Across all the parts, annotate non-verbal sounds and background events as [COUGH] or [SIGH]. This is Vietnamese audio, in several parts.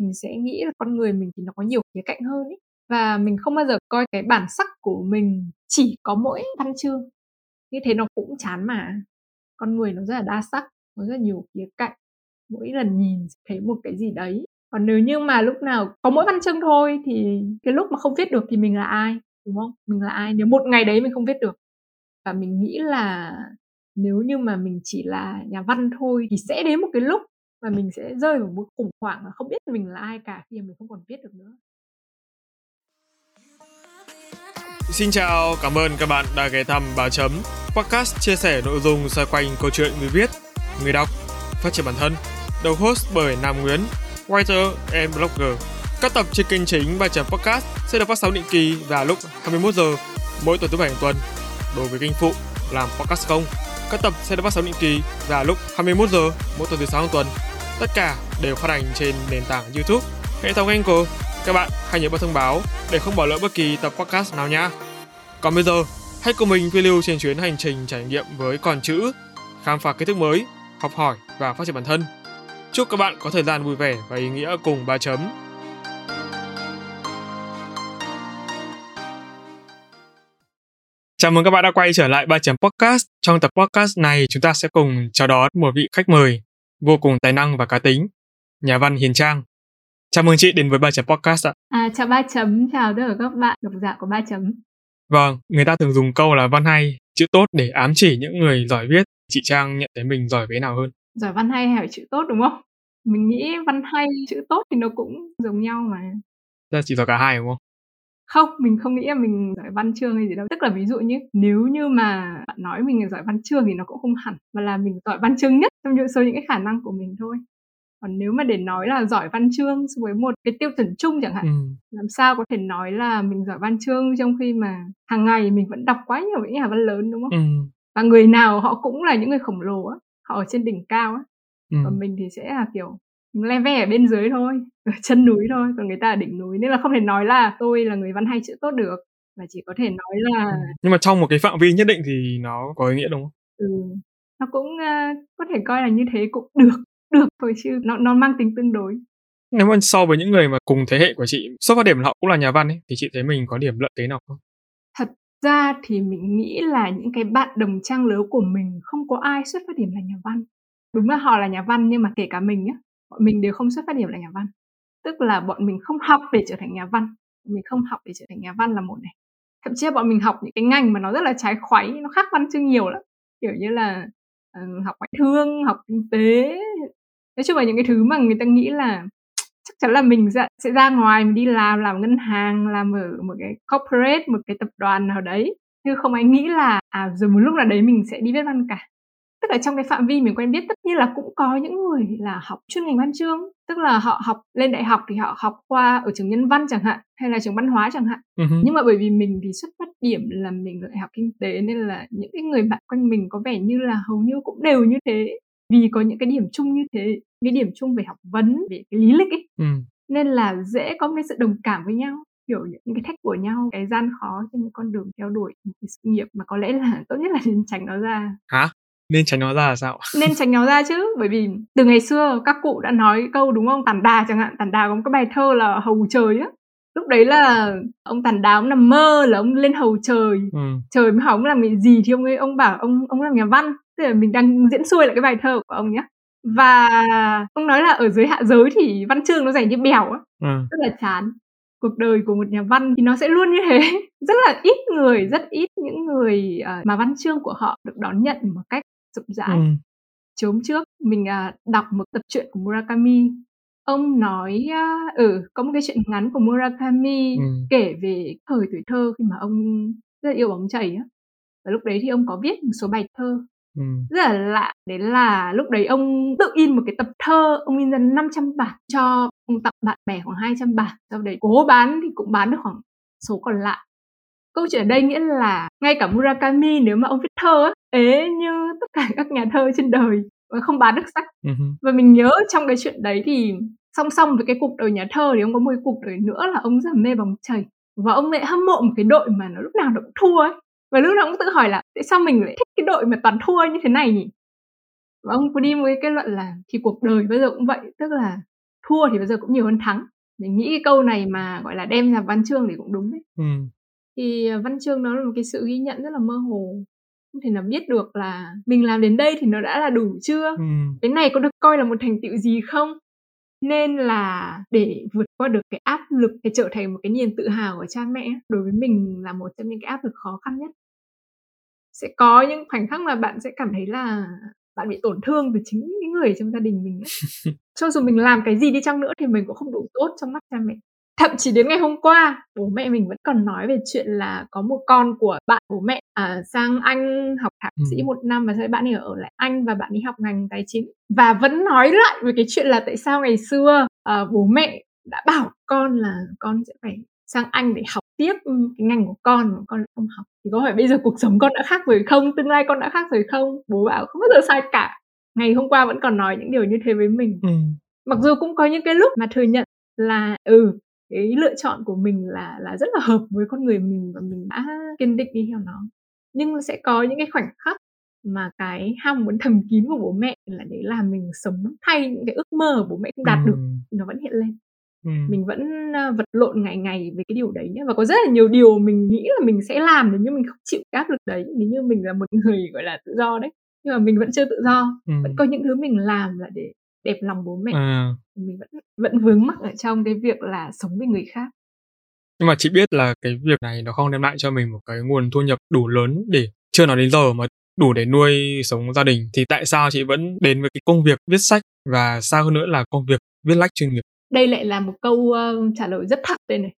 mình sẽ nghĩ là con người mình thì nó có nhiều khía cạnh hơn ấy. Và mình không bao giờ coi cái bản sắc của mình chỉ có mỗi văn chương. Như thế nó cũng chán mà. Con người nó rất là đa sắc nó rất là nhiều khía cạnh. Mỗi lần nhìn thấy một cái gì đấy. Còn nếu như mà lúc nào có mỗi văn chương thôi thì cái lúc mà không viết được thì mình là ai, đúng không? Mình là ai nếu một ngày đấy mình không viết được? Và mình nghĩ là nếu như mà mình chỉ là nhà văn thôi thì sẽ đến một cái lúc mà mình sẽ rơi vào một khủng hoảng là không biết mình là ai cả khi mà mình không còn viết được nữa. Xin chào, cảm ơn các bạn đã ghé thăm Báo Chấm Podcast chia sẻ nội dung xoay quanh câu chuyện người viết, người đọc, phát triển bản thân. Đầu host bởi Nam Nguyễn, writer and blogger. Các tập trên kênh chính Báo Chấm Podcast sẽ được phát sóng định kỳ vào lúc 21 giờ mỗi tuần thứ bảy hàng tuần. Đối với kênh phụ làm podcast không các tập sẽ được phát sóng định kỳ vào lúc 21 giờ mỗi tuần thứ sáu hàng tuần. Tất cả đều phát hành trên nền tảng YouTube, hệ thống Anchor. Các bạn hãy nhớ bật thông báo để không bỏ lỡ bất kỳ tập podcast nào nhé. Còn bây giờ, hãy cùng mình phiêu lưu trên chuyến hành trình trải nghiệm với con chữ, khám phá kiến thức mới, học hỏi và phát triển bản thân. Chúc các bạn có thời gian vui vẻ và ý nghĩa cùng ba chấm. Chào mừng các bạn đã quay trở lại ba chấm podcast. Trong tập podcast này, chúng ta sẽ cùng chào đón một vị khách mời vô cùng tài năng và cá tính, nhà văn Hiền Trang. Chào mừng chị đến với ba chấm podcast ạ. À, chào ba chấm, chào tất cả các bạn độc giả của ba chấm. Vâng, người ta thường dùng câu là văn hay, chữ tốt để ám chỉ những người giỏi viết. Chị Trang nhận thấy mình giỏi cái nào hơn? Giỏi văn hay hay chữ tốt đúng không? Mình nghĩ văn hay, chữ tốt thì nó cũng giống nhau mà. Ra chỉ giỏi cả hai đúng không? Không, mình không nghĩ là mình giỏi văn chương hay gì đâu. Tức là ví dụ như nếu như mà bạn nói mình giỏi văn chương thì nó cũng không hẳn, mà là mình giỏi văn chương nhất trong những số những cái khả năng của mình thôi. Còn nếu mà để nói là giỏi văn chương với một cái tiêu chuẩn chung chẳng hạn, ừ. làm sao có thể nói là mình giỏi văn chương trong khi mà hàng ngày mình vẫn đọc quá nhiều những nhà văn lớn đúng không? Ừ. Và người nào họ cũng là những người khổng lồ á, họ ở trên đỉnh cao á. Ừ. Còn mình thì sẽ là kiểu le ve ở bên dưới thôi ở chân núi thôi còn người ta ở đỉnh núi. Nên là không thể nói là tôi là người văn hay chữ tốt được mà chỉ có thể nói là nhưng mà trong một cái phạm vi nhất định thì nó có ý nghĩa đúng không? Ừ nó cũng uh, có thể coi là như thế cũng được được thôi chứ nó nó mang tính tương đối. Nếu mà so với những người mà cùng thế hệ của chị xuất phát điểm họ cũng là nhà văn ấy thì chị thấy mình có điểm lợi thế nào không? Thật ra thì mình nghĩ là những cái bạn đồng trang lứa của mình không có ai xuất phát điểm là nhà văn. Đúng là họ là nhà văn nhưng mà kể cả mình nhé bọn mình đều không xuất phát điểm là nhà văn. Tức là bọn mình không học để trở thành nhà văn. Mình không học để trở thành nhà văn là một này. Thậm chí là bọn mình học những cái ngành mà nó rất là trái khoái nó khác văn chương nhiều lắm. Kiểu như là uh, học ngoại thương học kinh tế. Nói chung là những cái thứ mà người ta nghĩ là [TSK] chắc chắn là mình sẽ ra ngoài mình đi làm làm ngân hàng làm ở một cái corporate một cái tập đoàn nào đấy. Chứ không ai nghĩ là à rồi một lúc nào đấy mình sẽ đi viết văn cả tức là trong cái phạm vi mình quen biết tất nhiên là cũng có những người là học chuyên ngành văn chương. Tức là họ học lên đại học thì họ học qua ở trường nhân văn chẳng hạn hay là trường văn hóa chẳng hạn. Uh-huh. nhưng mà bởi vì mình thì xuất phát điểm là mình lại học kinh tế nên là những cái người bạn quanh mình có vẻ như là hầu như cũng đều như thế. Vì có những cái điểm chung như thế cái điểm chung về học vấn về cái lý lịch ấy. Uh nên là dễ có cái sự đồng cảm với nhau hiểu những cái thách của nhau cái gian khó trên con đường theo đuổi một cái sự nghiệp mà có lẽ là tốt nhất là nên tránh nó ra. Hả nên tránh nó ra là sao? [LAUGHS] Nên tránh nó ra chứ bởi vì từ ngày xưa các cụ đã nói câu đúng không? Tản đà chẳng hạn tản đà có một cái bài thơ là hầu trời á. Lúc đấy là ông tản đà ông nằm mơ là ông lên hầu trời. Ừ. trời mới hỏi ông làm cái gì? Thì ông ấy ông bảo ông ông làm nhà văn tức là mình đang diễn xuôi lại cái bài thơ của ông nhé và ông nói là ở dưới hạ giới thì văn chương nó dành như bèo á. Ừ. rất là chán. Cuộc đời của một nhà văn thì nó sẽ luôn như thế. [LAUGHS] Rất là ít người rất ít những người uh, mà văn chương của họ được đón nhận một cách rộng rãi ừ. chốm trước mình uh, đọc một tập truyện của Murakami ông nói uh, ừ có một cái chuyện ngắn của Murakami ừ. kể về thời tuổi thơ khi mà ông rất là yêu bóng chảy á và lúc đấy thì ông có viết một số bài thơ Ừ. rất là lạ đấy là lúc đấy ông tự in một cái tập thơ ông in ra 500 bản cho ông tặng bạn bè khoảng 200 bản sau đấy cố bán thì cũng bán được khoảng số còn lại câu chuyện ở đây nghĩa là ngay cả Murakami nếu mà ông viết thơ ấy, ế như tất cả các nhà thơ trên đời và không bán được sách. Uh-huh. và mình nhớ trong cái chuyện đấy thì song song với cái cuộc đời nhà thơ thì ông có một cái cuộc đời nữa là ông rất là mê bóng chày. Và ông lại hâm mộ một cái đội mà nó lúc nào nó cũng thua ấy. Và lúc nào cũng tự hỏi là tại sao mình lại thích cái đội mà toàn thua như thế này nhỉ? Và ông có đi một cái luận là thì cuộc đời bây giờ cũng vậy tức là thua thì bao giờ cũng nhiều hơn thắng. Mình nghĩ cái câu này mà gọi là đem ra văn chương thì cũng đúng đấy. Ừ. thì ờ, văn chương nó là một cái sự ghi nhận rất là mơ hồ không thể nào biết được là mình làm đến đây thì nó đã là đủ chưa ừ. cái này có được coi là một thành tựu gì không nên là để vượt qua được cái áp lực để trở thành một cái niềm tự hào của cha mẹ đối với mình là một trong những cái áp lực khó khăn nhất sẽ có những khoảnh khắc mà bạn sẽ cảm thấy là bạn bị tổn thương từ chính những người trong gia đình mình ấy. [LAUGHS] cho dù mình làm cái gì đi chăng nữa thì mình cũng không đủ tốt trong mắt cha mẹ thậm chí đến ngày hôm qua bố mẹ mình vẫn còn nói về chuyện là có một con của bạn bố mẹ à, sang anh học thạc sĩ ừ. một năm và sau bạn ấy ở lại anh và bạn ấy học ngành tài chính và vẫn nói lại về cái chuyện là tại sao ngày xưa à, bố mẹ đã bảo con là con sẽ phải sang anh để học tiếp cái ngành của con mà con không học. Thì có hỏi bây giờ cuộc sống con đã khác rồi không? Tương lai con đã khác rồi không? Bố bảo không bao giờ sai cả. Ngày hôm qua vẫn còn nói những điều như thế với mình. Ừ. mặc dù cũng có những cái lúc mà thừa nhận là ừ cái lựa chọn của mình là là rất là hợp với con người mình và mình đã kiên định đi theo nó nhưng sẽ có những cái khoảnh khắc mà cái ham muốn thầm kín của bố mẹ là để làm mình sống thay những cái ước mơ của bố mẹ không đạt ừ. được nó vẫn hiện lên ừ. mình vẫn vật lộn ngày ngày về cái điều đấy nhé và có rất là nhiều điều mình nghĩ là mình sẽ làm nếu như mình không chịu áp lực đấy nếu như mình là một người gọi là tự do đấy nhưng mà mình vẫn chưa tự do ừ. vẫn có những thứ mình làm là để đẹp lòng bố mẹ. À. mình vẫn vẫn vướng mắc ở trong cái việc là sống với người khác. Nhưng mà chị biết là cái việc này nó không đem lại cho mình một cái nguồn thu nhập đủ lớn để chưa nói đến giờ mà đủ để nuôi sống gia đình thì tại sao chị vẫn đến với cái công việc viết sách và sao hơn nữa là công việc viết lách chuyên nghiệp? Đây lại là một câu uh, trả lời rất thật đây này.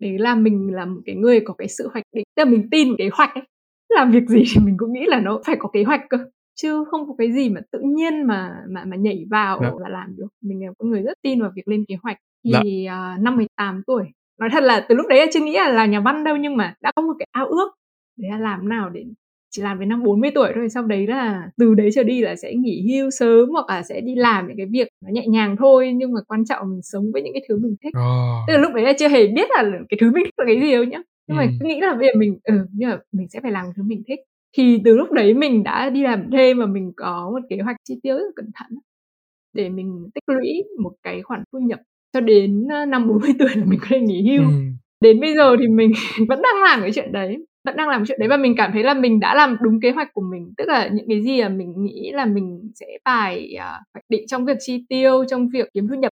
Đấy là mình là một cái người có cái sự hoạch định tức là mình tin kế hoạch ấy. Làm việc gì thì mình cũng nghĩ là nó phải có kế hoạch cơ chứ không có cái gì mà tự nhiên mà mà mà nhảy vào dạ. và làm được mình là con người rất tin vào việc lên kế hoạch thì dạ. uh, năm 18 tuổi nói thật là từ lúc đấy chưa nghĩ là, là nhà văn đâu nhưng mà đã có một cái ao ước để là làm nào để chỉ làm đến năm 40 tuổi thôi sau đấy là từ đấy trở đi là sẽ nghỉ hưu sớm hoặc là sẽ đi làm những cái việc nó nhẹ nhàng thôi nhưng mà quan trọng mình sống với những cái thứ mình thích oh. tức là lúc đấy là chưa hề biết là cái thứ mình thích là cái gì đâu nhá nhưng ừ. mà cứ nghĩ là bây giờ mình ừ nhưng mà mình sẽ phải làm cái thứ mình thích thì từ lúc đấy mình đã đi làm thêm và mình có một kế hoạch chi tiêu rất là cẩn thận để mình tích lũy một cái khoản thu nhập cho đến năm 40 [LAUGHS] tuổi là mình có thể nghỉ hưu. Ừ. đến bây giờ thì mình [LAUGHS] vẫn đang làm cái chuyện đấy vẫn đang làm chuyện đấy và mình cảm thấy là mình đã làm đúng kế hoạch của mình. Tức là những cái gì mà mình nghĩ là mình sẽ phải uh, định trong việc chi tiêu trong việc kiếm thu nhập.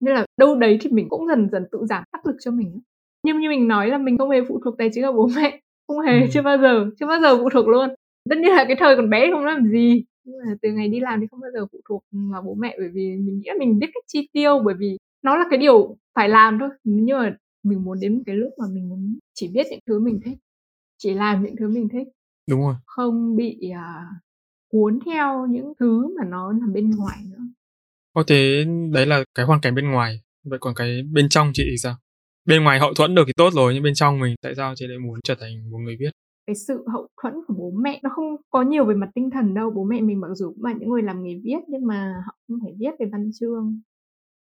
Nên là đâu đấy thì mình cũng dần dần tự giảm áp lực cho mình nhưng như mình nói là mình không hề phụ thuộc tài chính của bố [LAUGHS] mẹ không hề ừ. chưa bao giờ chưa bao giờ phụ thuộc luôn. Tất nhiên là cái thời còn bé không làm gì. Nhưng mà từ ngày đi làm thì không bao giờ phụ thuộc vào bố mẹ bởi vì mình nghĩ là mình biết cách chi tiêu bởi vì nó là cái điều phải làm thôi. Nhưng mà mình muốn đến một cái lúc mà mình muốn chỉ biết những thứ mình thích chỉ làm những thứ mình thích. Đúng rồi. Không bị uh, cuốn theo những thứ mà nó nằm bên ngoài nữa. Có thế đấy là cái hoàn cảnh bên ngoài. Vậy còn cái bên trong chị thì sao bên ngoài hậu thuẫn được thì tốt rồi, nhưng bên trong mình tại sao chị lại muốn trở thành một người viết? Cái sự hậu thuẫn của bố mẹ nó không có nhiều về mặt tinh thần đâu. Bố mẹ mình mặc dù cũng là những người làm nghề viết, nhưng mà họ không phải viết về văn chương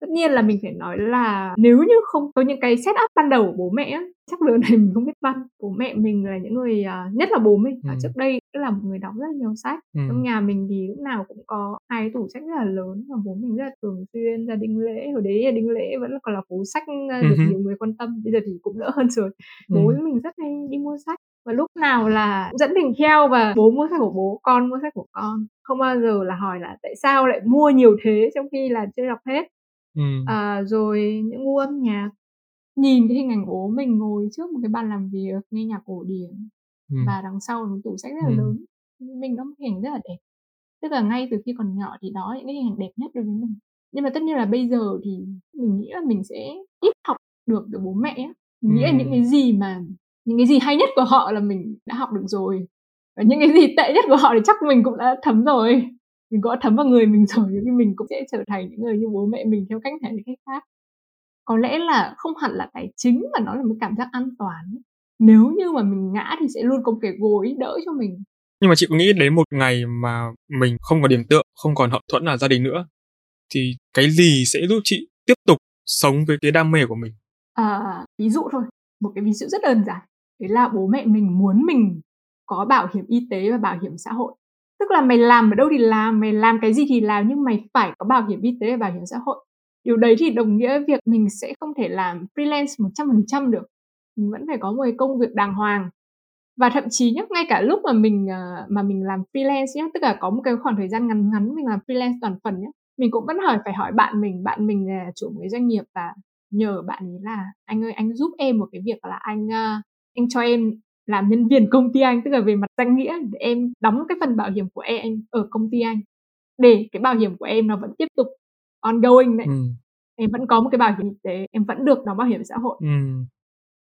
tất nhiên là mình phải nói là nếu như không có những cái set up ban đầu của bố mẹ chắc giờ này [LAUGHS] mình không biết văn bố mẹ mình là những người uh, nhất là bố mình ừ. trước đây là một người đọc rất là nhiều sách ừ. trong nhà mình thì lúc nào cũng có hai tủ sách rất là lớn và bố mình rất là thường xuyên ra đinh lễ hồi đấy là đinh lễ vẫn là còn là phố sách uh, được ừ. nhiều người quan tâm bây giờ thì cũng đỡ hơn rồi bố ừ. mình rất hay đi mua sách và lúc nào là dẫn mình theo và bố mua sách của bố con mua sách của con không bao giờ là hỏi là tại sao lại mua nhiều thế trong khi là chưa đọc hết ừ. à, rồi những gu âm nhạc. Nhìn cái hình ảnh bố mình ngồi trước một cái bàn làm việc nghe nhạc cổ điển ừ. và đằng sau là một tủ sách rất là ừ. lớn. Mình có một hình rất là đẹp. Tức là ngay từ khi còn nhỏ thì đó những cái hình ảnh đẹp nhất đối với mình. Nhưng mà tất nhiên là bây giờ thì mình nghĩ là mình sẽ ít học được từ bố mẹ mình nghĩ là những cái gì mà những cái gì hay nhất của họ là mình đã học được rồi. Và những cái gì tệ nhất của họ thì chắc mình cũng đã thấm rồi mình có thấm vào người mình [LAUGHS] rồi thì mình cũng sẽ trở thành những người như bố mẹ mình theo cách này hay cách khác. Có lẽ là không hẳn là tài chính mà nó là một cảm giác an toàn nếu như mà mình ngã thì sẽ luôn có một cái gối đỡ cho mình. Nhưng mà chị có nghĩ đến một ngày mà mình không còn điểm tựa không còn hậu thuẫn là gia đình nữa? Thì cái gì sẽ giúp chị tiếp tục sống với cái đam mê của mình? À, ví dụ thôi một cái ví dụ rất đơn giản. Đấy là bố mẹ mình muốn mình có bảo hiểm y tế và bảo hiểm xã hội tức là mày làm ở đâu thì làm mày làm cái gì thì làm nhưng mày phải có bảo hiểm y tế và bảo hiểm xã hội. Điều đấy thì đồng nghĩa việc mình sẽ không thể làm freelance 100% được. Mình vẫn phải có một cái công việc đàng hoàng. Và thậm chí nhé ngay cả lúc mà mình ờ, mà mình làm freelance nhé tức là có một cái khoảng thời gian ngắn ngắn mình làm freelance toàn phần nhé, mình cũng vẫn hỏi phải hỏi bạn mình bạn mình là chủ một cái doanh nghiệp và nhờ bạn ấy là anh ơi anh giúp em một cái việc là anh ờ, anh cho em làm nhân viên công ty anh tức là về mặt danh nghĩa để em đóng cái phần bảo hiểm của em ở công ty anh. Để cái bảo hiểm của em nó vẫn tiếp tục ongoing đấy. Ừ. em vẫn có một cái bảo hiểm y tế em vẫn được đóng bảo hiểm xã hội. Ừ.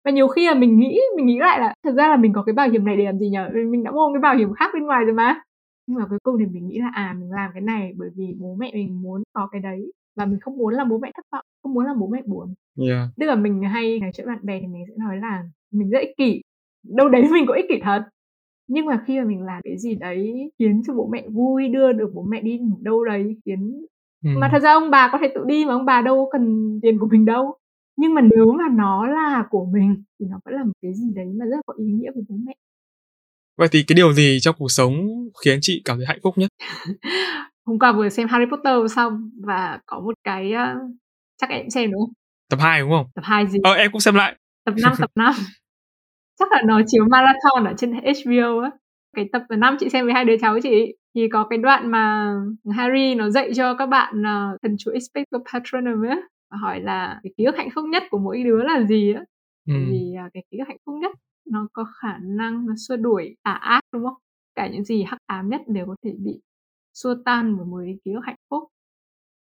và nhiều khi là mình nghĩ mình nghĩ lại là thật ra là mình có cái bảo hiểm này để làm gì nhở? Mình đã mua cái bảo hiểm khác bên ngoài rồi mà. Nhưng mà cuối cùng thì mình nghĩ là à mình làm cái này bởi vì bố mẹ mình muốn có cái đấy. Và mình không muốn làm bố mẹ thất vọng không muốn làm bố mẹ buồn. Yeah. tức là mình hay nói chuyện bạn bè thì mình sẽ nói là mình rất ích kỷ đâu đấy mình cũng ích kỷ thật. Nhưng mà khi mà mình làm cái gì đấy khiến cho bố mẹ vui đưa được bố mẹ đi đâu đấy khiến ừ. mà thật ra ông bà có thể tự đi mà ông bà đâu cần tiền của mình đâu. Nhưng mà nếu mà nó là của mình thì nó vẫn là một cái gì đấy mà rất có ý nghĩa với bố mẹ. Vậy thì cái điều gì trong cuộc sống khiến chị cảm thấy hạnh phúc nhất? [LAUGHS] Hôm qua vừa xem Harry Potter xong và có một cái uh, chắc em xem đúng không? Tập 2 đúng không? Tập 2 gì? Ờ em cũng xem lại. Tập 5 tập 5 [LAUGHS] chắc là nó chiếu marathon ở trên HBO á. Cái tập năm chị xem với hai đứa cháu chị thì có cái đoạn mà Harry nó dạy cho các bạn uh, thần chú Expecto Patronum á và hỏi là cái ký ức hạnh phúc nhất của mỗi đứa là gì á? Ừ. vì uh, cái ký ức hạnh phúc nhất nó có khả năng nó xua đuổi tà ác đúng không? Cả những gì hắc ám nhất đều có thể bị xua tan bởi một cái ký ức hạnh phúc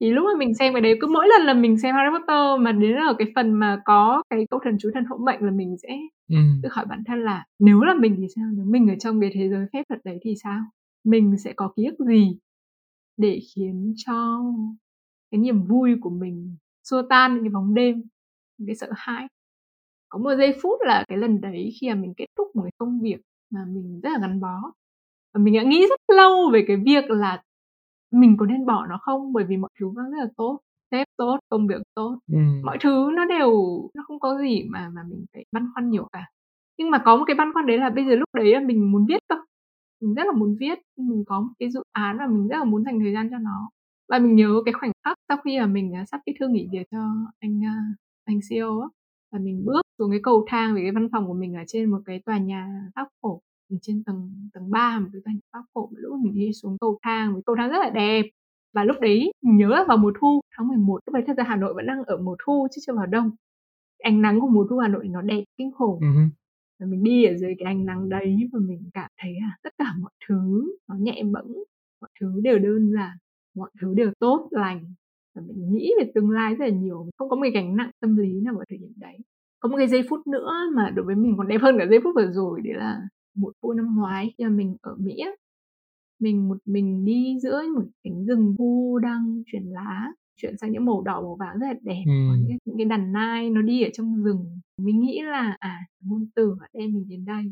thì lúc mà mình xem cái đấy cứ mỗi lần là mình xem Harry Potter mà đến ở cái phần mà có cái câu thần chú thần hộ mệnh là mình sẽ ừ. tự hỏi bản thân là nếu là mình thì sao? Nếu mình ở trong cái thế giới phép thuật đấy thì sao? Mình sẽ có ký ức gì để khiến cho cái niềm vui của mình xua tan những cái bóng đêm những cái sợ hãi? Có một giây phút là cái lần đấy khi mà mình kết thúc một cái công việc mà mình rất là gắn bó. Và mình đã nghĩ rất lâu về cái việc là mình có nên bỏ nó không? Bởi vì mọi thứ vẫn rất là tốt sếp tốt công việc tốt ừ. mọi thứ nó đều nó không có gì mà mà mình phải băn khoăn nhiều cả. Nhưng mà có một cái băn khoăn đấy là bây giờ lúc đấy là mình muốn viết cơ. Mình rất là muốn viết mình có một cái dự án và mình rất là muốn dành thời gian cho nó. Và mình nhớ cái khoảnh khắc sau khi mà mình uh, sắp kết thư nghỉ việc cho anh uh, anh CEO á và mình bước xuống cái cầu thang về cái văn phòng của mình ở trên một cái tòa nhà pháp cổ mình trên tầng tầng 3 một cái tòa nhà pháp cổ lúc mình đi xuống cầu thang cái cầu thang rất là đẹp. Và lúc đấy mình nhớ là vào mùa thu tháng 11 lúc đấy thật ra Hà Nội vẫn đang ở mùa thu chứ chưa vào đông. Ánh nắng của mùa thu Hà Nội nó đẹp kinh khủng. Uh-huh. và mình đi ở dưới cái ánh nắng đấy và mình cảm thấy là tất cả mọi thứ nó nhẹ bẫng mọi thứ đều đơn giản mọi thứ đều tốt lành. Và mình nghĩ về tương lai rất là nhiều không có một cái gánh nặng tâm lý nào ở thời điểm đấy. Có một cái giây phút nữa mà đối với mình còn đẹp hơn cả giây phút vừa rồi đấy là một vụ năm ngoái. Khi mà mình ở Mỹ mình một mình đi giữa một cánh rừng thu đang chuyển lá chuyển sang những màu đỏ màu vàng rất là đẹp. Ừ. có những, những cái đàn nai nó đi ở trong rừng. Mình nghĩ là à ngôn từ ở đem mình đến đây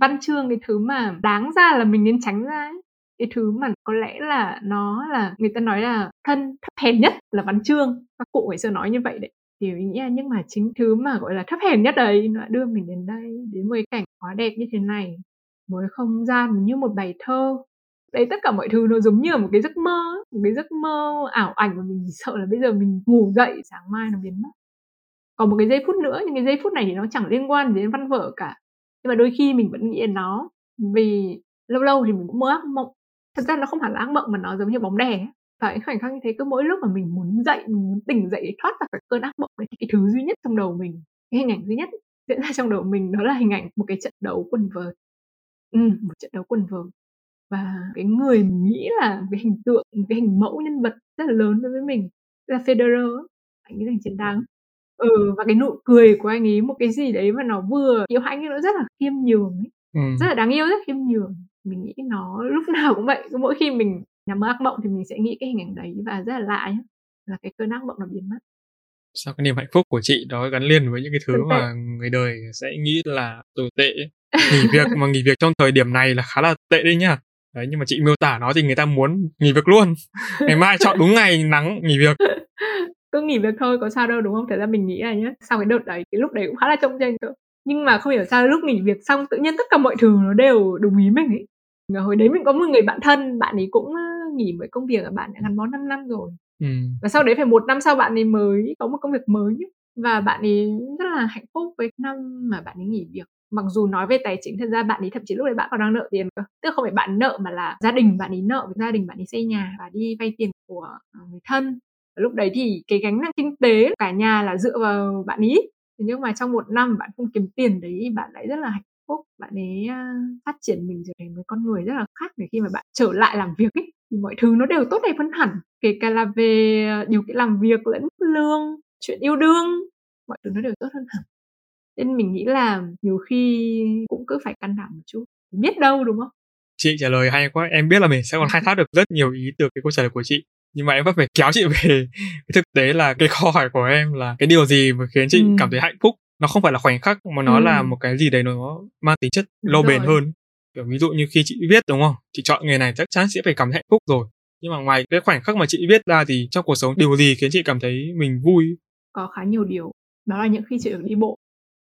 văn chương cái thứ mà đáng ra là mình nên tránh ra ấy. cái thứ mà có lẽ là nó là người ta nói là thân thấp hèn nhất là văn chương. Các cụ ngày xưa nói như vậy đấy thì mình nghĩ là nhưng mà chính thứ mà, gọi là, thấp hèn nhất đấy nó đã đưa mình đến đây, đến một cái cảnh quá đẹp như thế này, một cái không gian như một bài thơ. Đấy, tất cả mọi thứ nó giống như là một cái giấc mơ một cái giấc mơ ảo ảnh mà mình sợ là bây giờ mình ngủ dậy sáng mai nó biến mất. Còn một cái giây phút nữa, những cái giây phút này thì nó chẳng liên quan đến văn vở cả. Nhưng mà đôi khi mình vẫn nghĩ đến nó, vì lâu lâu thì mình cũng mơ ác mộng. Thật ra nó không hẳn là ác mộng mà nó giống như bóng đè và những khoảnh khắc như thế cứ mỗi lúc mà mình muốn dậy mình muốn tỉnh dậy để thoát ra khỏi cơn ác mộng đấy thì cái thứ duy nhất trong đầu mình cái hình ảnh duy nhất diễn ra trong đầu mình đó là hình ảnh một cái trận đấu quần vợt. Ừ, một trận đấu quần vợt. Và cái người mình nghĩ là cái hình tượng cái hình mẫu nhân vật rất là lớn đối với mình là Federer anh ấy giành chiến thắng. Ừ và cái nụ cười của anh ấy một cái gì đấy mà nó vừa yêu hãnh nó rất là khiêm nhường ấy ừ. rất là đáng yêu rất khiêm nhường. Mình nghĩ nó lúc nào cũng vậy mỗi khi mình nằm mơ ác mộng thì mình sẽ nghĩ cái hình ảnh đấy và rất là lạ nhé là cái cơn ác mộng nó biến mất. Sao cái niềm hạnh phúc của chị đó gắn liền với những cái thứ mà người đời sẽ nghĩ là tồi tệ nghỉ việc mà nghỉ việc trong thời điểm này là khá là tệ đấy nhá. Đấy nhưng mà chị miêu tả nó thì người ta muốn nghỉ việc luôn. [LAUGHS] Ngày mai chọn đúng ngày nắng nghỉ việc. [LAUGHS] Cứ nghỉ việc thôi có sao đâu đúng không? Thật ra mình nghĩ là nhá sau cái đợt đấy cái lúc đấy cũng khá là trông tranh cơ. Nhưng mà không hiểu sao lúc nghỉ việc xong tự nhiên tất cả mọi thứ nó đều đúng ý mình ấy. Hồi đấy mình có một người bạn thân bạn ấy cũng nghỉ với công việc ở bạn đã gắn bó 5 năm rồi. Ừ. và sau đấy phải một năm sau bạn ấy mới có một công việc mới và bạn ấy rất là hạnh phúc với năm mà bạn ấy nghỉ việc. Mặc dù nói về tài chính thật ra bạn ấy thậm chí lúc đấy bạn còn đang nợ tiền cơ. Tức không phải bạn nợ mà là gia đình bạn ấy nợ gia đình bạn ấy xây nhà và đi vay tiền của ờ, người thân. Và lúc đấy thì cái gánh nặng kinh tế cả nhà là dựa vào bạn ấy. Nhưng mà trong một năm bạn không kiếm tiền đấy bạn lại rất là hạnh phúc. Bạn ấy phát triển mình trở thành một con người rất là khác để khi mà bạn trở lại làm việc ấy thì mọi thứ nó đều tốt đẹp hơn hẳn kể cả là về điều kiện làm việc lẫn lương chuyện yêu đương mọi thứ nó đều tốt hơn hẳn. Nên mình nghĩ là nhiều khi cũng cứ phải cân đảm một chút biết đâu đúng không? Chị trả lời hay quá em biết là mình sẽ còn khai thác được rất nhiều ý từ cái câu trả lời của chị nhưng mà em vẫn phải kéo chị về cái thực tế là cái câu hỏi của em là cái điều gì mà khiến chị ừ. cảm thấy hạnh phúc. Nó không phải là khoảnh khắc mà nó ừ. là một cái gì đấy nó mang tính chất lâu bền hơn kiểu ví dụ như khi chị viết đúng không? Chị chọn nghề này chắc chắn sẽ phải cảm thấy hạnh phúc rồi. Nhưng mà ngoài cái khoảnh khắc mà chị viết ra thì trong cuộc sống điều gì khiến chị cảm thấy mình vui? Có khá nhiều điều. Đó là những khi chị được đi bộ.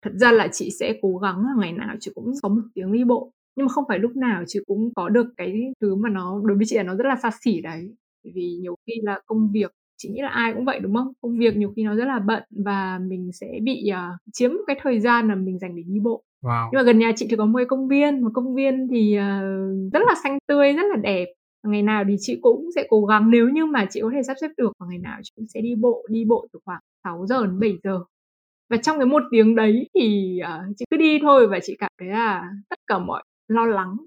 Thật ra là chị sẽ cố gắng là ngày nào chị cũng có một tiếng đi bộ. Nhưng mà không phải lúc nào chị cũng có được cái thứ mà nó đối với chị là nó rất là xa xỉ đấy. Bởi vì nhiều khi là công việc chị nghĩ là ai cũng vậy đúng không? Công việc nhiều khi nó rất là bận và mình sẽ bị uh, chiếm cái thời gian là mình dành để đi bộ wow. nhưng mà gần nhà chị thì có một công viên một công viên thì uh, rất là xanh tươi rất là đẹp. Ngày nào thì chị cũng sẽ cố gắng nếu như mà chị có thể sắp xếp được và ngày nào chị cũng sẽ đi bộ đi bộ từ khoảng 6 giờ đến 7 giờ. Và trong cái một tiếng đấy thì uh, chị cứ đi thôi và chị cảm thấy là tất cả mọi lo lắng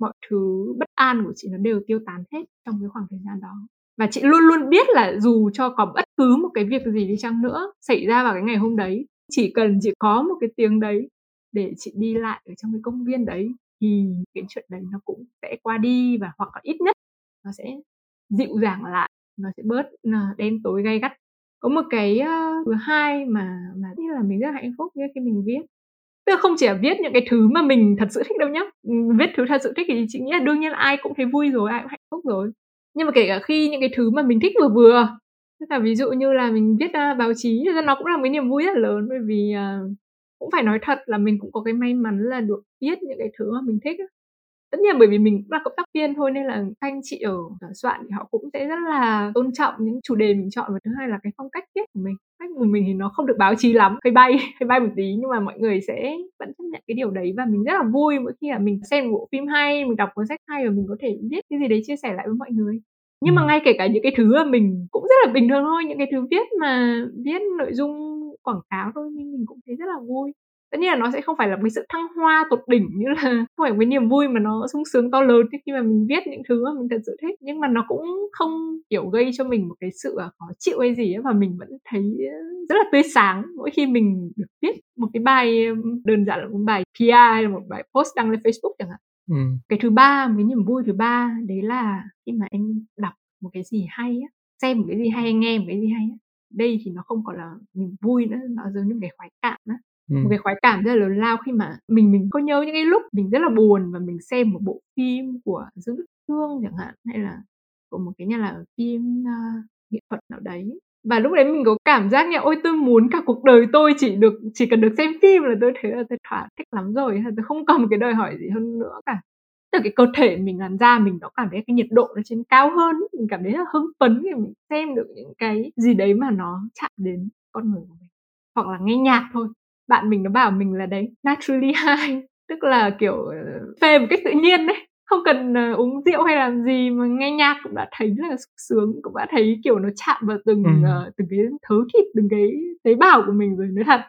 mọi thứ bất an của chị nó đều tiêu tán hết trong cái khoảng thời gian đó. Và chị luôn luôn biết là dù cho có bất cứ một cái việc gì đi chăng nữa xảy ra vào cái ngày hôm đấy chỉ cần chị có một cái tiếng đấy để chị đi lại ở trong cái công viên đấy thì cái chuyện đấy nó cũng sẽ qua đi và hoặc là ít nhất nó sẽ dịu dàng lại nó sẽ bớt ờ, đen tối gay gắt. Có một cái uh, thứ hai mà mà biết là mình rất hạnh phúc khi mình viết. Tức là không chỉ là viết những cái thứ mà mình thật sự thích đâu nhá ừ, viết thứ thật sự thích thì chị nghĩ là đương nhiên là ai cũng thấy vui rồi ai cũng hạnh phúc rồi. Nhưng mà kể cả khi những cái thứ mà mình thích vừa vừa tức là ví dụ như là mình viết uh, báo chí thì nó cũng là một cái niềm vui rất là lớn bởi vì uh, cũng phải nói thật là mình cũng có cái may mắn là được viết những cái thứ mà mình thích tất nhiên bởi vì mình cũng là cộng tác viên thôi nên là các anh chị ở soạn thì họ cũng sẽ rất là tôn trọng những chủ đề mình chọn và thứ hai là cái phong cách viết của mình. Cách của mình thì nó không được báo chí lắm hơi bay [LAUGHS] hơi bay một tí nhưng mà mọi người sẽ vẫn chấp nhận cái điều đấy và mình rất là vui mỗi khi là mình xem một bộ phim hay mình đọc cuốn sách hay và mình có thể viết cái gì đấy chia sẻ lại với mọi người. Nhưng mà ngay kể cả những cái thứ mà mình cũng rất là bình thường thôi những cái thứ viết mà viết nội dung quảng cáo thôi nhưng mình cũng thấy rất là vui. Tất nhiên là nó sẽ không phải là một sự thăng hoa tột đỉnh như là [LAUGHS] không phải một niềm vui mà nó sung sướng to lớn khi mà mình viết những thứ mà mình thật sự thích. Nhưng mà nó cũng không kiểu gây cho mình một cái sự à, khó chịu hay gì ấy và mình vẫn thấy rất là tươi sáng mỗi khi mình được viết một cái bài đơn giản là một bài PR hay là một bài post đăng lên Facebook chẳng hạn. Ừ. cái thứ ba cái niềm vui thứ ba đấy là khi mà em đọc một cái gì hay á xem một cái gì hay nghe một cái gì hay á đây thì nó không còn là niềm vui nữa nó giống như một cái khoái cảm á. Ừ. một cái khoái cảm rất là lớn lao khi mà mình mình có nhớ những cái lúc mình rất là buồn và mình xem một bộ phim của Dương Đức Thương chẳng hạn hay là của một cái nhà là phim uh, nghệ thuật nào đấy. Và lúc đấy mình có cảm giác như ôi tôi muốn cả cuộc đời tôi chỉ được chỉ cần được xem phim là tôi thấy là tôi thỏa thích lắm rồi tôi không còn một cái đòi hỏi gì hơn nữa cả từ cái cơ thể mình làm ra mình nó cảm thấy cái nhiệt độ nó trên cao hơn mình cảm thấy là hưng phấn khi mình xem được những cái gì đấy mà nó chạm đến con người của mình. Hoặc là nghe nhạc thôi. Bạn mình nó bảo mình là đấy, naturally [LAUGHS] high. Tức là, kiểu ờ, phê một cách tự nhiên đấy không cần uh, uống rượu hay làm gì mà nghe nhạc cũng đã thấy là sướng cũng đã thấy kiểu nó chạm vào từng ừ. uh, từng cái thớ thịt từng cái tế bào của mình rồi nói thật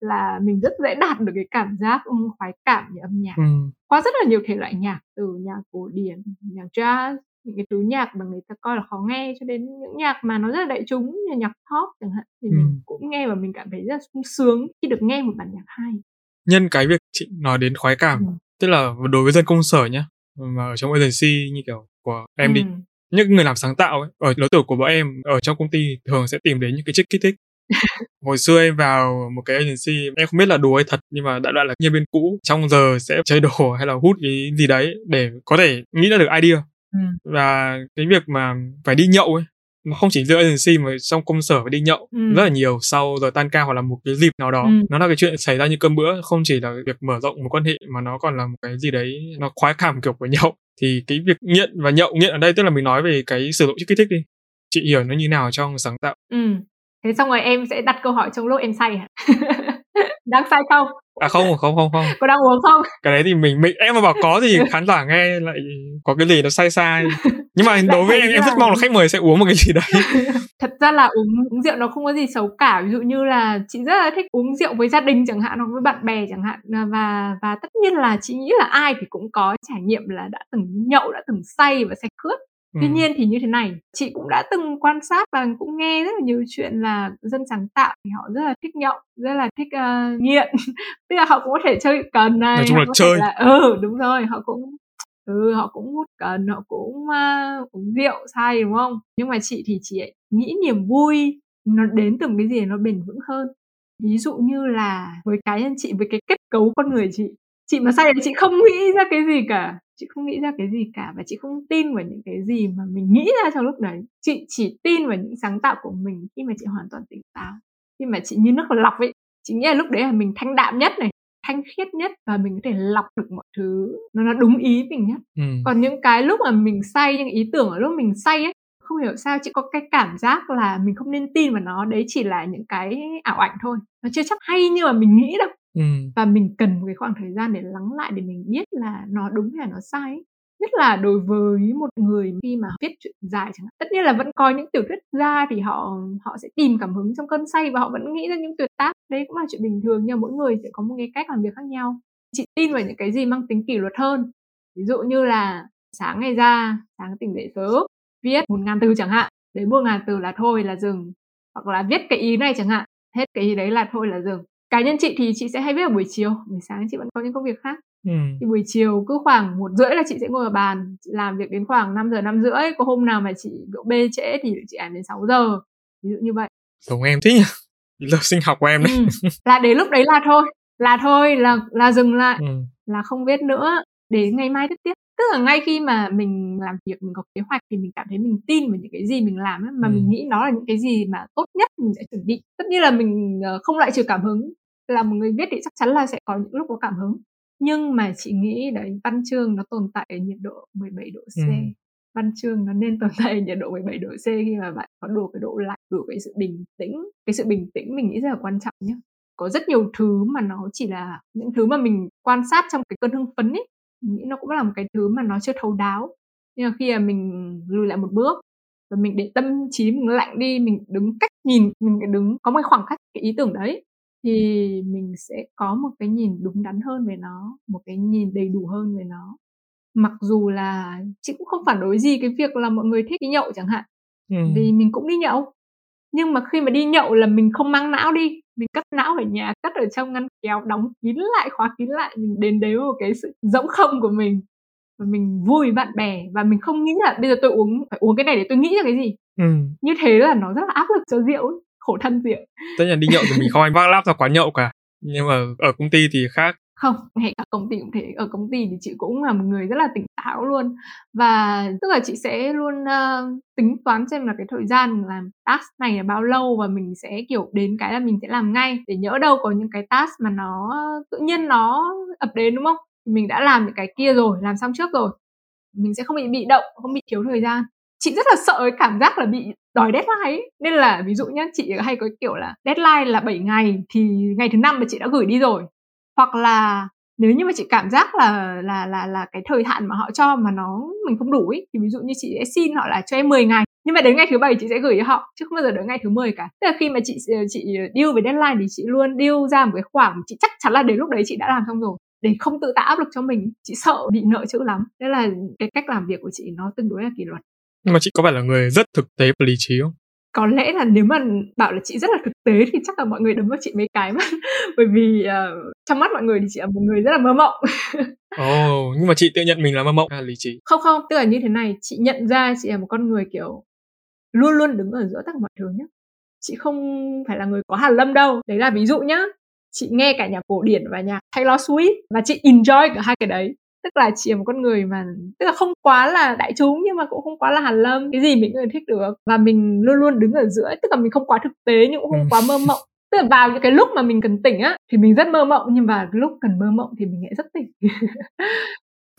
là mình rất dễ đạt được cái cảm giác um, khoái cảm như âm nhạc ừ. qua rất là nhiều thể loại nhạc từ nhạc cổ điển nhạc jazz những cái thứ nhạc mà người ta coi là khó nghe cho đến những nhạc mà nó rất là đại chúng như nhạc pop chẳng hạn thì ừ. mình cũng nghe và mình cảm thấy rất là sung sướng khi được nghe một bản nhạc hay nhân cái việc chị nói đến khoái cảm ừ. tức là đối với dân công sở nhá mà ở trong agency như kiểu của em ừ. đi những người làm sáng tạo ấy, ở lứa tuổi của bọn em ở trong công ty thường sẽ tìm đến những cái chất kích thích [LAUGHS] hồi xưa em vào một cái agency em không biết là đùa hay thật nhưng mà đại loại là nhân viên cũ trong giờ sẽ chơi đồ [LAUGHS] hay là hút cái gì đấy để có thể nghĩ ra được idea ừ. và cái việc mà phải đi nhậu ấy mà không chỉ giữa agency mà trong công sở phải đi nhậu ừ. rất là nhiều sau giờ tan ca hoặc là một cái dịp nào đó. Ừ. nó là cái chuyện xảy ra như cơm bữa không chỉ là việc mở rộng một quan hệ mà nó còn là một cái gì đấy nó khoái cảm kiểu của nhậu. Thì cái việc nghiện và nhậu nghiện ở đây tức là mình nói về cái sử dụng chất kích thích đi. Chị hiểu nó như nào trong sáng tạo? Ừ. Thế xong rồi em sẽ đặt câu hỏi trong lúc em say [LAUGHS] đang say không? À không không không không. Có đang uống không? Cái đấy thì mình mình em mà bảo có thì [LAUGHS] khán giả nghe lại có cái gì nó sai sai. Nhưng mà đối với em em rất mong là khách mời sẽ uống một cái gì đấy. [LAUGHS] Thật ra là uống uống rượu nó không có gì xấu cả. Ví dụ như là chị rất là thích uống rượu với gia đình chẳng hạn hoặc với bạn bè chẳng hạn. Và và tất nhiên là chị nghĩ là ai thì cũng có trải nghiệm là đã từng nhậu đã từng say và say khướt Tuy ừ. nhiên thì như thế này, chị cũng đã từng quan sát và cũng nghe rất là nhiều chuyện là dân sáng tạo thì họ rất là thích nhậu, rất là thích uh, nghiện. [LAUGHS] Tức là họ cũng có thể chơi cần này, nói chung là chơi. Là, ừ đúng rồi, họ cũng ừ họ cũng hút cần, họ cũng uh, uống rượu say đúng không? Nhưng mà chị thì chị nghĩ niềm vui nó đến từ cái gì nó bền vững hơn. Ví dụ như là với cá nhân chị với cái kết cấu con người chị chị mà say thì chị không nghĩ ra cái gì cả chị không nghĩ ra cái gì cả và chị không tin vào những cái gì mà mình nghĩ ra trong lúc đấy. Chị chỉ tin vào những sáng tạo của mình khi mà chị hoàn toàn tỉnh táo khi mà chị như nước lọc ấy. Chị nghĩ là lúc đấy là mình thanh đạm nhất này thanh khiết nhất và mình có thể lọc được mọi thứ. Nó nó đúng ý mình nhất ừ. còn những cái lúc mà mình say những ý tưởng ở lúc mình say ấy không hiểu sao chị có cái cảm giác là mình không nên tin vào nó. Đấy chỉ là những cái ảo ảnh thôi. Nó chưa chắc hay như mà mình nghĩ đâu ừ. và mình cần một cái khoảng thời gian để lắng lại, để mình biết là nó đúng hay là nó sai nhất là đối với một người khi mà viết chuyện dài chẳng hạn. Tất nhiên là vẫn có những tiểu thuyết ra thì họ họ sẽ tìm cảm hứng trong cơn say và họ vẫn nghĩ ra những tuyệt tác. Đấy cũng là chuyện bình thường, nhưng mỗi người sẽ có một cái cách làm việc khác nhau. Chị tin vào những cái gì mang tính kỷ luật hơn. Ví dụ như là sáng ngày ra, sáng tỉnh dậy sớm, viết một ngàn từ chẳng hạn. Đến một ngàn từ là thôi là dừng. Hoặc là viết cái ý này chẳng hạn. Hết cái ý đấy là thôi là dừng cá nhân chị thì chị sẽ hay viết vào buổi chiều buổi sáng chị vẫn có những công việc khác. Ừ. thì buổi chiều cứ khoảng một rưỡi là chị sẽ ngồi ở bàn chị làm việc đến khoảng 5 giờ năm rưỡi. Có hôm nào mà chị độ bê trễ thì chị làm đến 6 giờ. Ví dụ như vậy. Giống em thích nhỉ lớp sinh học của em đấy. Ừ. là đến lúc đấy là thôi. Là thôi là là dừng lại. Ừ. là không viết nữa. Để ngày mai tiếp tiếp tức là ngay khi mà mình làm việc mình có kế hoạch thì mình cảm thấy mình tin vào những cái gì mình làm ấy, mà ừ. mình nghĩ nó là những cái gì mà tốt nhất mình sẽ chuẩn bị. Tất nhiên là mình ờ, không loại trừ cảm hứng là một người viết thì chắc chắn là sẽ có những lúc có cảm hứng. Nhưng mà chị nghĩ đấy văn chương nó tồn tại ở nhiệt độ 17 độ C. Ừ. văn chương nó nên tồn tại ở nhiệt độ 17 độ C khi mà bạn có đủ cái độ lạnh đủ cái sự bình tĩnh. Cái sự bình tĩnh mình nghĩ rất là quan trọng nhé có rất nhiều thứ mà nó chỉ là những thứ mà mình quan sát trong cái cơn hưng phấn ấy nghĩ nó cũng là một cái thứ mà nó chưa thấu đáo. Nhưng mà khi mà mình lùi lại một bước và mình để tâm trí mình lạnh đi mình đứng cách nhìn mình đứng có một khoảng cách cái ý tưởng đấy thì mình sẽ có một cái nhìn đúng đắn hơn về nó một cái nhìn đầy đủ hơn về nó. Mặc dù là chị cũng không phản đối gì cái việc là mọi người thích đi nhậu chẳng hạn ừ. vì mình cũng đi nhậu nhưng mà khi mà đi nhậu là mình không mang não đi mình cất não ở nhà cất ở trong ngăn kéo đóng kín lại khóa kín lại mình đến đấy một cái sự rỗng không của mình và mình vui với bạn bè và mình không nghĩ là bây giờ tôi uống phải uống cái này để tôi nghĩ ra cái gì ừ. như thế là nó rất là áp lực cho rượu ấy. khổ thân rượu tất nhiên đi nhậu thì mình không anh vác láp ra quán nhậu cả nhưng mà ở công ty thì khác không [LAUGHS] ngay cả công ty cũng thế. Ở công ty thì chị cũng là một người rất là tỉnh táo luôn. Và tức là chị sẽ luôn uh, tính toán xem là cái thời gian mình làm task này là bao lâu và mình sẽ kiểu đến cái là mình sẽ làm ngay để nhỡ đâu có những cái task mà nó tự nhiên nó ập đến đúng không? Mình đã làm những cái kia rồi làm xong trước rồi mình sẽ không bị bị động không bị thiếu thời gian. Chị rất là sợ cái cảm giác là bị đòi deadline ấy. nên là ví dụ nhá chị hay có kiểu là deadline là 7 ngày thì ngày thứ năm mà chị đã gửi đi rồi hoặc là nếu như mà chị cảm giác là là là là cái thời hạn mà họ cho mà nó mình không đủ ý, thì ví dụ như chị sẽ xin họ là cho em 10 ngày nhưng mà đến ngày thứ bảy chị sẽ gửi cho họ chứ không bao giờ đến ngày thứ 10 cả. Tức là khi mà chị ờ, chị deal với deadline thì chị luôn deal ra một cái khoảng chị chắc chắn là đến lúc đấy chị đã làm xong rồi để không tự tạo áp lực cho mình chị sợ bị nợ chữ lắm. Thế là cái cách làm việc của chị nó tương đối là kỷ luật. Nhưng mà chị có phải là người rất thực tế và lý trí không? Có lẽ là nếu mà bảo là chị rất là thực tế thì chắc là mọi người đấm vào chị mấy cái mà [LAUGHS] bởi vì uh, trong mắt mọi người thì chị là một người rất là mơ mộng [LAUGHS] Ồ, oh, nhưng mà chị tự nhận mình là mơ mộng là lý trí? Không không, tức là như thế này, chị nhận ra chị là một con người kiểu luôn luôn đứng ở giữa tất cả mọi thứ nhé. Chị không phải là người có hàn lâm đâu. Đấy là ví dụ nhá. Chị nghe cả nhạc cổ điển và nhạc Taylor Swift và chị enjoy cả hai cái đấy tức là là một con người mà tức là không quá là đại chúng nhưng mà cũng không quá là hàn lâm cái gì mình cũng thích được. Và mình luôn luôn đứng ở giữa tức là mình không quá thực tế nhưng cũng không quá mơ mộng. Tức là vào những cái lúc mà mình cần tỉnh á thì mình rất mơ mộng nhưng mà lúc cần mơ mộng thì mình lại rất tỉnh. [LAUGHS]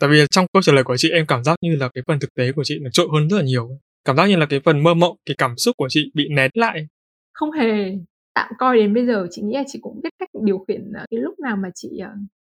Tại vì trong câu trả lời của chị em cảm giác như là cái phần thực tế của chị nó trội hơn rất là nhiều. Cảm giác như là cái phần mơ mộng cái cảm xúc của chị bị nén lại. Không hề. Tạm coi đến bây giờ chị nghĩ là chị cũng biết cách điều khiển ờ, cái lúc nào mà chị ờ,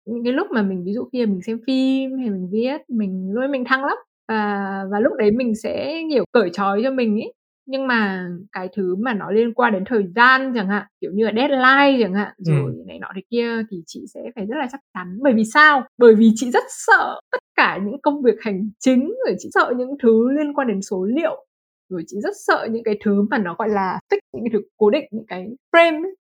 những cái lúc mà mình ví dụ khi mình xem phim hay mình viết mình luôn mình thăng lắm và và lúc đấy mình sẽ kiểu cởi trói cho mình ấy nhưng mà cái thứ mà nó liên quan đến thời gian chẳng hạn kiểu như là deadline chẳng hạn rồi ừ. này nọ thế kia thì chị sẽ phải rất là chắc chắn bởi vì sao bởi vì chị rất sợ tất cả những công việc hành chính rồi chị sợ những thứ liên quan đến số liệu rồi chị rất sợ những cái thứ mà nó gọi là fix những cái thứ cố định những cái frame ấy.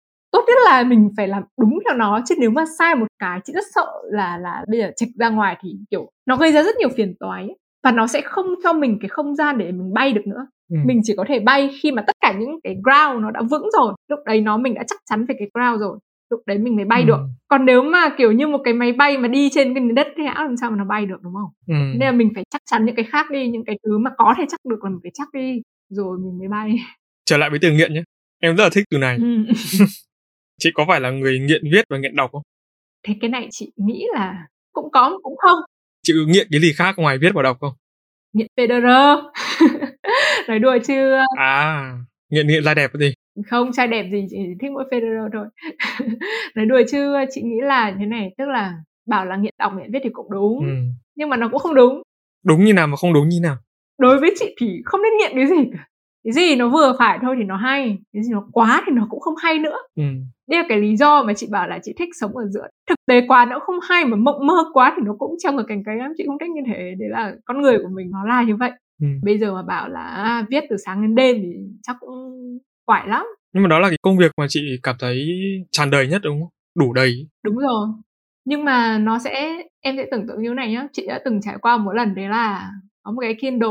Tốt nhất là mình phải làm đúng theo nó chứ nếu mà sai một cái chị rất sợ là là bây giờ chạch ra ngoài thì kiểu nó gây ra rất nhiều phiền toái ấy. và nó sẽ không cho mình cái không gian để mình bay được nữa ừ. mình chỉ có thể bay khi mà tất cả những cái ground nó đã vững rồi lúc đấy nó mình đã chắc chắn về cái ground rồi lúc đấy mình mới bay ừ. được còn nếu mà kiểu như một cái máy bay mà đi trên cái đất thì làm sao mà nó bay được đúng không ừ. nên là mình phải chắc chắn những cái khác đi những cái thứ mà có thể chắc được là mình phải chắc đi rồi mình mới bay trở lại với từ nghiện nhé em rất là thích từ này ừ. [LAUGHS] chị có phải là người nghiện viết và nghiện đọc không? Thế cái này chị nghĩ là cũng có cũng không. Chị nghiện cái gì khác ngoài viết và đọc không? Nghiện Federer [LAUGHS] nói đùa chứ. À nghiện nghiện da đẹp gì không trai đẹp gì chỉ thích mỗi Federer thôi. [LAUGHS] Nói đùa chứ chị nghĩ là thế này tức là bảo là nghiện đọc nghiện viết thì cũng đúng. Ừ. nhưng mà nó cũng không đúng. Đúng như nào mà không đúng như nào? Đối với chị thì không nên nghiện cái gì cả cái gì nó vừa phải thôi thì nó hay cái gì nó quá thì nó cũng không hay nữa. Ừ. đây là cái lý do mà chị bảo là chị thích sống ở giữa. Thực tế quá nó không hay mà mộng mơ quá thì nó cũng trong ở cành cây lắm chị không thích như thế. Đấy là con người của mình nó là như vậy. Ừ. bây giờ mà bảo là à, viết từ sáng đến đêm thì chắc cũng quải lắm. Nhưng mà đó là cái công việc mà chị cảm thấy tràn đầy nhất đúng không? Đủ đầy. Đúng rồi. Nhưng mà nó sẽ em sẽ tưởng tượng như này nhá. Chị đã từng trải qua một lần đấy là có một cái Kindle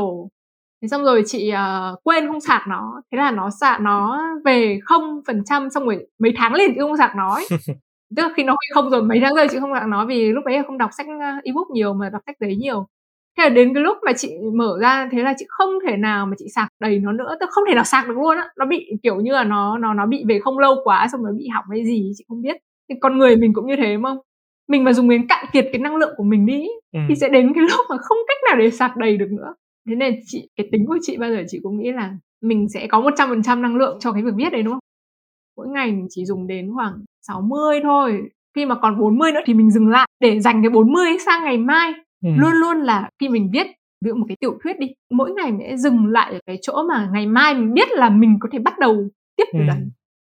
thế xong rồi chị uh, quên không sạc nó. Thế là nó sạc nó về không phần trăm xong rồi mấy tháng liền chị không sạc nó ấy. [LAUGHS] tức là khi nó không rồi mấy tháng rồi chị không sạc nó vì lúc đấy không đọc sách ờ, ebook nhiều mà đọc sách giấy nhiều. Thế là đến cái lúc mà chị mở ra thế là chị không thể nào mà chị sạc đầy nó nữa. Tức không thể nào sạc được luôn á. Nó bị kiểu như là nó nó nó bị về không lâu quá xong rồi bị hỏng hay gì chị không biết. Thì con người mình cũng như thế đúng không mình mà dùng đến cạn kiệt cái năng lượng của mình đi ừ. thì sẽ đến cái lúc mà không cách nào để sạc đầy được nữa thế nên chị cái tính của chị bao giờ chị cũng nghĩ là mình sẽ có một trăm phần trăm năng lượng cho cái việc viết đấy đúng không mỗi ngày mình chỉ dùng đến khoảng 60 thôi khi mà còn 40 nữa thì mình dừng lại để dành cái 40 sang ngày mai ừ. luôn luôn là khi mình viết ví dụ một cái tiểu thuyết đi mỗi ngày mình sẽ dừng lại ở cái chỗ mà ngày mai mình biết là mình có thể bắt đầu tiếp từ ừ. đấy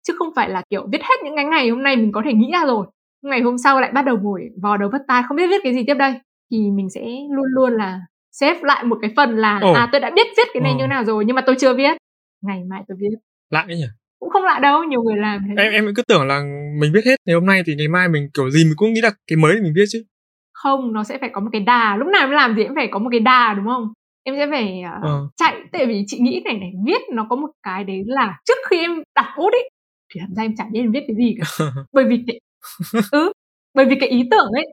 chứ không phải là kiểu viết hết những cái ngày hôm nay mình có thể nghĩ ra rồi ngày hôm sau lại bắt đầu ngồi vò đầu vất tai không biết viết cái gì tiếp đây thì mình sẽ luôn luôn là xếp lại một cái phần là Ồ. à tôi đã biết viết cái này Ồ. như nào rồi nhưng mà tôi chưa viết. Ngày mai tôi viết. Lạ nhỉ? Cũng không lạ đâu nhiều người làm thế. Em em cứ tưởng là mình viết hết ngày hôm nay thì ngày mai mình kiểu gì mình cũng nghĩ là cái mới mình viết chứ. Không nó sẽ phải có một cái đà lúc nào em làm gì cũng phải có một cái đà đúng không? Em sẽ phải uh, ờ. chạy tại vì chị nghĩ này này viết nó có một cái đấy là trước khi em đặt bút ấy thì thật ra em chả biết em viết cái gì cả. [LAUGHS] Bởi vì cái ừ bởi vì cái ý tưởng ấy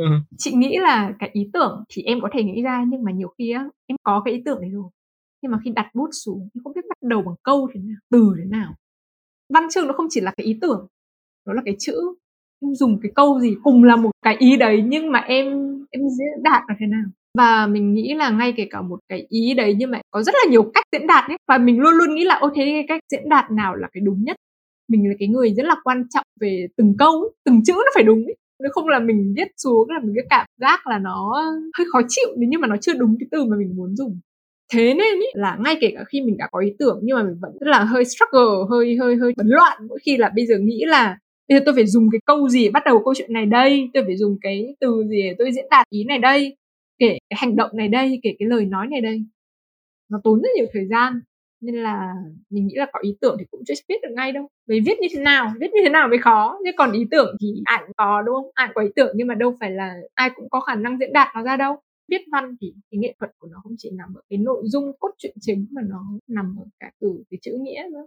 ừ. chị nghĩ là cái ý tưởng thì em có thể nghĩ ra, nhưng mà nhiều khi á, em có cái ý tưởng đấy rồi, nhưng mà khi đặt bút xuống em không biết bắt đầu bằng câu thế nào, từ thế nào văn chương nó không chỉ là cái ý tưởng, nó là cái chữ em dùng cái câu gì cùng là một cái ý đấy, nhưng mà em em diễn đạt là thế nào và mình nghĩ là ngay kể cả một cái ý đấy, nhưng mà có rất là nhiều cách diễn đạt ấy, và mình luôn luôn nghĩ là, ô, thế cái cách diễn đạt nào là cái đúng nhất mình là cái người rất là quan trọng về từng câu ấy. từng chữ nó phải đúng ấy nếu không là mình viết xuống là mình cái cảm giác là nó hơi khó chịu nếu như mà nó chưa đúng cái từ mà mình muốn dùng. Thế nên ý, là ngay kể cả khi mình đã có ý tưởng nhưng mà mình vẫn rất là hơi struggle hơi hơi hơi bấn loạn mỗi khi là bây giờ nghĩ là bây giờ tôi phải dùng cái câu gì bắt đầu câu chuyện này đây? Tôi phải dùng cái từ gì để tôi diễn đạt ý này đây? Kể cái hành động này đây kể cái lời nói này đây. Nó tốn rất nhiều thời gian nên là mình nghĩ là có ý tưởng thì cũng chưa biết được ngay đâu. Vì viết như thế nào viết như thế nào mới khó. Chứ còn ý tưởng thì cũng có đúng không? Cũng có ý tưởng nhưng mà đâu phải là ai cũng có khả năng diễn đạt nó ra đâu. Viết văn thì cái nghệ thuật của nó không chỉ nằm ở cái nội dung cốt truyện chính mà nó nằm ở cả từ cái chữ nghĩa nữa.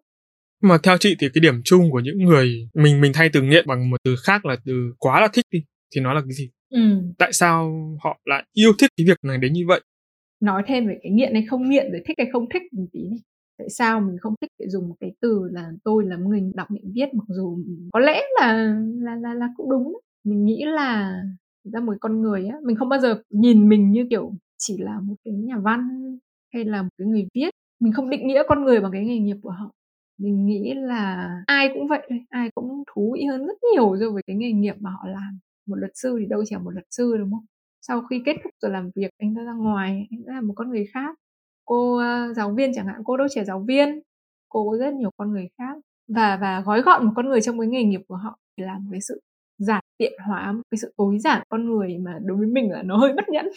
Mà theo chị thì cái điểm chung của những người mình mình thay từ nghiện bằng một từ khác là từ quá là thích đi thì nó là cái gì? Ừ. tại sao họ lại yêu thích cái việc này đến như vậy? Nói thêm về cái nghiện hay không nghiện rồi thích hay không thích một tí này tại sao mình không thích để dùng một cái từ là tôi là người đọc miệng viết mặc dù có lẽ là là là, là cũng đúng mình nghĩ là ra một con người á mình không bao giờ nhìn mình như kiểu chỉ là một cái nhà văn hay là một cái người viết. Mình không định nghĩa con người bằng cái nghề nghiệp của họ. Mình nghĩ là ai cũng vậy ai cũng thú vị hơn rất nhiều so với cái nghề nghiệp mà họ làm. Một luật sư thì đâu chỉ là một luật sư đúng không? Sau khi kết thúc rồi làm việc anh ta ra ngoài anh ta là một con người khác cô giáo viên chẳng hạn, cô đâu chỉ giáo viên, cô có rất nhiều con người khác. Và và gói gọn một con người trong cái nghề nghiệp của họ là làm cái sự giản tiện hóa, một cái sự tối giản con người mà đối với mình là nó hơi bất nhẫn.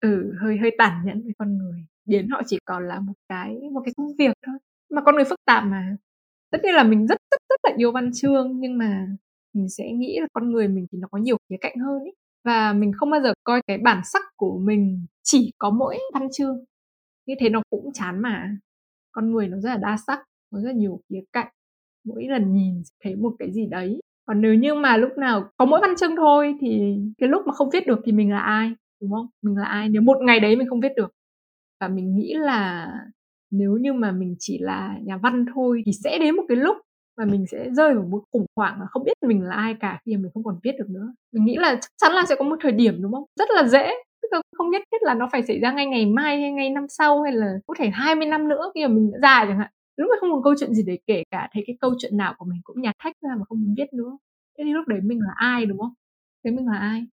Ừ hơi hơi tàn nhẫn với con người, biến họ chỉ còn là một cái một cái công việc thôi. Mà con người phức tạp mà. Tất nhiên là mình rất rất rất là yêu văn chương, nhưng mà mình sẽ nghĩ là con người mình thì nó có nhiều khía cạnh hơn ý và mình không bao giờ coi cái bản sắc của mình chỉ có mỗi văn chương. Như thế nó cũng chán mà. Con người nó rất là đa sắc có rất là nhiều khía cạnh. Mỗi lần nhìn thấy một cái gì đấy. Còn nếu như mà lúc nào có mỗi văn chương thôi thì cái lúc mà không viết được thì mình là ai, đúng không? Mình là ai? Nếu một ngày đấy mình không viết được. Và mình nghĩ là nếu như mà mình chỉ là nhà văn thôi thì sẽ đến một cái lúc và mình sẽ rơi vào một khủng hoảng là không biết mình là ai cả khi mà mình không còn viết được nữa. Mình nghĩ là chắc chắn là sẽ có một thời điểm, đúng không? Rất là dễ. Tức là không nhất thiết là nó phải xảy ra ngay ngày mai hay ngay năm sau hay là có thể 20 năm nữa khi mà mình đã già chẳng hạn. Lúc mà không còn câu chuyện gì để kể cả, thấy cái câu chuyện nào của mình cũng nhạt thách ra mà không muốn viết nữa. Thế thì lúc đấy mình là ai, đúng không? Thế mình là ai?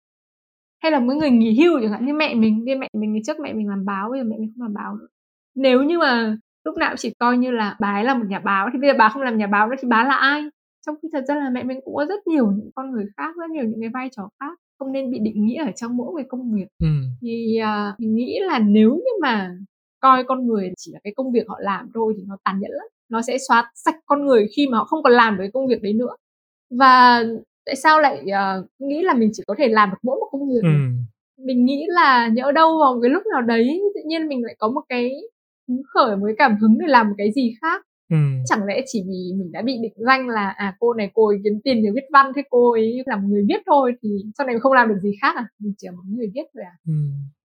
Hay là mấy người nghỉ hưu chẳng hạn, như mẹ mình. Như mẹ mình ngày trước mẹ mình làm báo, bây giờ mẹ mình không làm báo nữa. Nếu như mà lúc nào chỉ coi như là bà ấy là một nhà báo thì bây giờ bà không làm nhà báo nữa thì bà là ai? Trong khi thật ra là mẹ mình cũng có rất nhiều những con người khác rất nhiều những cái vai trò khác không nên bị định nghĩa ở trong mỗi cái công việc. Ừ. thì uh, mình nghĩ là nếu như mà coi con người chỉ là cái công việc họ làm thôi thì nó tàn nhẫn lắm. Nó sẽ xóa sạch con người khi mà họ không còn làm được cái công việc đấy nữa. Và tại sao lại uh, nghĩ là mình chỉ có thể làm được mỗi một công việc ừ. mình nghĩ là nhỡ đâu vào cái lúc nào đấy tự nhiên mình lại có một cái khởi một cái cảm hứng để làm một cái gì khác. Ừ. chẳng lẽ chỉ vì mình đã bị định danh là à cô này cô ấy kiếm tiền nhờ viết văn thế cô ấy làm người viết thôi thì sau này không làm được gì khác à? Mình chỉ là một người viết thôi à? Ừ.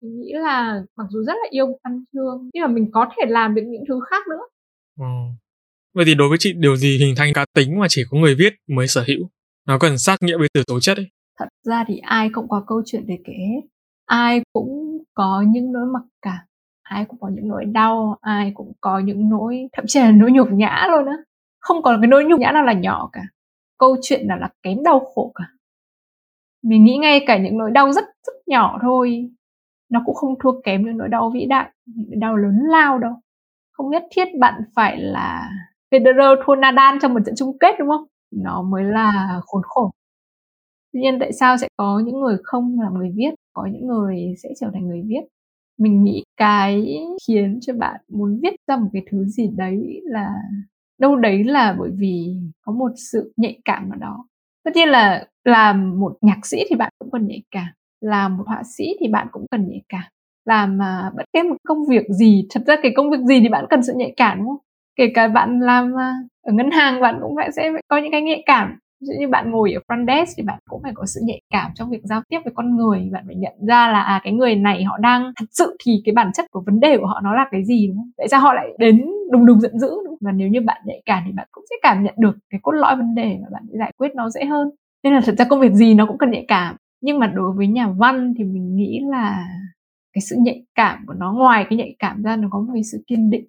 mình nghĩ là mặc dù rất là yêu văn chương nhưng mà mình có thể làm được những thứ khác nữa. Ừ. vậy thì đối với chị điều gì hình thành cá tính mà chỉ có người viết mới sở hữu? Nó cần sát nghĩa với từ tố chất ấy. Thật ra thì ai cũng có câu chuyện để kể hết. Ai cũng có những nỗi mặc cảm ai cũng có những nỗi đau, ai cũng có những nỗi, thậm chí là nỗi nhục nhã luôn á. Không còn cái nỗi nhục nhã nào là nhỏ cả. Câu chuyện nào là kém đau khổ cả. Mình nghĩ ngay cả những nỗi đau rất rất nhỏ thôi, nó cũng không thua kém những nỗi đau vĩ đại, những nỗi đau lớn lao đâu. Không nhất thiết bạn phải là Federer, thua Nadal trong một trận chung kết, đúng không? Nó mới là khốn khổ. Tuy nhiên tại sao sẽ có những người không là người viết, có những người sẽ trở thành người viết? Mình nghĩ cái khiến cho bạn muốn viết ra một cái thứ gì đấy là, đâu đấy là bởi vì có một sự nhạy cảm ở đó. Tất nhiên là làm một nhạc sĩ thì bạn cũng cần nhạy cảm, làm một họa sĩ thì bạn cũng cần nhạy cảm. Làm mà bất kể một công việc gì, thật ra cái công việc gì thì bạn cần sự nhạy cảm, đúng không? Kể cả bạn làm à, ở ngân hàng bạn cũng phải sẽ có những cái nhạy cảm ví dụ như bạn ngồi ở front desk thì bạn cũng phải có sự nhạy cảm trong việc giao tiếp với con người. Bạn phải nhận ra là à cái người này họ đang thật sự thì cái bản chất của vấn đề của họ nó là cái gì, đúng không? Tại sao họ lại đến đùng đùng giận dữ, đúng không? và nếu như bạn nhạy cảm thì bạn cũng sẽ cảm nhận được cái cốt lõi vấn đề và bạn sẽ giải quyết nó dễ hơn. Nên là thật ra công việc gì nó cũng cần nhạy cảm. Nhưng mà đối với nhà văn thì mình nghĩ là cái sự nhạy cảm của nó, ngoài cái nhạy cảm ra nó có một cái sự kiên định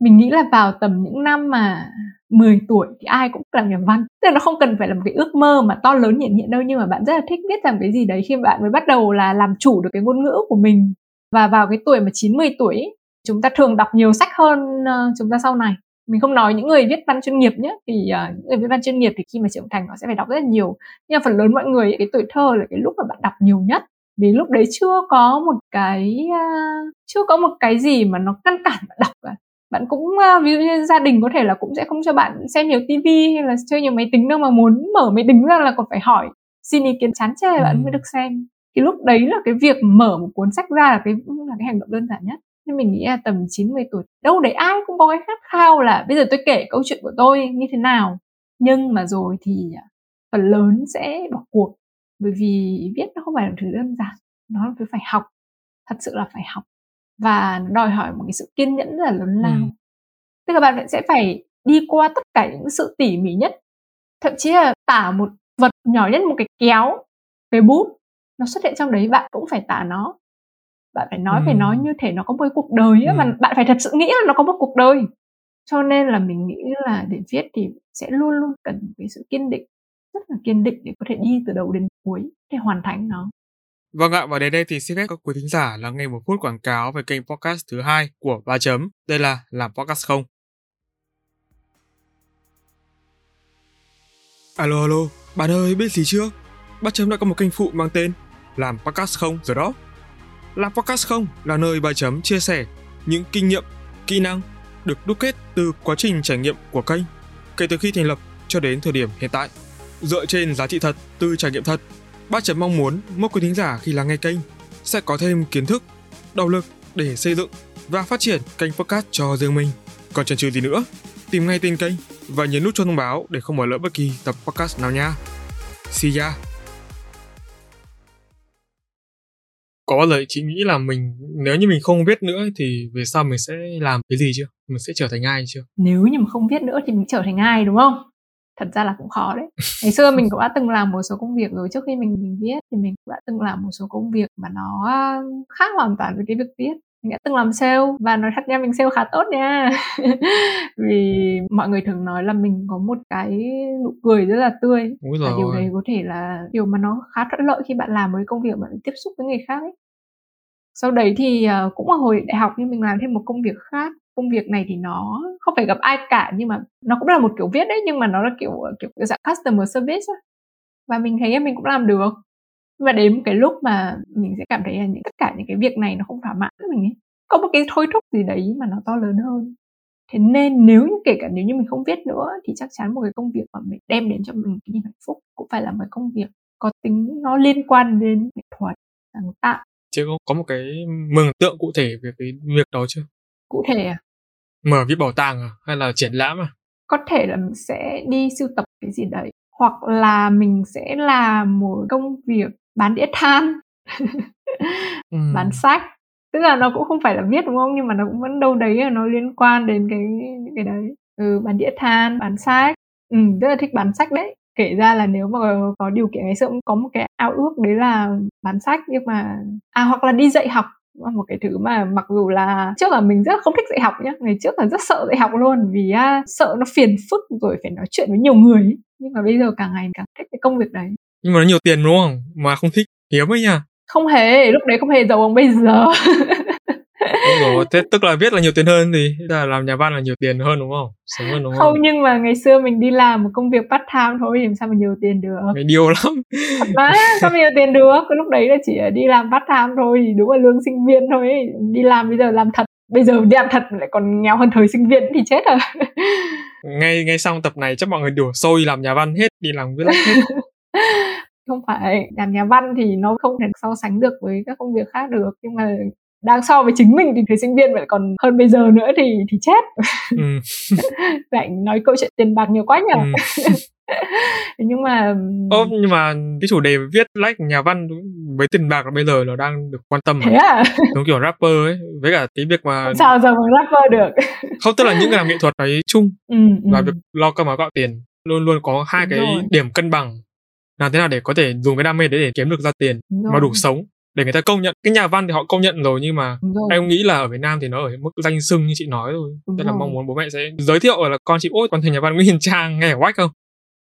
mình nghĩ là vào tầm những năm mà 10 tuổi thì ai cũng làm nhà văn. Tức là nó không cần phải là một cái ước mơ mà to lớn hiển hiện đâu nhưng mà bạn rất là thích viết làm cái gì đấy khi bạn mới bắt đầu là làm chủ được cái ngôn ngữ của mình. Và vào cái tuổi mà 90 tuổi chúng ta thường đọc nhiều sách hơn ờ, chúng ta sau này. Mình không nói những người viết văn chuyên nghiệp nhé thì uh, ờ, những người viết văn chuyên nghiệp thì khi mà trưởng thành họ sẽ phải đọc rất là nhiều. Nhưng mà phần lớn mọi người cái tuổi thơ là cái lúc mà bạn đọc nhiều nhất. Vì lúc đấy chưa có một cái uh, chưa có một cái gì mà nó ngăn cản bạn đọc cả bạn cũng ví dụ như gia đình có thể là cũng sẽ không cho bạn xem nhiều tivi hay là chơi nhiều máy tính đâu mà muốn mở máy tính ra là còn phải hỏi xin ý kiến chán chê bạn mới ừ. được xem. Cái lúc đấy là cái việc mở một cuốn sách ra là cái là cái hành động đơn giản nhất. Nên mình nghĩ là tầm 90 tuổi đâu đấy ai cũng có cái khát khao là bây giờ tôi kể câu chuyện của tôi như thế nào. Nhưng mà rồi thì à, phần lớn sẽ bỏ cuộc bởi vì viết nó không phải là thứ đơn giản nó phải học thật sự là phải học và đòi hỏi một cái sự kiên nhẫn rất là lớn lao ừ. tức là bạn sẽ phải đi qua tất cả những sự tỉ mỉ nhất thậm chí là tả một vật nhỏ nhất một cái kéo cái bút nó xuất hiện trong đấy bạn cũng phải tả nó bạn phải nói ừ. phải nói như thể nó có một cuộc đời á ừ. mà bạn phải thật sự nghĩ là nó có một cuộc đời cho nên là mình nghĩ là để viết thì sẽ luôn luôn cần cái sự kiên định rất là kiên định để có thể đi từ đầu đến cuối để hoàn thành nó Vâng ạ, và đến đây thì xin phép các quý thính giả là nghe một phút quảng cáo về kênh podcast thứ hai của Ba Chấm. Đây là Làm Podcast Không. Alo alo, bạn ơi biết gì chưa? Ba Chấm đã có một kênh phụ mang tên Làm Podcast Không rồi đó. Làm Podcast Không là nơi Ba Chấm chia sẻ những kinh nghiệm, kỹ năng được đúc kết từ quá trình trải nghiệm của kênh kể từ khi thành lập cho đến thời điểm hiện tại. Dựa trên giá trị thật từ trải nghiệm thật Bác Trần mong muốn mỗi quý thính giả khi lắng nghe kênh sẽ có thêm kiến thức, động lực để xây dựng và phát triển kênh podcast cho riêng mình. Còn chần chừ gì nữa, tìm ngay tên kênh và nhấn nút cho thông báo để không bỏ lỡ bất kỳ tập podcast nào nha. See ya! Có bao giờ chị nghĩ là mình nếu như mình không viết nữa thì về sau mình sẽ làm cái gì chưa? Mình sẽ trở thành ai chưa? Nếu như mà không viết nữa thì mình trở thành ai đúng không? Thật ra là cũng khó đấy. Ngày xưa mình cũng đã từng làm một số công việc rồi trước khi mình mình viết thì mình cũng đã từng làm một số công việc mà nó khác hoàn toàn với cái việc viết. Mình đã từng làm sale và nói thật nha mình sale khá tốt nha. [LAUGHS] Vì mọi người thường nói là mình có một cái nụ cười rất là tươi và điều đấy có thể là điều mà nó khá thuận lợi khi bạn làm với công việc bạn tiếp xúc với người khác ấy. Sau đấy thì ờ, cũng ở hồi đại học nhưng mình làm thêm một công việc khác công việc này thì nó không phải gặp ai cả nhưng mà nó cũng là một kiểu viết đấy nhưng mà nó là kiểu kiểu dạng customer service và mình thấy mình cũng làm được. Và đến một cái lúc mà mình sẽ cảm thấy là những tất cả những cái việc này nó không thỏa mãn mình ấy có một cái thôi thúc gì đấy mà nó to lớn hơn. Thế nên nếu như kể cả nếu như mình không viết nữa thì chắc chắn một cái công việc mà mình đem đến cho mình cái niềm hạnh phúc cũng phải là một công việc có tính nó liên quan đến nghệ thuật sáng tạo. Chứ có một cái mường tượng cụ thể về cái việc đó chưa? Cụ thể à mở viện bảo tàng à? hay là triển lãm à? Có thể là mình sẽ đi sưu tập cái gì đấy hoặc là mình sẽ làm một công việc bán đĩa than. Ừ. bán sách. Tức là nó cũng không phải là viết đúng không? Nhưng mà nó cũng vẫn đâu đấy là nó liên quan đến cái cái đấy. Ừ, bán đĩa than bán sách. Ừ, rất là thích bán sách đấy. Kể ra là nếu mà có điều kiện ngày xưa cũng có một cái ao ước đấy là bán sách nhưng mà à hoặc là đi dạy học một cái thứ mà mặc dù là trước là mình rất không thích dạy học nhá ngày trước là rất sợ dạy học luôn vì uh, sợ nó phiền phức rồi phải nói chuyện với nhiều người ấy. nhưng mà bây giờ càng ngày càng thích cái công việc đấy. Nhưng mà nó nhiều tiền đúng không? Mà không thích hiếm ấy nha. Không hề lúc đấy không hề giàu bằng bây giờ [LAUGHS] đúng rồi thế tức là viết là nhiều tiền hơn thì là làm nhà văn là nhiều tiền hơn đúng không? Sống hơn đúng không không? nhưng mà ngày xưa mình đi làm một công việc part time thôi thì làm sao mà nhiều tiền được? Mày điêu lắm. Thật mà sao mà nhiều tiền được? Cái lúc đấy là chỉ đi làm part time thôi thì đúng là lương sinh viên thôi. Đi làm bây giờ làm thật bây giờ đi làm thật lại còn nghèo hơn thời sinh viên thì chết rồi. [LAUGHS] Ngay ngay xong tập này chắc mọi người đổ xôi làm nhà văn hết đi làm viết lách hết. [LAUGHS] Không phải làm nhà văn thì nó không thể so sánh được với các công việc khác được nhưng mà đang so với chính mình thì thời sinh viên vậy còn hơn bây giờ nữa thì thì chết ừ. [LAUGHS] nói câu chuyện tiền bạc nhiều quá nhỉ ừ. [LAUGHS] nhưng mà Ô, nhưng mà cái chủ đề viết like nhà văn với tiền bạc bây giờ nó đang được quan tâm thế à giống kiểu rapper ấy với cả cái việc mà sao giờ mà rapper được [LAUGHS] không tức là những người làm nghệ thuật ấy chung ừ, và ừ. việc lo cơm áo gạo tiền luôn luôn có hai Đúng cái rồi. điểm cân bằng làm thế nào để có thể dùng cái đam mê đấy để kiếm được ra tiền mà đủ sống để người ta công nhận. Cái nhà văn thì họ công nhận rồi nhưng mà em nghĩ là ở Việt Nam thì nó ở mức danh sưng như chị nói rồi Đúng rất là mong muốn bố mẹ sẽ giới thiệu là con chị ôi con thành nhà văn Nguyễn Hiền Trang nghe quách không?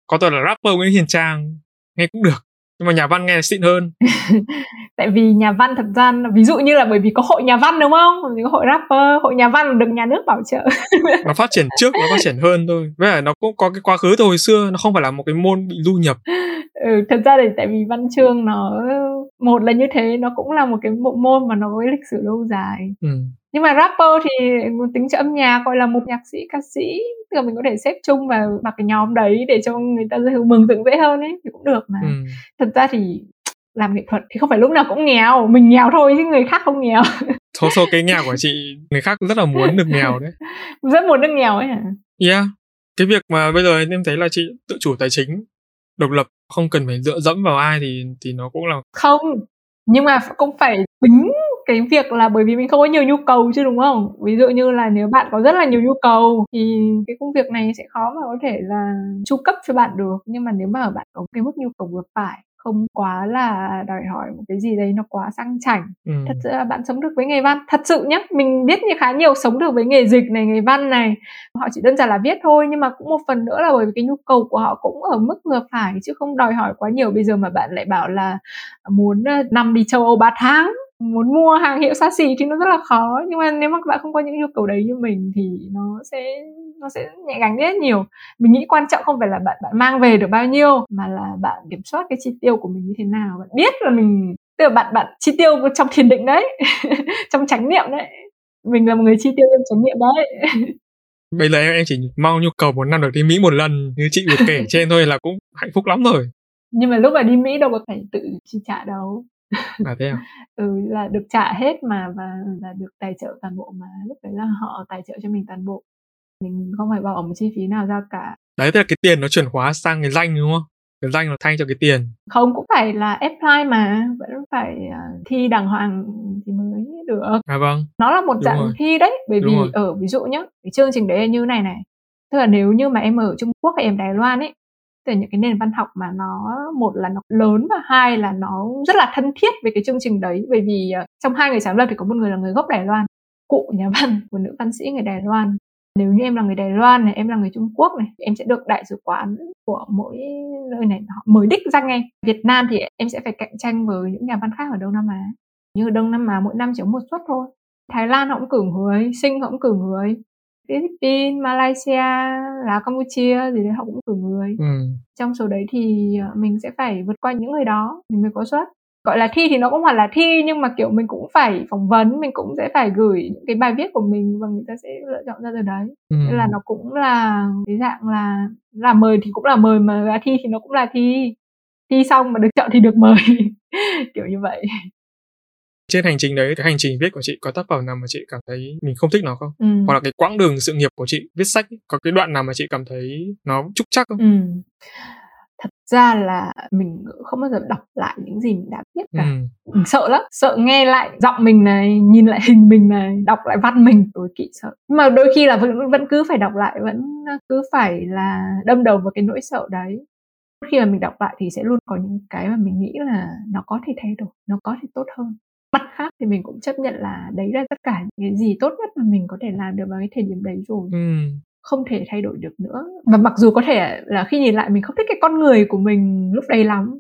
Có tôi là rapper Nguyễn Hiền Trang nghe cũng được. Nhưng mà nhà văn nghe xịn hơn. [LAUGHS] Tại vì nhà văn thật ra ví dụ như là bởi vì có hội nhà văn đúng không? Có hội rapper hội nhà văn được nhà nước bảo trợ. [LAUGHS] Nó phát triển trước nó phát triển hơn thôi. Với lại nó cũng có cái quá khứ từ hồi xưa nó không phải là một cái môn bị du nhập ừ, thật ra thì tại vì văn chương nó một là như thế nó cũng là một cái bộ môn mà nó có lịch sử lâu dài. Ừ. nhưng mà rapper thì tính cho âm nhạc gọi là một nhạc sĩ ca sĩ tức là mình có thể xếp chung vào mặc cái nhóm đấy để cho người ta mừng tượng dễ hơn ấy thì cũng được mà. Ừ. thật ra thì làm nghệ thuật thì không phải lúc nào cũng nghèo mình nghèo thôi chứ người khác không nghèo. [LAUGHS] Thôi thôi cái nhà của chị người khác rất là muốn được nghèo đấy. [LAUGHS] Rất muốn được nghèo ấy hả? Yeah. Cái việc mà bây giờ em thấy là chị tự chủ tài chính độc lập, không cần phải dựa dẫm vào ai thì thì nó cũng là không, nhưng mà cũng phải tính cái việc là bởi vì mình không có nhiều nhu cầu chứ, đúng không? Ví dụ như là nếu bạn có rất là nhiều nhu cầu thì cái công việc này sẽ khó mà có thể là chu cấp cho bạn được. Nhưng mà nếu mà bạn có cái mức nhu cầu vừa phải không quá là đòi hỏi một cái gì đấy nó quá sang chảnh. Ừ. thật sự là bạn sống được với nghề văn thật sự nhé mình biết như khá nhiều sống được với nghề dịch này nghề văn này. Họ chỉ đơn giản là viết thôi nhưng mà cũng một phần nữa là bởi vì cái nhu cầu của họ cũng ở mức vừa phải chứ không đòi hỏi quá nhiều. Bây giờ mà bạn lại bảo là muốn ờ, năm đi châu âu 3 tháng muốn mua hàng hiệu xa xỉ thì nó rất là khó. Nhưng mà nếu mà bạn không có những nhu cầu đấy như mình thì nó sẽ nó sẽ nhẹ gánh rất nhiều. Mình nghĩ quan trọng không phải là bạn bạn mang về được bao nhiêu mà là bạn kiểm soát cái chi tiêu của mình như thế nào. Bạn biết là mình tức là bạn bạn chi tiêu trong thiền định đấy [LAUGHS] trong chánh niệm đấy. Mình là một người chi tiêu trong chánh niệm đấy. [LAUGHS] Bây giờ em, em chỉ mong nhu cầu một năm được đi mỹ một lần như chị vừa kể [LAUGHS] trên thôi là cũng hạnh phúc lắm rồi. Nhưng mà lúc mà đi mỹ đâu có phải tự chi trả đâu à thế à? [LAUGHS] ừ là được trả hết mà và là được tài trợ toàn bộ mà lúc đấy là họ tài trợ cho mình toàn bộ mình không phải bỏ một chi phí nào ra cả đấy tức là cái tiền nó chuyển hóa sang cái danh đúng không cái danh nó thay cho cái tiền không cũng phải là apply mà vẫn phải uh, thi đàng hoàng thì mới được à vâng nó là một đúng dạng rồi. thi đấy bởi đúng vì rồi. ở ví dụ nhá cái chương trình đấy như này này tức là nếu như mà em ở Trung Quốc hay em Đài Loan ấy từ những cái nền văn học mà nó, một là nó lớn và hai là nó rất là thân thiết với cái chương trình đấy. Bởi vì ờ, trong hai người sáng lập thì có một người là người gốc Đài Loan, cụ nhà văn [LAUGHS] của nữ văn sĩ người Đài Loan. Nếu như em là người Đài Loan này, em là người Trung Quốc này, em sẽ được đại sứ quán của mỗi nơi này họ mới đích danh em Việt Nam thì em sẽ phải cạnh tranh với những nhà văn khác ở Đông Nam Á. Như ở Đông Nam Á mỗi năm chỉ có một suất thôi. Thái Lan họ cũng cử người Sinh họ cũng cử người. Philippines, Malaysia, là Campuchia gì đấy họ cũng cử người. Ừ. Trong số đấy thì ờ, mình sẽ phải vượt qua những người đó mình mới có suất. Gọi là thi thì nó cũng hoàn là thi nhưng mà kiểu mình cũng phải phỏng vấn, mình cũng sẽ phải gửi những cái bài viết của mình và người ta sẽ lựa chọn ra từ đấy. Ừ. Nên là nó cũng là cái dạng là là mời thì cũng là mời mà là thi thì nó cũng là thi. Thi xong mà được chọn thì được mời. [LAUGHS] kiểu như vậy trên hành trình đấy cái hành trình viết của chị có tác phẩm nào mà chị cảm thấy mình không thích nó không? Ừ. hoặc là cái quãng đường sự nghiệp của chị viết sách có cái đoạn nào mà chị cảm thấy nó trúc chắc không? Ừ. thật ra là mình không bao giờ đọc lại những gì mình đã viết cả. Ừ. mình sợ lắm. Sợ nghe lại giọng mình này nhìn lại hình mình này đọc lại văn mình tối kỵ sợ. Nhưng mà đôi khi là vẫn vẫn cứ phải đọc lại vẫn cứ phải là đâm đầu vào cái nỗi sợ đấy. Khi mà mình đọc lại thì sẽ luôn có những cái mà mình nghĩ là nó có thể thay đổi nó có thể tốt hơn mặt khác thì mình cũng chấp nhận là đấy là tất cả những cái gì tốt nhất mà mình có thể làm được vào cái thời điểm đấy rồi. Ừ. không thể thay đổi được nữa. Và mặc dù có thể là khi nhìn lại mình không thích cái con người của mình lúc đấy lắm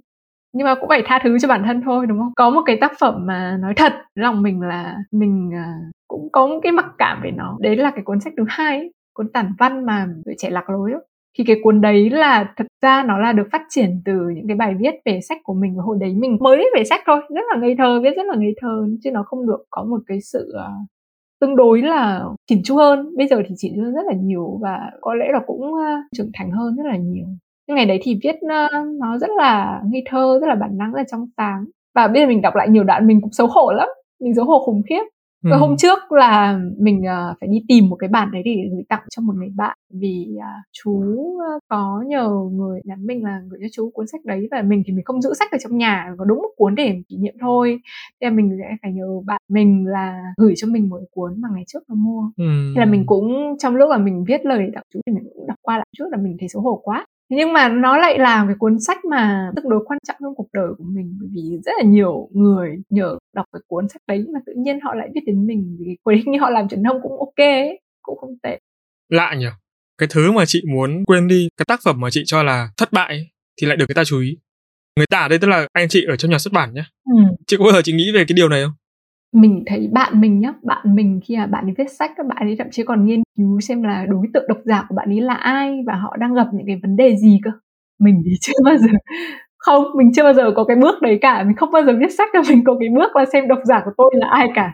nhưng mà cũng phải tha thứ cho bản thân thôi đúng không? Có một cái tác phẩm mà nói thật lòng mình là mình à, cũng có một cái mặc cảm về nó. Đấy là cái cuốn sách thứ hai ấy, cuốn tản văn mà tuổi trẻ lạc lối ấy thì cái cuốn đấy là thật ra nó là được phát triển từ những cái bài viết về sách của mình và hồi đấy mình mới viết về sách thôi rất là ngây thơ viết rất là ngây thơ chứ nó không được có một cái sự uh, tương đối là chỉn chu hơn. Bây giờ thì chỉn chu hơn rất là nhiều và có lẽ là cũng uh, trưởng thành hơn rất là nhiều. Nhưng ngày đấy thì viết uh, nó rất là ngây thơ rất là bản năng rất là trong sáng. Và bây giờ mình đọc lại nhiều đoạn mình cũng xấu hổ lắm. Mình xấu hổ khủng khiếp. Ừ. hôm trước là mình uh, phải đi tìm một cái bản đấy để gửi tặng cho một người bạn vì uh, chú uh, có nhờ người nhắn mình là gửi cho chú cuốn sách đấy và mình thì mình không giữ sách ở trong nhà có đúng một cuốn để kỷ niệm thôi là mình sẽ phải nhờ bạn mình là gửi cho mình một cuốn mà ngày trước nó mua ừ. thế là mình cũng trong lúc mà mình viết lời tặng chú thì mình cũng đọc qua lại trước là mình thấy xấu hổ quá nhưng mà nó lại là cái cuốn sách mà tương đối quan trọng trong cuộc đời của mình bởi vì rất là nhiều người nhờ đọc cái cuốn sách đấy mà tự nhiên họ lại biết đến mình vì cuối như họ làm truyền thông cũng ok ấy, cũng không tệ. Lạ nhỉ? Cái thứ mà chị muốn quên đi cái tác phẩm mà chị cho là thất bại thì lại được người ta chú ý. Người ta ở đây tức là anh chị ở trong nhà xuất bản nhé ừ. chị có bao giờ chị nghĩ về cái điều này không mình thấy bạn mình nhá, bạn mình khi mà bạn ấy viết sách các bạn ấy thậm chí còn nghiên cứu xem là đối tượng độc giả của bạn ấy là ai và họ đang gặp những cái vấn đề gì cơ. Mình thì chưa bao giờ, không, mình chưa bao giờ có cái bước đấy cả. Mình không bao giờ viết sách là [LAUGHS] mình có cái bước là xem độc giả của tôi là ai cả.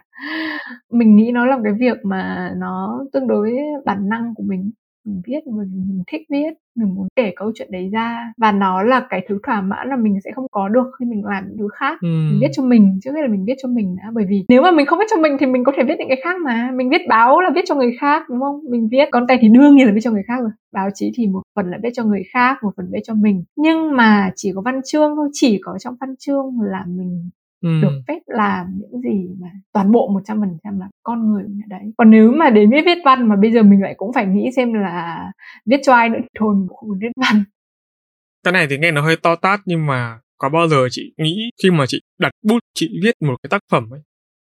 Mình nghĩ nó là một cái việc mà nó tương đối bản năng của mình mình viết bởi vì mình thích viết mình muốn kể câu chuyện đấy ra. Và nó là cái thứ thỏa mãn là mình sẽ không có được khi mình làm những thứ khác. Ừ. mình viết cho mình trước hết là mình viết cho mình đã. Bởi vì nếu mà mình không viết cho mình thì mình có thể viết những cái khác mà. Mình viết báo là viết cho người khác đúng không? Mình viết con tay thì đương nhiên là viết cho người khác rồi. Báo chí thì một phần là viết cho người khác một phần viết cho mình. Nhưng mà chỉ có văn chương thôi chỉ có trong văn chương là mình ừ. được phép làm những gì mà toàn bộ một trăm phần trăm là con người ở đấy. Còn nếu mà đến viết viết văn mà bây giờ mình lại cũng phải nghĩ xem là viết cho ai nữa thì thôi mình không viết văn. Cái này thì nghe nó hơi to tát nhưng mà có bao giờ chị nghĩ khi mà chị đặt bút chị viết một cái tác phẩm ấy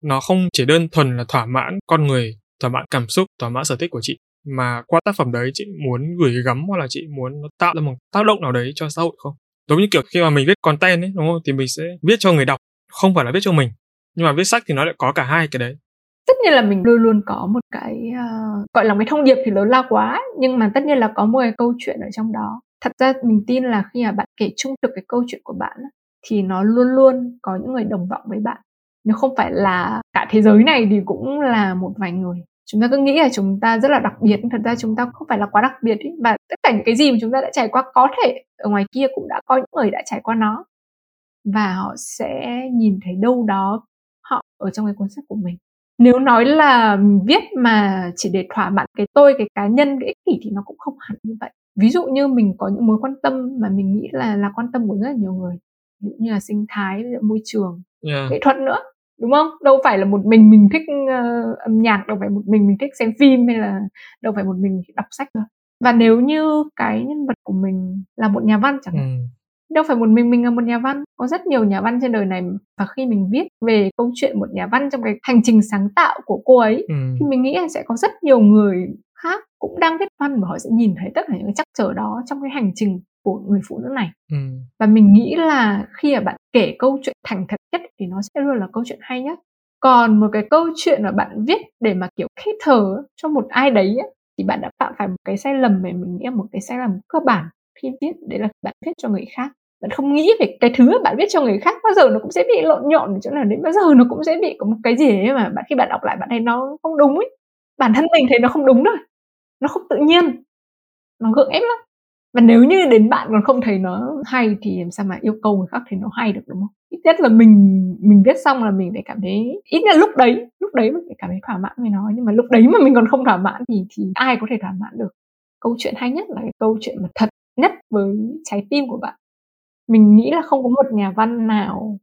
nó không chỉ đơn thuần là thỏa mãn con người thỏa mãn cảm xúc thỏa mãn sở thích của chị mà qua tác phẩm đấy chị muốn gửi gắm hoặc là chị muốn nó tạo ra một tác động nào đấy cho xã hội không? Giống như kiểu khi mà mình viết content ấy đúng không? Thì mình sẽ viết cho người đọc không phải là viết cho mình nhưng mà viết sách thì nó lại có cả hai cái đấy. Tất nhiên là mình luôn luôn có một cái uh, gọi là cái thông điệp thì lớn lao quá nhưng mà tất nhiên là có một cái câu chuyện ở trong đó. Thật ra mình tin là khi mà bạn kể chung được cái câu chuyện của bạn thì nó luôn luôn có những người đồng vọng với bạn. Nếu không phải là cả thế giới này thì cũng là một vài người. Chúng ta cứ nghĩ là chúng ta rất là đặc biệt thật ra chúng ta không phải là quá đặc biệt ý. và tất cả những cái gì mà chúng ta đã trải qua có thể ở ngoài kia cũng đã có những người đã trải qua nó và họ sẽ nhìn thấy đâu đó họ ở trong cái cuốn sách của mình. Nếu nói là viết mà chỉ để thỏa mãn cái tôi cái cá nhân cái ích kỷ thì nó cũng không hẳn như vậy. Ví dụ như mình có những mối quan tâm mà mình nghĩ là là quan tâm của rất là nhiều người ví dụ như là sinh thái môi trường yeah. nghệ thuật nữa đúng không? Đâu phải là một mình mình thích uh, âm nhạc đâu phải một mình mình thích xem phim hay là đâu phải một mình đọc sách đâu. Và nếu như cái nhân vật của mình là một nhà văn chẳng hạn ừ đâu phải một mình mình là một nhà văn có rất nhiều nhà văn trên đời này và khi mình viết về câu chuyện một nhà văn trong cái hành trình sáng tạo của cô ấy ừ. thì mình nghĩ là sẽ có rất nhiều người khác cũng đang viết văn và họ sẽ nhìn thấy tất cả những cái chắc trở đó trong cái hành trình của người phụ nữ này ừ. và mình nghĩ là khi mà bạn kể câu chuyện thành thật nhất thì nó sẽ luôn là câu chuyện hay nhất còn một cái câu chuyện mà bạn viết để mà kiểu cater cho một ai đấy thì bạn đã phạm phải một cái sai lầm mà mình nghĩ là một cái sai lầm cơ bản khi viết, đấy là bạn viết cho người khác. Bạn không nghĩ về cái thứ bạn viết cho người khác, bao giờ nó cũng sẽ bị lộn nhộn ở chỗ nào đấy, bao giờ nó cũng sẽ bị có một cái gì đấy mà bạn, khi bạn đọc lại bạn thấy nó không đúng ấy. Bản thân mình thấy nó không đúng rồi nó không tự nhiên. Nó gượng ép lắm. Và nếu như đến bạn còn không thấy nó hay thì làm sao mà yêu cầu người khác thấy nó hay được, đúng không? Ít nhất là mình mình viết xong là mình phải cảm thấy, ít nhất lúc đấy lúc đấy mình phải cảm thấy thỏa mãn với nó. Nhưng mà lúc đấy mà mình còn không thỏa mãn thì thì ai có thể thỏa mãn được? Câu chuyện hay nhất là cái câu chuyện mà thật nhất với trái tim của bạn. Mình nghĩ là không có một nhà văn nào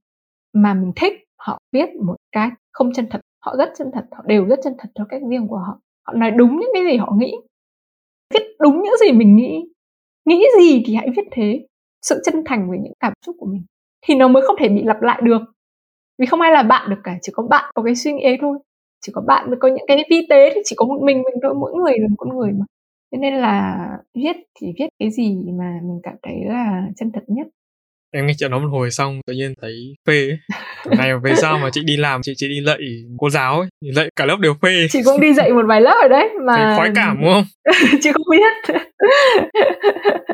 mà mình thích, họ viết một cách không chân thật, họ rất chân thật, họ đều rất chân thật theo cách riêng của họ. Họ nói đúng những cái gì họ nghĩ, viết đúng những gì mình nghĩ nghĩ gì thì hãy viết thế. Sự chân thành với những cảm xúc của mình thì nó mới không thể bị lặp lại được. Vì không ai là bạn được cả, chỉ có bạn có cái suy nghĩ ấy thôi. Chỉ có bạn mới có những cái vi tế thì chỉ có một mình mình thôi, mỗi người là một con người mà thế nên là viết thì viết cái gì mà mình cảm thấy là chân thật nhất? Em nghe chuyện đó một hồi xong tự nhiên thấy phê này về sau mà chị đi làm chị chị đi dạy cô giáo ấy dạy cả lớp đều phê. Chị cũng đi dạy một vài lớp rồi đấy mà thấy khoái cảm đúng không? [LAUGHS] Chị không biết.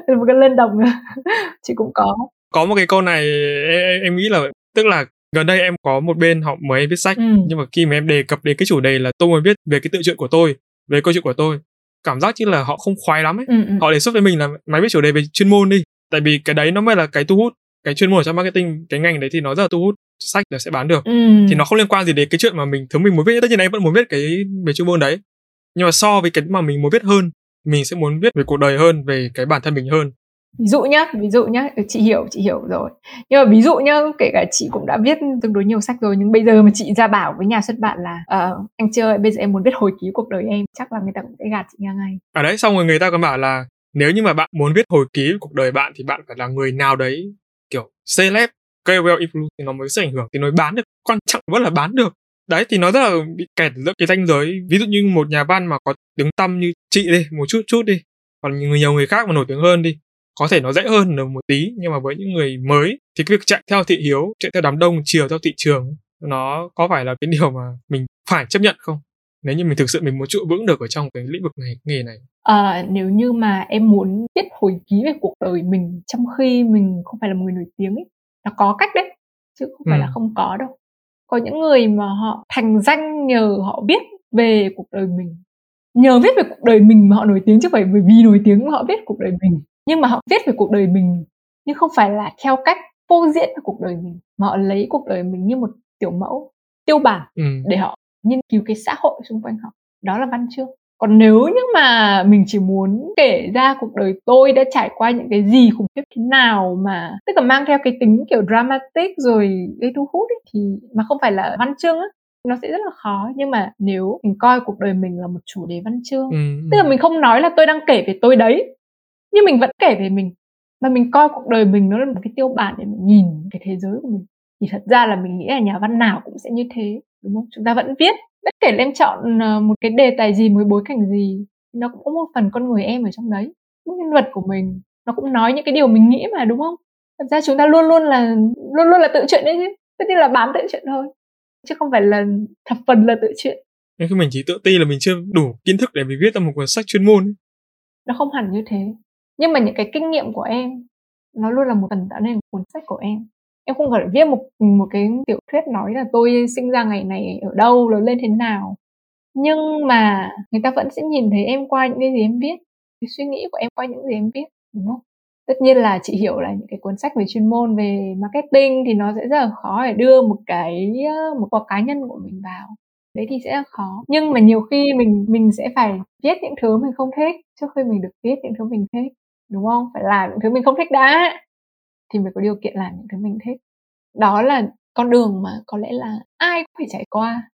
[LAUGHS] Một cái lên đồng. [LAUGHS] Chị cũng có. Có một cái câu này em, em nghĩ là tức là gần đây em có một bên họ mời em viết sách ừ. nhưng mà khi mà em đề cập đến cái chủ đề là tôi muốn viết về cái tự chuyện của tôi về câu chuyện của tôi cảm giác như là họ không khoái lắm ấy. Ừ, ừ. họ đề xuất với mình là mày viết chủ đề về chuyên môn đi. Tại vì cái đấy nó mới là cái thu hút cái chuyên môn trong marketing cái ngành đấy thì nó rất là thu hút sách là sẽ bán được. Ừ. thì nó không liên quan gì đến cái chuyện mà mình thứ mình muốn viết tất nhiên em vẫn muốn viết cái về chuyên môn đấy. Nhưng mà so với cái mà mình muốn viết hơn mình sẽ muốn viết về cuộc đời hơn về cái bản thân mình hơn ví dụ nhá ví dụ nhá. Ừ, chị hiểu chị hiểu rồi. Nhưng mà ví dụ nhá kể cả chị cũng đã viết tương đối nhiều sách rồi nhưng bây giờ mà chị ra bảo với nhà xuất bản là uh, anh chơi bây giờ em muốn viết hồi ký cuộc đời em chắc là người ta cũng sẽ gạt chị ngang ngay. À đấy xong rồi người ta còn bảo là nếu như mà bạn muốn viết hồi ký cuộc đời bạn thì bạn phải là người nào đấy kiểu celeb KOL influencer thì nó mới sẽ ảnh hưởng thì nó mới bán được. Quan trọng vẫn là bán được. Đấy thì nó rất là bị kẹt giữa cái ranh giới. Ví dụ như một nhà văn mà có tiếng tăm như chị đi một chút chút đi còn nhiều người khác mà nổi tiếng hơn đi có thể nó dễ hơn được một tí nhưng mà với những người mới thì cái việc chạy theo thị hiếu chạy theo đám đông chiều theo thị trường nó có phải là cái điều mà mình phải chấp nhận không? Nếu như mình thực sự mình muốn trụ vững được ở trong cái lĩnh vực này nghề này. À, nếu như mà em muốn viết hồi ký về cuộc đời mình trong khi mình không phải là một người nổi tiếng ấy là có cách đấy chứ không phải ừ. là không có đâu. Có những người mà họ thành danh nhờ họ viết về cuộc đời mình nhờ viết về cuộc đời mình mà họ nổi tiếng chứ phải bởi vì nổi tiếng mà họ viết cuộc đời mình nhưng mà họ viết về cuộc đời mình nhưng không phải là theo cách phô diễn về cuộc đời mình mà họ lấy cuộc đời mình như một tiểu mẫu tiêu bản ừ. để họ nghiên cứu cái xã hội xung quanh họ. Đó là văn chương. Còn nếu như mà mình chỉ muốn kể ra cuộc đời tôi đã trải qua những cái gì khủng khiếp thế nào mà tức là mang theo cái tính kiểu dramatic rồi gây thu hút ấy, thì mà không phải là văn chương á nó sẽ rất là khó. Nhưng mà nếu mình coi cuộc đời mình là một chủ đề văn chương ừ, tức là mình không nói là tôi đang kể về tôi đấy nhưng mình vẫn kể về mình. Và mình coi cuộc đời mình nó là một cái tiêu bản để mình nhìn cái thế giới của mình. Thì thật ra là mình nghĩ là nhà văn nào cũng sẽ như thế đúng không? Chúng ta vẫn viết bất kể em chọn ờ, một cái đề tài gì một bối cảnh gì. Nó cũng có một phần con người em ở trong đấy. Nhân vật của mình nó cũng nói những cái điều mình nghĩ mà đúng không? Thật ra chúng ta luôn luôn là luôn luôn là tự chuyện đấy chứ. Tất nhiên là bán tự chuyện thôi chứ không phải là thập phần là tự chuyện nên khi mình chỉ tự ti là mình chưa đủ kiến thức để mình viết ra một cuốn sách chuyên môn nó không hẳn như thế nhưng mà những cái kinh nghiệm của em, nó luôn là một phần tạo nên cuốn sách của em. Em không phải viết một một cái tiểu thuyết nói là tôi sinh ra ngày này ở đâu lớn lên thế nào. Nhưng mà người ta vẫn sẽ nhìn thấy em qua những cái gì em viết, cái suy nghĩ của em qua những gì em viết, đúng không? Tất nhiên là chị hiểu là những cái cuốn sách về chuyên môn, về marketing thì nó sẽ rất là khó để đưa một cái một cuộc cá nhân của mình vào. Đấy thì sẽ là khó. Nhưng mà nhiều khi mình mình sẽ phải viết những thứ mình không thích trước khi mình được viết những thứ mình thích đúng không? Phải làm những thứ mình không thích đã. Thì mới có điều kiện làm những thứ mình thích. Đó là con đường mà có lẽ là ai cũng phải trải qua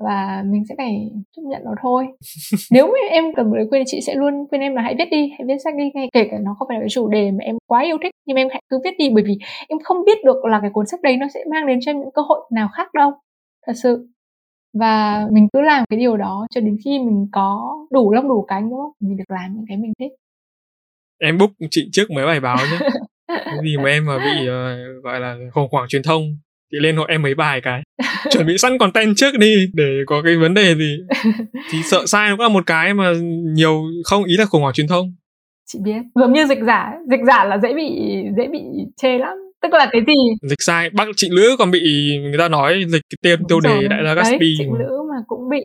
và mình sẽ phải chấp nhận nó thôi. [LAUGHS] Nếu mà em cần một lời khuyên thì chị sẽ luôn khuyên em là hãy viết đi hãy viết sách đi ngay kể cả nó không phải là cái chủ đề mà em quá yêu thích nhưng em hãy cứ viết đi bởi vì em không biết được là cái cuốn sách đấy nó sẽ mang đến cho em những cơ hội nào khác đâu thật sự. Và mình cứ làm cái điều đó cho đến khi mình có đủ lông đủ cánh đúng không? Mình được làm những cái mình thích em book chị trước mấy bài báo nhé [LAUGHS] cái gì mà em mà bị uh, gọi là khủng hoảng truyền thông thì lên hộ em mấy bài cái. Chuẩn bị sẵn content trước đi để có cái vấn đề gì. Thì sợ [LAUGHS] sai cũng là một cái mà nhiều không ý là khủng hoảng truyền thông. Chị biết giống như dịch giả dịch giả là dễ bị dễ bị chê lắm. Tức là cái gì? Dịch sai bác chị lữ còn bị người ta nói dịch cái tên tiêu đề đại gia Gatsby chị lữ cũng bị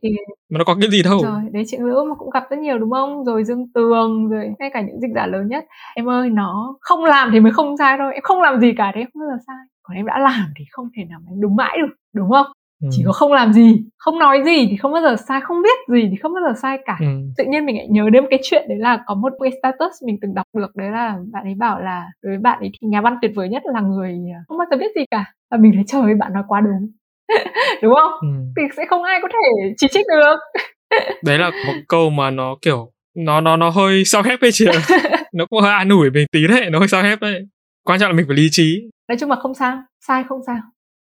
mà nó có cái gì đâu. Rồi đấy chị lữ mà cũng gặp rất nhiều đúng không? Rồi dương tường rồi ngay cả những dịch giả lớn nhất. Em ơi nó không làm thì mới không sai thôi. Em không làm gì cả đấy không bao giờ sai. Còn em đã làm thì không thể nào mà em đúng mãi được đúng không? Ừ. chỉ có không làm gì không nói gì thì không bao giờ sai không biết gì thì không bao giờ sai cả. Ừ. tự nhiên mình lại nhớ đến cái chuyện đấy là có một cái status mình từng đọc được đấy là bạn ấy bảo là đối với bạn ấy thì nhà văn tuyệt vời nhất là người à, không bao giờ biết gì cả. Và mình thấy trời bạn nói quá đúng [LAUGHS] đúng không? Ừ. thì sẽ không ai có thể chỉ trích được. [LAUGHS] Đấy là một câu mà nó kiểu nó nó nó hơi sao hép ấy chị [LAUGHS] nó cũng hơi an ủi mình tí đấy nó hơi sao hép đấy. Quan trọng là mình phải lý trí. Nói chung là không sao sai không sao.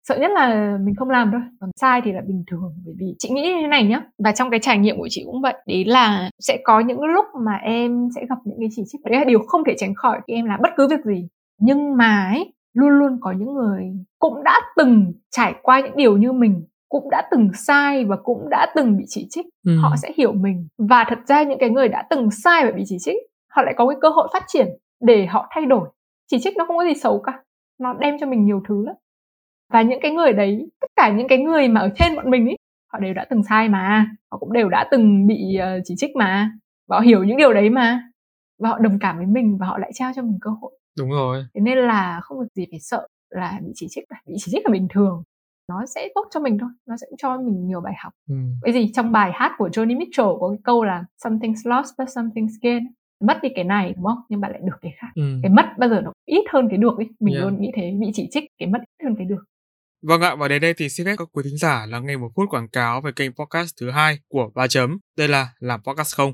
Sợ nhất là mình không làm thôi còn sai thì là bình thường bởi vì chị nghĩ như thế này nhá. Và trong cái trải nghiệm của chị cũng vậy đấy là sẽ có những lúc mà em sẽ gặp những cái chỉ trích. Đấy là điều không thể tránh khỏi khi em làm bất cứ việc gì. Nhưng mà ấy luôn luôn có những người cũng đã từng trải qua những điều như mình cũng đã từng sai và cũng đã từng bị chỉ trích ừ. họ sẽ hiểu mình. Và thật ra những cái người đã từng sai và bị chỉ trích họ lại có cái cơ hội phát triển để họ thay đổi. Chỉ trích nó không có gì xấu cả nó đem cho mình nhiều thứ lắm. Và những cái người đấy tất cả những cái người mà ở trên bọn mình ấy họ đều đã từng sai mà họ cũng đều đã từng bị uh, chỉ trích mà. Và họ hiểu những điều đấy mà. Và họ đồng cảm với mình và họ lại trao cho mình cơ hội đúng rồi thế nên là không việc gì phải sợ là bị chỉ trích bị chỉ trích là bình thường nó sẽ tốt cho mình thôi nó sẽ cho mình nhiều bài học ừ. cái gì trong bài hát của Johnny Mitchell có cái câu là something's lost but something's gained mất đi cái này đúng không nhưng bạn lại được cái khác ừ. cái mất bao giờ nó ít hơn cái được ấy mình yeah. luôn nghĩ thế bị chỉ trích cái mất ít hơn cái được Vâng ạ, và đến đây thì xin phép các quý thính giả lắng nghe một phút quảng cáo về kênh podcast thứ hai của Ba Chấm. Đây là Làm Podcast Không.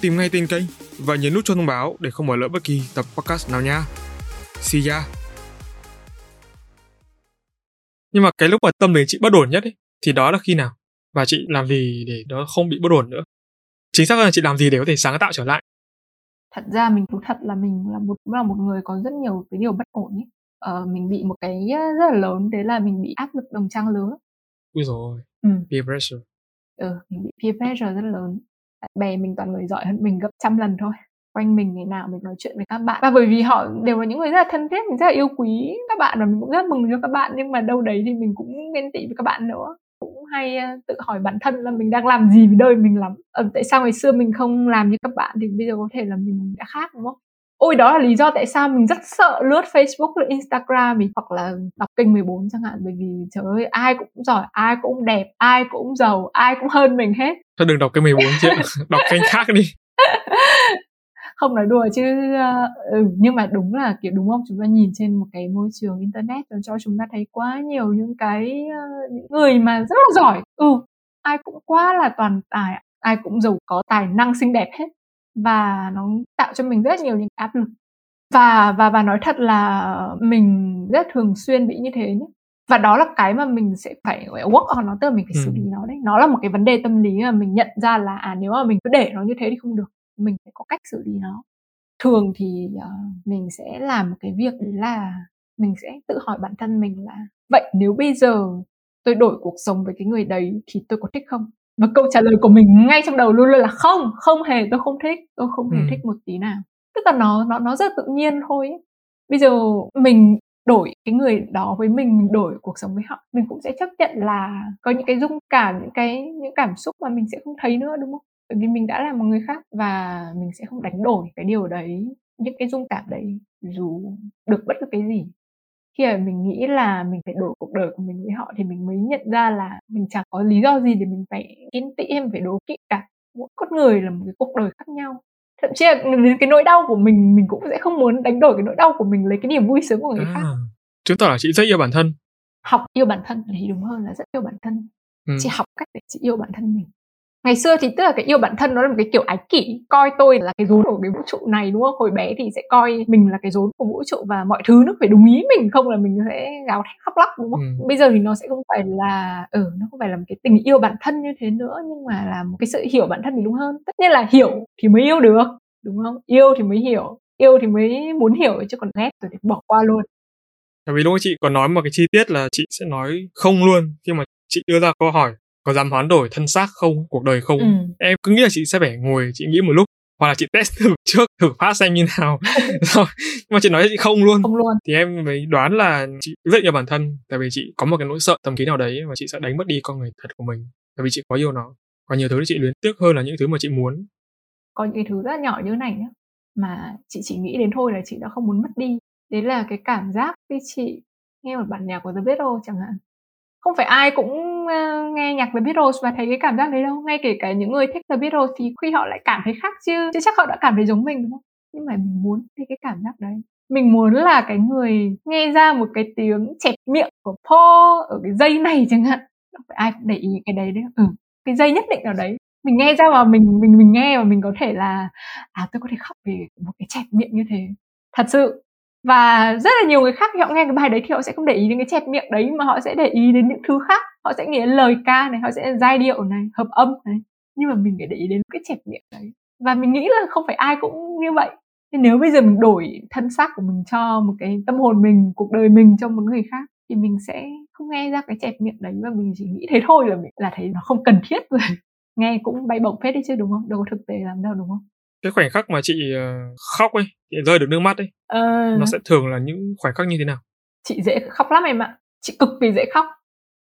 tìm ngay tên kênh và nhấn nút cho thông báo để không bỏ lỡ bất kỳ tập podcast nào nha. See ya! Nhưng mà cái lúc mà tâm lý chị bất ổn nhất ấy, thì đó là khi nào? Và chị làm gì để nó không bị bất ổn nữa? Chính xác là chị làm gì để có thể sáng tạo trở lại? Thật ra mình thú thật là mình là một là một người có rất nhiều cái điều bất ổn ấy ờ, mình bị một cái rất là lớn đấy là mình bị áp lực đồng trang lứa Ui rồi ừ. peer pressure ừ mình bị peer pressure rất lớn bè mình toàn người giỏi hơn mình gấp trăm lần thôi. Quanh mình ngày nào mình nói chuyện với các bạn. Và bởi vì họ đều là những người rất là thân thiết mình rất là yêu quý các bạn và mình cũng rất mừng cho các bạn nhưng mà đâu đấy thì mình cũng ghen tị với các bạn nữa. Cũng hay ờ, tự hỏi bản thân là mình đang làm gì với đời mình lắm. Ờ, tại sao ngày xưa mình không làm như các bạn thì bây giờ có thể là mình đã khác đúng không? Ôi đó là lý do tại sao mình rất sợ lướt Facebook lướt Instagram mình hoặc là đọc kênh 14 chẳng hạn bởi vì trời ơi ai cũng giỏi ai cũng đẹp ai cũng giàu ai cũng hơn mình hết thôi đừng đọc cái 14 triệu [LAUGHS] đọc kênh khác đi. [LAUGHS] Không nói đùa chứ ờ, ừ, nhưng mà đúng là kiểu đúng không? Chúng ta nhìn trên một cái môi trường internet nó cho chúng ta thấy quá nhiều những cái ờ, những người mà rất là giỏi. Ừ ai cũng quá là toàn tài ai cũng giàu có tài năng xinh đẹp hết. Và nó tạo cho mình rất nhiều những áp lực. Và và và nói thật là mình rất thường xuyên bị như thế nhé và đó là cái mà mình sẽ phải work on nó tức là mình phải xử lý nó đấy. Nó là một cái vấn đề tâm lý mà mình nhận ra là à nếu mà mình cứ để nó như thế thì không được. Mình phải có cách xử lý nó. Thường thì uh, mình sẽ làm một cái việc đấy là mình sẽ tự hỏi bản thân mình là vậy nếu bây giờ tôi đổi cuộc sống với cái người đấy thì tôi có thích không? Và câu trả lời của mình ngay trong đầu luôn luôn là không không hề tôi không thích tôi không hề ừ. thích một tí nào. Tức là nó nó nó rất tự nhiên thôi ấy. bây giờ mình đổi cái người đó với mình mình đổi cuộc sống với họ. Mình cũng sẽ chấp nhận là có những cái dung cảm, những cái, những cảm xúc mà mình sẽ không thấy nữa, đúng không? Bởi vì mình đã là một người khác và mình sẽ không đánh đổi cái điều đấy, những cái dung cảm đấy dù được bất cứ cái gì. Khi mà mình nghĩ là mình phải đổi cuộc đời của mình với họ thì mình mới nhận ra là mình chẳng có lý do gì để mình phải kiên tị em phải đố kỵ cả. Mỗi con người là một cái cuộc đời khác nhau thậm chí là cái nỗi đau của mình mình cũng sẽ không muốn đánh đổi cái nỗi đau của mình lấy cái niềm vui sướng của người à, khác. chứng tỏ là chị rất yêu bản thân. Học yêu bản thân thì đúng hơn là rất yêu bản thân. Ừ. chị học cách để chị yêu bản thân mình ngày xưa thì tức là cái yêu bản thân nó là một cái kiểu ái kỷ coi tôi là cái rốn của cái vũ trụ này đúng không? Hồi bé thì sẽ coi mình là cái rốn của vũ trụ và mọi thứ nó phải đúng ý mình không là mình sẽ gào thét khóc lóc đúng không? Ừ. bây giờ thì nó sẽ không phải là ừ nó không phải là một cái tình yêu bản thân như thế nữa nhưng mà là một cái sự hiểu bản thân mình đúng hơn. Tất nhiên là hiểu thì mới yêu được đúng không? Yêu thì mới hiểu yêu thì mới muốn hiểu chứ còn ghét rồi thì bỏ qua luôn. Tại vì lúc chị? Còn nói một cái chi tiết là chị sẽ nói không luôn khi mà chị đưa ra câu hỏi có dám hoán đổi thân xác không cuộc đời không? Ừ. em cứ nghĩ là chị sẽ phải ngồi chị nghĩ một lúc hoặc là chị test thử [LAUGHS] trước thử phát xem như nào. [LAUGHS] Rồi mà chị nói chị không luôn. Không luôn. Thì em mới đoán là chị rất yêu bản thân tại vì chị có một cái nỗi sợ tầm ký nào đấy và chị sẽ đánh mất đi con người thật của mình tại vì chị có yêu nó. Có nhiều thứ chị luyến tiếc hơn là những thứ mà chị muốn. Có những cái thứ rất nhỏ như này nhá mà chị chỉ nghĩ đến thôi là chị đã không muốn mất đi. Đấy là cái cảm giác khi chị nghe một bản nhạc của The Beatles chẳng hạn không phải ai cũng uh, nghe nhạc The Beatles và thấy cái cảm giác đấy đâu. Ngay kể cả những người thích The Beatles thì khi họ lại cảm thấy khác chứ. Chứ chắc họ đã cảm thấy giống mình đúng không? Nhưng mà mình muốn thấy cái cảm giác đấy. Mình muốn là cái người nghe ra một cái tiếng chẹp miệng của Paul ở cái dây này chẳng hạn. Không phải ai cũng để ý cái đấy đấy. Ừ cái dây nhất định nào đấy. Mình nghe ra và mình mình mình nghe và mình có thể là à tôi có thể khóc vì một cái chẹp miệng như thế. Thật sự và rất là nhiều người khác khi họ nghe cái bài đấy thì họ sẽ không để ý đến cái chẹt miệng đấy, mà họ sẽ để ý đến những thứ khác. Họ sẽ nghĩ đến lời ca này, họ sẽ giai điệu này, hợp âm này. Nhưng mà mình phải để ý đến cái chẹt miệng đấy. Và mình nghĩ là không phải ai cũng như vậy. Nên nếu bây giờ mình đổi thân xác của mình cho một cái tâm hồn mình, cuộc đời mình cho một người khác, thì mình sẽ không nghe ra cái chẹt miệng đấy, và mình chỉ nghĩ thế thôi là mình, là thấy nó không cần thiết rồi. [LAUGHS] Nghe cũng bay bổng phết đấy chứ, đúng không? Đâu có thực tế làm đâu, đúng không? Cái khoảnh khắc mà chị uh, khóc ấy chị rơi được nước mắt ấy uh... nó sẽ thường là những khoảnh khắc như thế nào? Chị dễ khóc lắm em ạ. Chị cực kỳ dễ khóc.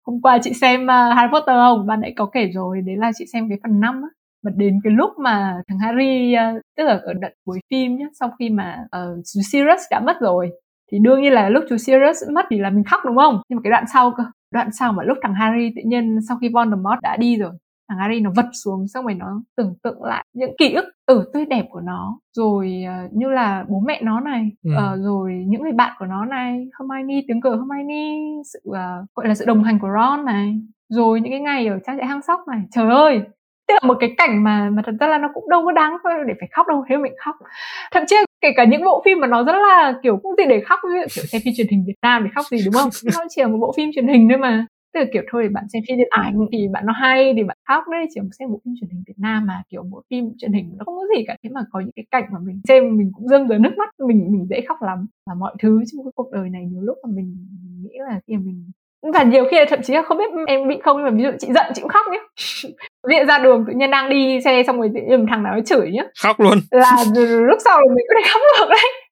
Hôm qua chị xem uh, Harry Potter không? Ban nãy có kể rồi đấy là chị xem cái phần 5 á. Và đến cái lúc mà thằng Harry uh, tức là ở đoạn cuối phim nhá sau khi mà uh, Sirius đã mất rồi thì đương nhiên là lúc chú Sirius mất thì là mình khóc đúng không? Nhưng mà cái đoạn sau cơ đoạn sau mà lúc thằng Harry tự nhiên sau khi Voldemort đã đi rồi thằng Harry nó vật xuống xong rồi nó tưởng tượng lại những ký ức ở tươi đẹp của nó. Rồi uh, như là bố mẹ nó này ừ. uh, rồi những người bạn của nó này Hermione tiếng cờ Hermione sự uh, gọi là sự đồng hành của Ron này. Rồi những cái ngày ở trang trại hang sóc này. Trời ơi! Tức là một cái cảnh mà mà thật ra là nó cũng đâu có đáng để phải khóc đâu thế mình khóc. Thậm chí kể cả những bộ phim mà nó rất là kiểu cũng gì để khóc kiểu xem phim truyền hình Việt Nam để khóc gì đúng không? Nó chỉ là một bộ phim truyền hình thôi mà tức là kiểu thôi bạn xem phim điện ảnh thì bạn nó hay thì bạn khóc đấy chỉ xem bộ phim truyền hình Việt Nam mà kiểu bộ phim truyền hình nó không có gì cả. Thế mà có những cái cảnh mà mình xem mình cũng dâng tới nước mắt mình mình dễ khóc lắm. Và mọi thứ trong cái cuộc đời này nhiều lúc mà mình, nghĩ là khi mình và nhiều khi là thậm chí là không biết em bị không nhưng mà ví dụ chị giận chị cũng khóc nhé [LAUGHS] dụ ra đường tự nhiên đang đi xe xong rồi tự nhiên thằng nào nó chửi nhá. Khóc luôn. Là lúc sau là mình có thể khóc được đấy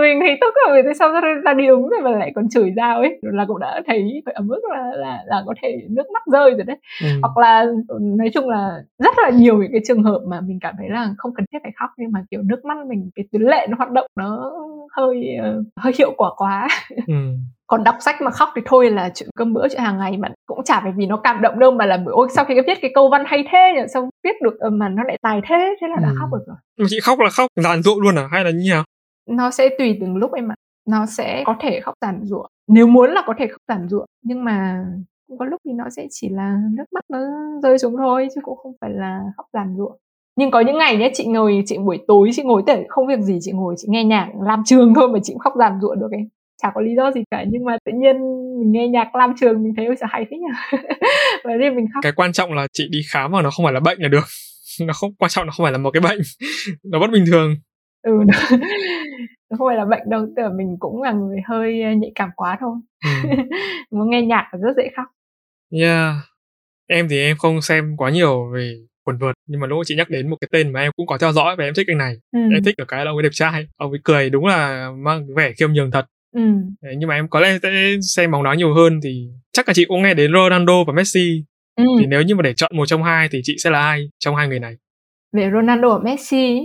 mình thấy tức rồi tại sao ra, đi uống rồi mà lại còn chửi ra ấy. Là cũng đã thấy phải ở mức là là là có thể nước mắt rơi rồi đấy. Ừ. hoặc là nói chung là rất là nhiều những cái trường hợp mà mình cảm thấy là không cần thiết phải khóc nhưng mà kiểu nước mắt mình cái tuyến lệ nó hoạt động nó hơi uh, hơi hiệu quả quá. Ừ. [LAUGHS] Còn đọc sách mà khóc thì thôi là chuyện cơm bữa chuyện hàng ngày mà cũng chả phải vì nó cảm động đâu mà là ôi sau khi viết cái câu văn hay thế nhỉ sao viết được ờ, mà nó lại tài thế thế là đã ừ. khóc được rồi. Chị khóc là khóc giàn ruộng luôn à? Hay là như nào nó sẽ tùy từng lúc em ạ. Nó sẽ có thể khóc giản ruộng nếu muốn là có thể khóc giản ruộng nhưng mà cũng có lúc thì nó sẽ chỉ là nước mắt nó rơi xuống thôi, chứ cũng không phải là khóc giản ruộng nhưng có những ngày nhé chị ngồi, chị buổi tối chị ngồi tể không việc gì chị ngồi, chị nghe nhạc làm trường thôi mà chị cũng khóc giàn ruộng được ấy chả có lý do gì cả, nhưng mà tự nhiên mình nghe nhạc làm trường mình thấy ôi sao hay thế nhỉ [LAUGHS] và nên mình khóc. Cái quan trọng là chị đi khám mà nó không phải là bệnh là được. [LAUGHS] Nó không, quan trọng nó không phải là một cái bệnh. [LAUGHS] Nó vẫn bình thường ừ [LAUGHS] nó, nó không phải là bệnh đâu là mình cũng là người hơi ờ, nhạy cảm quá thôi ừ. [LAUGHS] muốn nghe nhạc là rất dễ khóc yeah em thì em không xem quá nhiều về quần vợt nhưng mà lúc chị nhắc đến một cái tên mà em cũng có theo dõi và em thích cái này ừ. em thích ở cái là ông ấy đẹp trai ông ấy cười đúng là mang vẻ khiêm nhường thật Ừ. Đấy, nhưng mà em có lẽ sẽ xem bóng đá nhiều hơn thì chắc là chị cũng nghe đến Ronaldo và Messi. Ừ. Thì nếu như mà để chọn một trong hai thì chị sẽ là ai trong hai người này? Về Ronaldo và Messi,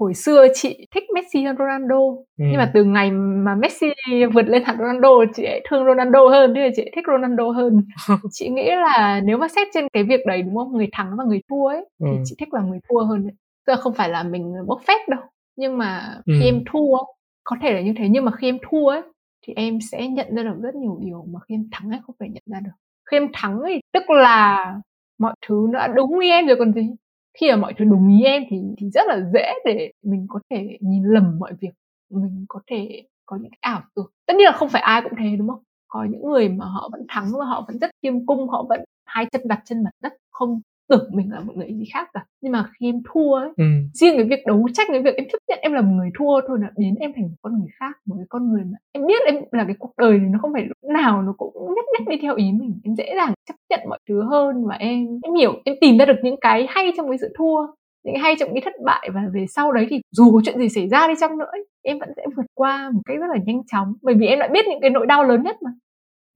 hồi xưa chị thích Messi hơn Ronaldo. Ừ. nhưng mà từ ngày mà Messi vượt lên hẳn Ronaldo chị lại thương Ronaldo hơn thế là chị thích Ronaldo hơn. [LAUGHS] Chị nghĩ là nếu mà xét trên cái việc đấy đúng không? Người thắng và người thua ấy ừ. thì chị thích là người thua hơn tức là không phải là mình bốc phép đâu nhưng mà khi ừ. em thua có thể là như thế. Nhưng mà khi em thua ấy thì em sẽ nhận ra được rất nhiều điều mà khi em thắng ấy không phải nhận ra được. Khi em thắng ấy tức là mọi thứ nó đã đúng ý em rồi còn gì khi mà mọi thứ đúng ý em thì thì rất là dễ để mình có thể nhìn lầm mọi việc. Mình có thể có những cái ảo tưởng. Tất nhiên là không phải ai cũng thế, đúng không? Có những người mà họ vẫn thắng và họ vẫn rất kiêm cung, họ vẫn hai chân đặt chân mặt đất, không tưởng mình là một người gì khác cả. Nhưng mà khi em thua ấy ừ. riêng cái việc đấu tranh cái việc em chấp nhận em là một người thua thôi là biến em thành một con người khác một cái con người mà em biết em là cái cuộc đời thì nó không phải lúc nào nó cũng nhất nhất đi theo ý mình. Em dễ dàng chấp nhận mọi thứ hơn và em em hiểu em tìm ra được những cái hay trong cái sự thua những cái hay trong cái thất bại và về sau đấy thì dù có chuyện gì xảy ra đi chăng nữa em vẫn sẽ vượt qua một cách rất là nhanh chóng. Bởi vì em đã biết những cái nỗi đau lớn nhất mà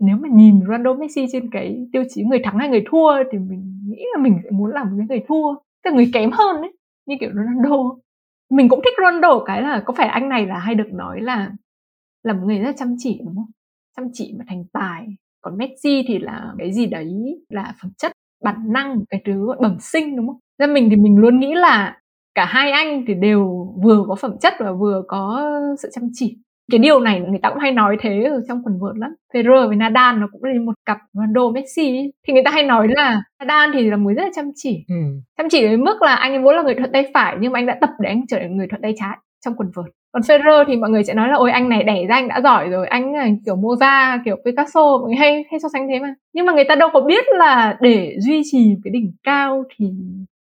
nếu mà nhìn Ronaldo Messi trên cái tiêu chí người thắng hay người thua thì mình nghĩ là mình sẽ muốn làm một cái người thua cái người kém hơn đấy như kiểu Ronaldo. Mình cũng thích Ronaldo, cái là có phải anh này là hay được nói là là một người rất chăm chỉ, đúng không? Chăm chỉ mà thành tài. Còn Messi thì là cái gì đấy, là phẩm chất, bản năng, cái thứ gọi bẩm sinh, đúng không? Ra mình thì mình luôn nghĩ là cả hai anh thì đều vừa có phẩm chất và vừa có sự chăm chỉ cái điều này người ta cũng hay nói thế ở trong quần vợt lắm. Federer với Nadal nó cũng là một cặp Ronaldo Messi thì người ta hay nói là Nadal thì là người rất là chăm chỉ. Ừ. chăm chỉ đến mức là anh ấy vốn là người thuận tay phải nhưng mà anh đã tập để anh trở thành người thuận tay trái trong quần vợt còn Federer thì mọi người sẽ nói là ôi anh này đẻ ra anh đã giỏi rồi anh là kiểu Mozart kiểu Picasso mọi người hay hay so sánh thế mà nhưng mà người ta đâu có biết là để duy trì cái đỉnh cao thì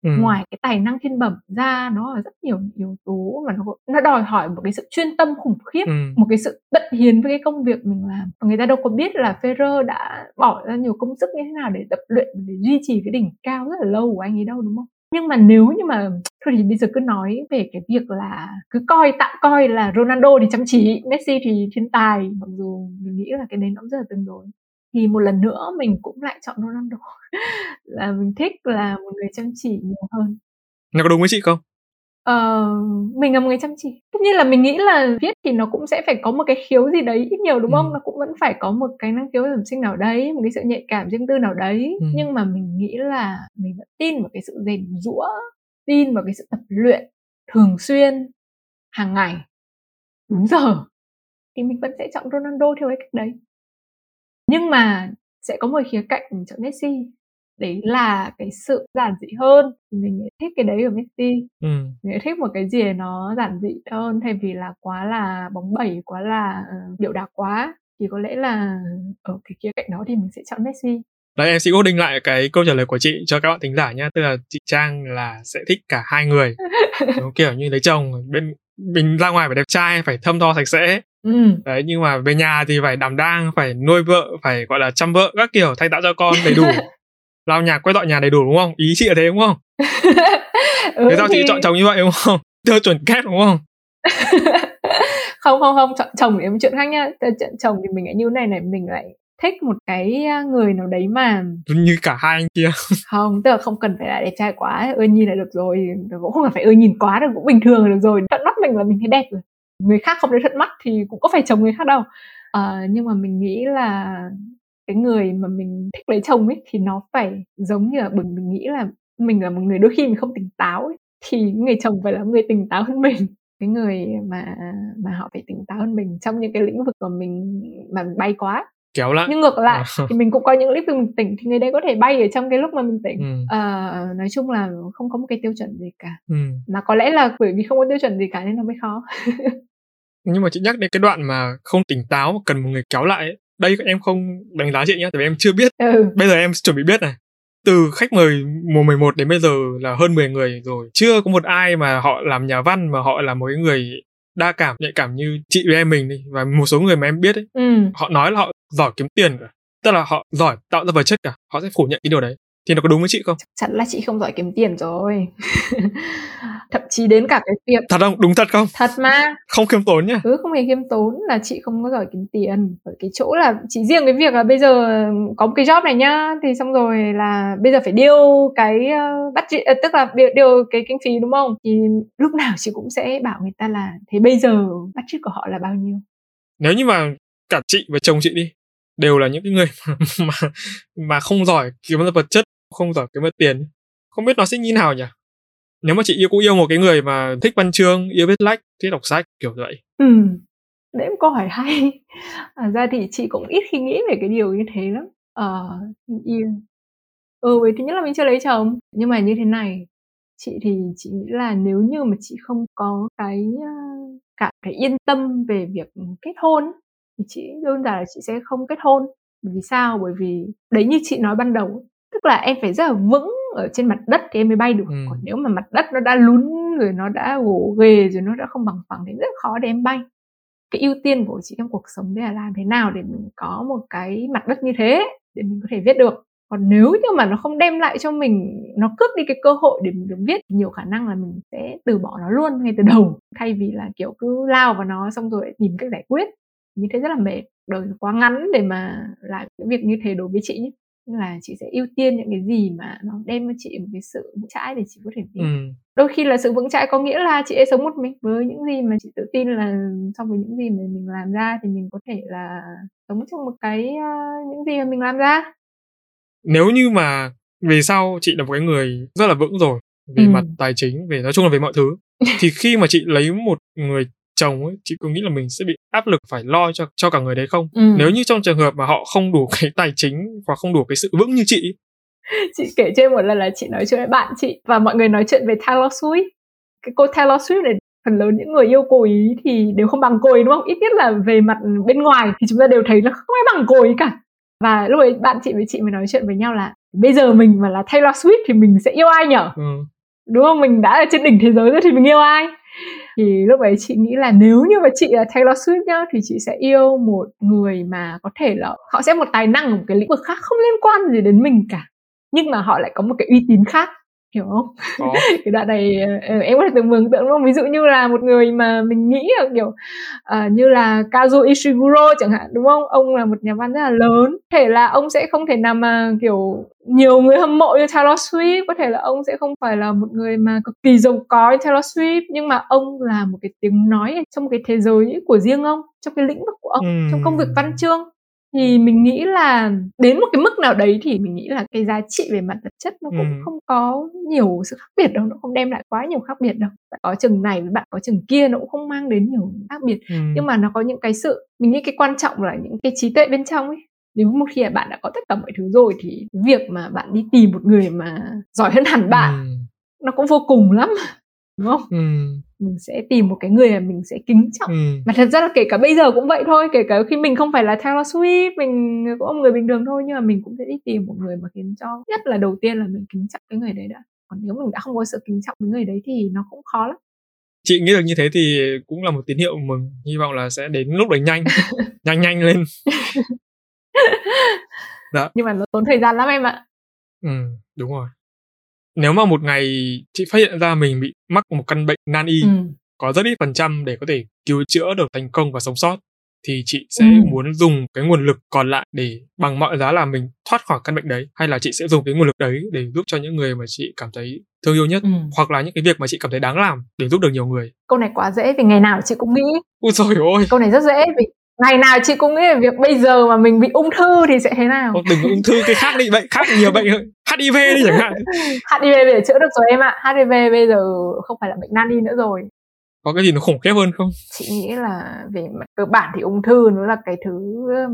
Ừ. ngoài cái tài năng thiên bẩm ra nó là rất nhiều yếu tố mà nó nó đòi hỏi một cái sự chuyên tâm khủng khiếp ừ. một cái sự tận hiến với cái công việc mình làm và người ta đâu có biết là Ferrer đã bỏ ra nhiều công sức như thế nào để tập luyện để duy trì cái đỉnh cao rất là lâu của anh ấy đâu đúng không nhưng mà nếu như mà, thôi thì bây giờ cứ nói về cái việc là cứ coi, tạm coi là Ronaldo thì chăm chỉ, Messi thì thiên tài. Mặc dù mình nghĩ là cái đấy nó rất là tương đối. Thì một lần nữa mình cũng lại chọn Ronaldo. [LAUGHS] Là mình thích là một người chăm chỉ nhiều hơn. Nó có đúng với chị không? Ờ, mình là một người chăm chỉ. Tất nhiên là mình nghĩ là viết thì nó cũng sẽ phải có một cái khiếu gì đấy ít nhiều đúng không? Ừ. nó cũng vẫn phải có một cái năng khiếu bẩm sinh nào đấy một cái sự nhạy cảm riêng tư nào đấy. Ừ. nhưng mà mình nghĩ là mình vẫn tin vào cái sự rèn rũa tin vào cái sự tập luyện thường xuyên hàng ngày. Đúng giờ. Thì mình vẫn sẽ chọn Ronaldo theo cái cách đấy. Nhưng mà sẽ có một khía cạnh mình chọn Messi đấy là cái sự giản dị hơn. Mình thích cái đấy ở Messi ừ. mình thích một cái gì nó giản dị hơn thay vì là quá là bóng bẩy quá là uh, điệu đà quá. Thì có lẽ là ở cái khía cạnh đó thì mình sẽ chọn Messi. Đấy em sẽ cố định lại cái câu trả lời của chị cho các bạn thính giả nhé Tức là chị Trang là sẽ thích cả hai người. [LAUGHS] Nó kiểu như lấy chồng bên mình ra ngoài phải đẹp trai phải thâm tho sạch sẽ. Ừ. đấy nhưng mà về nhà thì phải đảm đang phải nuôi vợ phải gọi là chăm vợ các kiểu thay tạo cho con đầy đủ [LAUGHS] lau nhà quét dọn nhà đầy đủ đúng không? Ý chị là thế đúng không? [LAUGHS] Ừ, thế sao thì... chị chọn chồng như vậy đúng không? [LAUGHS] Tiêu chuẩn kép đúng [LAUGHS] không? Không không không chồng thì em chuyện khác nhá. Chồng thì mình lại như này này mình lại thích một cái người nào đấy mà như cả hai anh kia. Không tức là không cần phải là đẹp trai quá ưa nhìn là được rồi cũng không phải ưa nhìn quá được cũng bình thường là được rồi. Tận mắt mình là mình thấy đẹp rồi. Người khác không đến tận mắt thì cũng có phải chồng người khác đâu. À, nhưng mà mình nghĩ là cái người mà mình thích lấy chồng ấy thì nó phải giống như là bừng mình nghĩ là mình là một người đôi khi mình không tỉnh táo ấy, thì người chồng phải là người tỉnh táo hơn mình cái người mà mà họ phải tỉnh táo hơn mình trong những cái lĩnh vực mà mình mà mình bay quá kéo lại nhưng ngược lại ờ. thì mình cũng có những lĩnh vực mình tỉnh thì người đấy có thể bay ở trong cái lúc mà mình tỉnh ừ. à, nói chung là không có một cái tiêu chuẩn gì cả ừ. mà có lẽ là bởi vì không có tiêu chuẩn gì cả nên nó mới khó [LAUGHS] nhưng mà chị nhắc đến cái đoạn mà không tỉnh táo cần một người kéo lại ấy. Đây em không đánh giá chị nhé tại vì em chưa biết. Ừ. bây giờ em chuẩn bị biết này. Từ khách mời mùa 11 đến bây giờ là hơn 10 người rồi. Chưa có một ai mà họ làm nhà văn mà họ là một cái người đa cảm nhạy cảm như chị với em mình đi. Và một số người mà em biết ấy ừ. họ nói là họ giỏi kiếm tiền cả. Tức là họ giỏi tạo ra vật chất cả. Họ sẽ phủ nhận cái điều đấy thì nó có đúng với chị không? Chắc chắn là chị không giỏi kiếm tiền rồi. [LAUGHS] Thậm chí đến cả cái việc thật không? Đúng thật không? Thật mà. Không khiêm tốn nhá. Ừ không hề khiêm tốn là chị không có giỏi kiếm tiền. Ở cái chỗ là chỉ riêng cái việc là bây giờ có một cái job này nhá thì xong rồi là bây giờ phải điêu cái uh, bắt uh, tức là điều cái kinh phí đúng không? Thì lúc nào chị cũng sẽ bảo người ta là thế bây giờ bắt chước của họ là bao nhiêu? Nếu như mà cả chị và chồng chị đi đều là những cái người mà [LAUGHS] mà, mà không giỏi kiếm ra vật chất không giỏi kiếm mất tiền. Không biết nó sẽ như nào nhỉ? Nếu mà chị yêu cũng yêu một cái người mà thích văn chương yêu viết lách thích đọc sách kiểu vậy. Ừ đấy một câu hỏi hay. À, ra thì chị cũng ít khi nghĩ về cái điều như thế lắm. Ờ yêu ừ vì thứ nhất là mình chưa lấy chồng. Nhưng mà như thế này chị thì chị nghĩ là nếu như mà chị không có cái ờ, cả cái yên tâm về việc kết hôn thì chị đơn giản là chị sẽ không kết hôn. Bởi vì sao? Bởi vì đấy như chị nói ban đầu tức là em phải rất là vững ở trên mặt đất thì em mới bay được. Ừ. còn nếu mà mặt đất nó đã lún rồi nó đã gỗ ghề rồi nó đã không bằng phẳng thì rất khó để em bay. Cái ưu tiên của chị trong cuộc sống đấy là làm thế nào để mình có một cái mặt đất như thế để mình có thể viết được. Còn nếu như mà nó không đem lại cho mình nó cướp đi cái cơ hội để mình được viết nhiều khả năng là mình sẽ từ bỏ nó luôn ngay từ đầu. Thay vì là kiểu cứ lao vào nó xong rồi tìm cách giải quyết. Như thế rất là mệt. Đời quá ngắn để mà làm cái việc như thế đối với chị nhé là chị sẽ ưu tiên những cái gì mà nó đem cho chị một cái sự vững chãi để chị có thể viết ừ. đôi khi là sự vững chãi có nghĩa là chị sẽ sống một mình với những gì mà chị tự tin là trong với những gì mà mình làm ra thì mình có thể là sống trong một cái uh, những gì mà mình làm ra nếu như mà về sau chị là một cái người rất là vững rồi về ừ. mặt tài chính về nói chung là về mọi thứ thì khi mà chị lấy một người chồng ấy chị có nghĩ là mình sẽ bị áp lực phải lo cho cho cả người đấy không? Ừ. nếu như trong trường hợp mà họ không đủ cái tài chính hoặc không đủ cái sự vững như chị [LAUGHS] chị kể trên một lần là chị nói chuyện với bạn chị và mọi người nói chuyện về Taylor Swift. Cái cô Taylor Swift này phần lớn những người yêu cô ý thì đều không bằng cô ý đúng không? Ít nhất là về mặt bên ngoài thì chúng ta đều thấy là không ai bằng cô ý cả. Và lúc ấy bạn chị với chị mới nói chuyện với nhau là bây giờ mình mà là Taylor Swift thì mình sẽ yêu ai nhở? Ừ. đúng không? Mình đã ở trên đỉnh thế giới rồi thì mình yêu ai thì lúc ấy chị nghĩ là nếu như mà chị là Taylor Swift nhá, thì chị sẽ yêu một người mà có thể là họ sẽ một tài năng ở một cái lĩnh vực khác không liên quan gì đến mình cả. Nhưng mà họ lại có một cái uy tín khác hiểu không? Oh. [LAUGHS] cái đoạn này ờ, em có thể tưởng mường tượng luôn. Ví dụ như là một người mà mình nghĩ là kiểu uh, như là Kazuo Ishiguro chẳng hạn đúng không? Ông là một nhà văn rất là lớn. Thể là ông sẽ không thể nào mà kiểu nhiều người hâm mộ như Taylor Swift. Có thể là ông sẽ không phải là một người mà cực kỳ giàu có như Taylor Swift. Nhưng mà ông là một cái tiếng nói trong cái thế giới của riêng ông trong cái lĩnh vực của ông ừ. trong công việc văn chương thì mình nghĩ là đến một cái mức nào đấy thì mình nghĩ là cái giá trị về mặt vật chất nó cũng ừ. không có nhiều sự khác biệt đâu nó không đem lại quá nhiều khác biệt đâu bạn có chừng này với bạn có chừng kia nó cũng không mang đến nhiều khác biệt ừ. nhưng mà nó có những cái sự mình nghĩ cái quan trọng là những cái trí tuệ bên trong ấy nếu một khi bạn đã có tất cả mọi thứ rồi thì việc mà bạn đi tìm một người mà giỏi hơn hẳn bạn ừ. nó cũng vô cùng lắm đúng không ừ. Mình sẽ tìm một cái người mà mình sẽ kính trọng. Ừ. mà thật ra là kể cả bây giờ cũng vậy thôi kể cả khi mình không phải là Taylor Swift mình cũng một người bình thường thôi nhưng mà mình cũng sẽ đi tìm một người mà khiến cho nhất là đầu tiên là mình kính trọng cái người đấy đã. Còn nếu mình đã không có sự kính trọng với người đấy thì nó cũng khó lắm. Chị nghĩ được như thế thì cũng là một tín hiệu mừng. Hy vọng là sẽ đến lúc đấy nhanh [LAUGHS] nhanh nhanh lên. Đó [LAUGHS] nhưng mà nó tốn thời gian lắm em ạ. Ừ đúng rồi nếu mà một ngày chị phát hiện ra mình bị mắc một căn bệnh nan y ừ. có rất ít phần trăm để có thể cứu chữa được thành công và sống sót thì chị sẽ ừ. muốn dùng cái nguồn lực còn lại để bằng mọi giá là mình thoát khỏi căn bệnh đấy hay là chị sẽ dùng cái nguồn lực đấy để giúp cho những người mà chị cảm thấy thương yêu nhất ừ. hoặc là những cái việc mà chị cảm thấy đáng làm để giúp được nhiều người câu này quá dễ vì ngày nào chị cũng nghĩ ôi rồi ôi câu này rất dễ vì ngày nào chị cũng nghĩ về việc bây giờ mà mình bị ung thư thì sẽ thế nào? Đừng ung thư cái khác đi bệnh khác nhiều bệnh hơn. HIV đi chẳng hạn. HIV để chữa được rồi em ạ. HIV bây giờ không phải là bệnh nan y nữa rồi. Có cái gì nó khủng khiếp hơn không? Chị nghĩ là về mặt cơ bản thì ung thư nó là cái thứ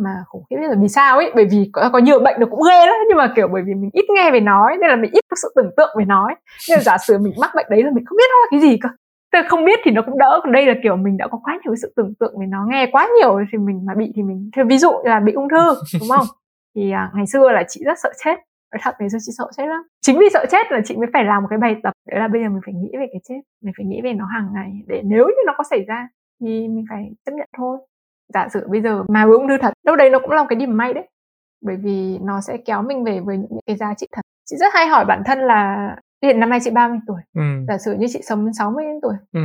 mà khủng khiếp nhất là vì sao ấy? Bởi vì có, có nhiều bệnh nó cũng ghê lắm nhưng mà kiểu bởi vì mình ít nghe về nó nên là mình ít có sự tưởng tượng về nó nên là giả sử mình mắc bệnh đấy là mình không biết nó là cái gì cơ Tức không biết thì nó cũng đỡ. Còn đây là kiểu mình đã có quá nhiều sự tưởng tượng về nó nghe quá nhiều thì mình mà bị thì mình thì ví dụ là bị ung thư đúng không? [LAUGHS] Thì à, ngày xưa là chị rất sợ chết. Nói thật ngày xưa chị sợ chết lắm. Chính vì sợ chết là chị mới phải làm một cái bài tập. Đấy là bây giờ mình phải nghĩ về cái chết mình phải nghĩ về nó hàng ngày để nếu như nó có xảy ra thì mình phải chấp nhận thôi. Giả sử bây giờ mà với ung thư thật đâu đấy nó cũng là một cái điểm may đấy. Bởi vì nó sẽ kéo mình về với những cái giá trị thật. Chị rất hay hỏi bản thân là hiện năm nay chị 30 tuổi. Ừ. giả sử như chị sống đến 60 tuổi. Ừ.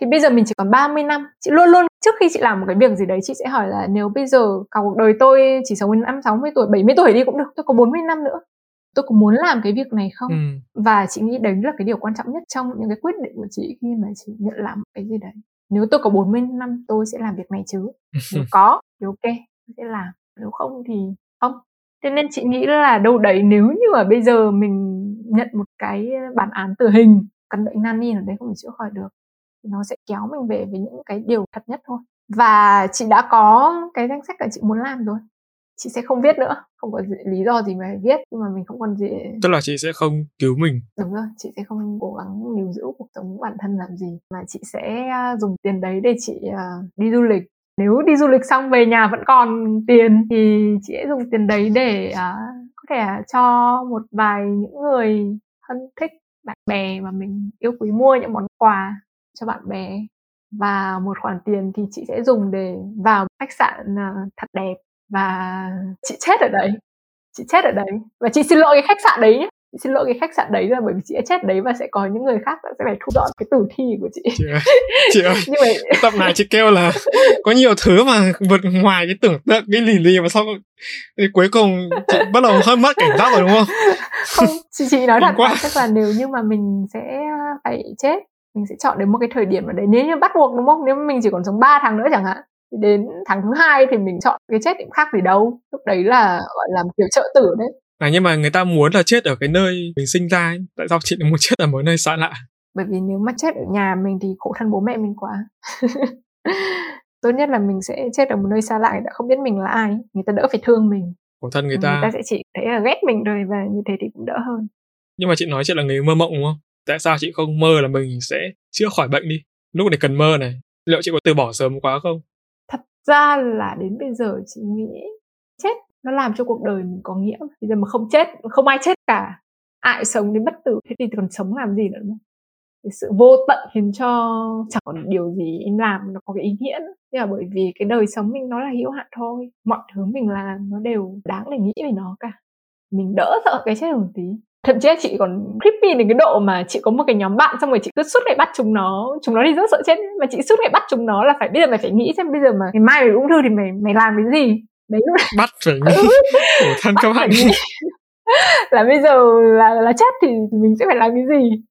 thì bây giờ mình chỉ còn 30 năm. Chị luôn luôn trước khi chị làm một cái việc gì đấy chị sẽ hỏi là nếu bây giờ cả cuộc đời tôi chỉ sống đến năm 60 tuổi 70 tuổi đi cũng được tôi có 40 năm nữa. Tôi có muốn làm cái việc này không? Ừ. và chị nghĩ đấy là cái điều quan trọng nhất trong những cái quyết định của chị khi mà chị nhận làm cái gì đấy. Nếu tôi có 40 năm tôi sẽ làm việc này chứ. Nếu [LAUGHS] có thì ok tôi sẽ làm. Nếu không thì không. Thế nên chị nghĩ là đâu đấy nếu như mà bây giờ mình nhận một cái bản án tử hình căn bệnh nani ở đấy không thể chữa khỏi được thì nó sẽ kéo mình về với những cái điều thật nhất thôi. Và chị đã có cái danh sách là chị muốn làm rồi. Chị sẽ không viết nữa không có lý do gì mà phải viết nhưng mà mình không còn gì tức là chị sẽ không cứu mình. Đúng rồi chị sẽ không cố gắng níu giữ cuộc sống bản thân làm gì mà chị sẽ à, dùng tiền đấy để chị à, đi du lịch. Nếu đi du lịch xong về nhà vẫn còn tiền thì chị sẽ dùng tiền đấy để có thể cho một vài những người thân thích, bạn bè mà mình yêu quý mua những món quà cho bạn bè. Và một khoản tiền thì chị sẽ dùng để vào khách sạn à, thật đẹp. Và chị chết ở đấy. Chị chết ở đấy. Và chị xin lỗi cái khách sạn đấy nhé xin lỗi cái khách sạn đấy là bởi vì chị đã chết đấy và sẽ có những người khác sẽ phải thu dọn cái tử thi của chị. Chị ơi, chị ơi [LAUGHS] Nhưng mà... tập này chị kêu là có nhiều thứ mà vượt ngoài cái tưởng tượng cái lì lì mà sau thì cuối cùng chị bắt đầu hơi mất cảnh giác rồi đúng không? Không chị, chị nói thật quá. tức là nếu như mà mình sẽ phải chết mình sẽ chọn đến một cái thời điểm ở đấy nếu như bắt buộc đúng không? Nếu mình chỉ còn sống 3 tháng nữa chẳng hạn thì đến tháng thứ hai thì mình chọn cái chết cũng khác gì đâu? Lúc đấy là gọi là kiểu trợ tử đấy à nhưng mà người ta muốn là chết ở cái nơi mình sinh ra ấy. tại sao chị lại muốn [LAUGHS] chết ở một nơi xa lạ? Bởi vì nếu mà chết ở nhà mình thì khổ thân bố mẹ mình quá. [LAUGHS] Tốt nhất là mình sẽ chết ở một nơi xa lạ người ta không biết mình là ai người ta đỡ phải thương mình. Khổ thân người ta người ta. sẽ chỉ thấy là ghét mình rồi và như thế thì cũng đỡ hơn. Nhưng mà chị nói chị là người mơ mộng đúng không? Tại sao chị không mơ là mình sẽ chữa khỏi bệnh đi? Lúc này cần mơ này. Liệu chị có từ bỏ sớm quá không? Thật ra là đến bây giờ chị nghĩ chết nó làm cho cuộc đời mình có nghĩa. Bây giờ mà không chết, không ai chết cả. Ai sống đến bất tử. Thế thì còn sống làm gì nữa, đúng không? Cái sự vô tận khiến cho chẳng còn điều gì em làm nó có cái ý nghĩa nữa. Nhưng mà bởi vì cái đời sống mình nó là hữu hạn thôi. Mọi thứ mình làm nó đều đáng để nghĩ về nó cả. Mình đỡ sợ cái chết một tí. Thậm chí chị còn creepy đến cái độ mà chị có một cái nhóm bạn xong rồi chị cứ suốt ngày bắt chúng nó. Chúng nó thì rất sợ chết mà chị suốt ngày bắt chúng nó là phải, bây giờ mày phải nghĩ xem bây giờ mà ngày mai mày ung thư thì mày mày làm cái gì? Đấy [LAUGHS] bắt phải nghĩ khổ thân các bạn [LAUGHS] là bây giờ là là chết thì mình sẽ phải làm cái gì?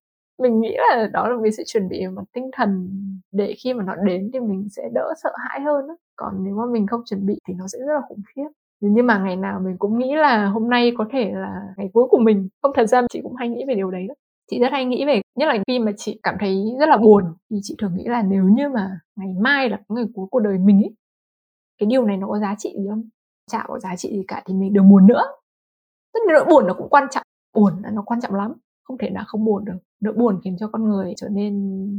Mình nghĩ là đó là cái sự chuẩn bị mặt tinh thần để khi mà nó đến thì mình sẽ đỡ sợ hãi hơn đó. còn nếu mà mình không chuẩn bị thì nó sẽ rất là khủng khiếp. Nhưng mà ngày nào mình cũng nghĩ là hôm nay có thể là ngày cuối của mình. Không thật ra chị cũng hay nghĩ về điều đấy đó chị rất hay nghĩ về nhất là khi mà chị cảm thấy rất là buồn thì chị thường nghĩ là nếu như mà ngày mai là ngày cuối của đời mình ấy cái điều này nó có giá trị gì không? Chả có giá trị gì cả thì mình đừng buồn nữa. Tất nhiên nỗi buồn nó cũng quan trọng. Buồn là nó quan trọng lắm. Không thể nào không buồn được. Nỗi buồn khiến cho con người trở nên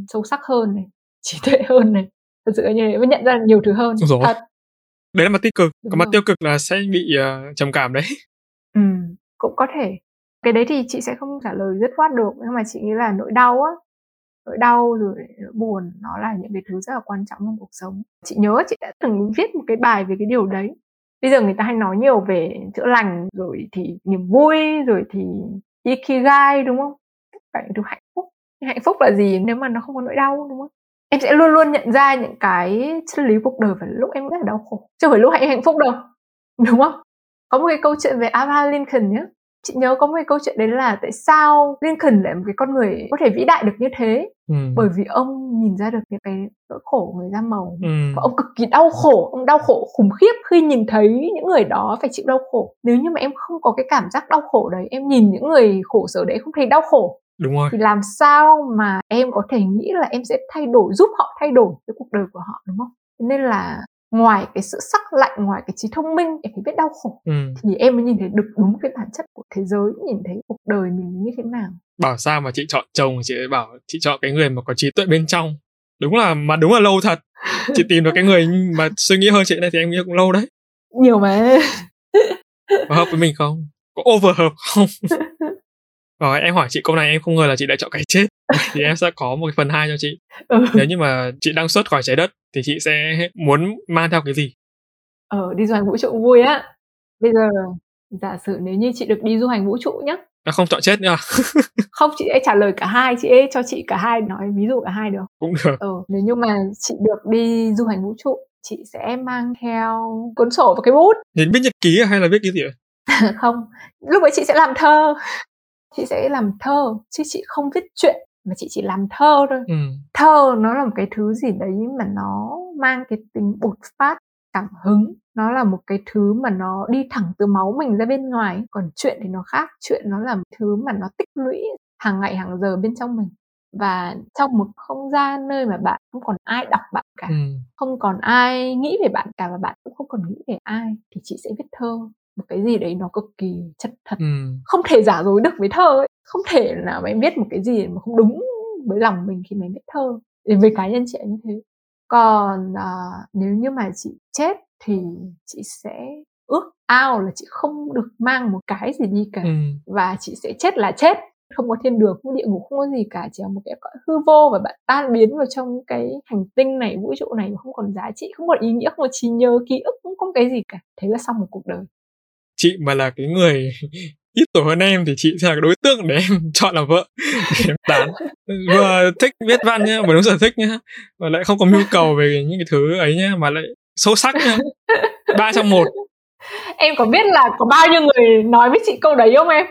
sâu sắc hơn này [LAUGHS] trí tuệ hơn này. Thật sự như mới nhận ra nhiều thứ hơn. Rồi. thật. Đấy là mặt tích cực. Còn mặt tiêu cực là sẽ bị uh, trầm cảm đấy. [LAUGHS] Ừ cũng có thể. Cái đấy thì chị sẽ không trả lời dứt khoát được nhưng mà chị nghĩ là nỗi đau á nỗi đau rồi nỗi buồn, nó là những cái thứ rất là quan trọng trong cuộc sống. Chị nhớ chị đã từng viết một cái bài về cái điều đấy. Bây giờ người ta hay nói nhiều về chữa lành rồi thì niềm vui rồi thì ikigai, đúng không? Tất cả những thứ hạnh phúc. Hạnh phúc là gì nếu mà nó không có nỗi đau, đúng không? Em sẽ luôn luôn nhận ra những cái chân lý cuộc đời vào lúc em rất là đau khổ. Chứ không phải lúc hạnh hạnh phúc đâu, đúng không? Có một cái câu chuyện về Abraham Lincoln nhé chị nhớ có một cái câu chuyện đấy là tại sao Lincoln lại một cái con người có thể vĩ đại được như thế? Ừ. bởi vì ông nhìn ra được những cái nỗi khổ của người da màu. Ừ. và ông cực kỳ đau khổ ông đau khổ khủng khiếp khi nhìn thấy những người đó phải chịu đau khổ. Nếu như mà em không có cái cảm giác đau khổ đấy em nhìn những người khổ sở đấy không thấy đau khổ đúng rồi. thì làm sao mà em có thể nghĩ là em sẽ thay đổi giúp họ thay đổi cái cuộc đời của họ đúng không? Nên là ngoài cái sự sắc lạnh ngoài cái trí thông minh em phải biết đau khổ. Ừ. thì em mới nhìn thấy được đúng cái bản chất của thế giới nhìn thấy cuộc đời mình như thế nào. Bảo sao mà chị chọn chồng chị ấy bảo chị chọn cái người mà có trí tuệ bên trong. Đúng là mà đúng là lâu thật. Chị [LAUGHS] tìm được cái người mà suy nghĩ hơn chị này thì em nghĩ cũng lâu đấy. Nhiều mà. [LAUGHS] Có hợp với mình không? Có over hợp không? [LAUGHS] Rồi em hỏi chị câu này em không ngờ là chị đã chọn cái chết thì em sẽ có một phần hai cho chị. [LAUGHS] Ừ. nếu như mà chị đang xuất khỏi trái đất thì chị sẽ muốn mang theo cái gì? Ờ đi du hành vũ trụ vui á. Bây giờ giả sử nếu như chị được đi du hành vũ trụ nhá. Nó không chọn chết nữa [LAUGHS] không chị ấy trả lời cả hai chị ấy cho chị cả hai nói ví dụ cả hai được. Cũng được. Ờ nếu như mà chị được đi du hành vũ trụ chị sẽ mang theo cuốn sổ và cái bút. Nhìn viết nhật ký à, hay là viết cái gì ạ? [LAUGHS] Không lúc ấy chị sẽ làm thơ. Chị sẽ làm thơ chứ chị không viết chuyện mà chị chỉ làm thơ thôi. Ừ. thơ nó là một cái thứ gì đấy mà nó mang cái tính bột phát cảm hứng. Nó là một cái thứ mà nó đi thẳng từ máu mình ra bên ngoài. Còn chuyện thì nó khác. Chuyện nó là một thứ mà nó tích lũy hàng ngày hàng giờ bên trong mình. Và trong một không gian nơi mà bạn không còn ai đọc bạn cả ừ. không còn ai nghĩ về bạn cả và bạn cũng không còn nghĩ về ai thì chị sẽ viết thơ một cái gì đấy nó cực kỳ chất thật. Ừ. không thể giả dối được với thơ ấy. Không thể nào mà em viết một cái gì mà không đúng với lòng mình khi mà em viết thơ về cá nhân chị như thế. Còn uh, nếu như mà chị chết thì chị sẽ ước ao là chị không được mang một cái gì đi cả. Ừ. và chị sẽ chết là chết. Không có thiên đường không có địa ngục không có gì cả. Chỉ là một cái cõi hư vô và bạn tan biến vào trong cái hành tinh này vũ trụ này không còn giá trị không còn ý nghĩa không có trí nhớ ký ức không có cái gì cả. Thế là xong một cuộc đời chị mà là cái người [LAUGHS] ít tuổi hơn em thì chị sẽ là đối tượng để em [LAUGHS] chọn làm vợ để em tán. Vừa thích viết văn nhá vừa đúng sở thích nhá và lại không có mưu cầu về những cái thứ ấy nhá mà lại sâu sắc nhá. Ba trong một. [LAUGHS] Em có biết là có bao nhiêu người nói với chị câu đấy không em?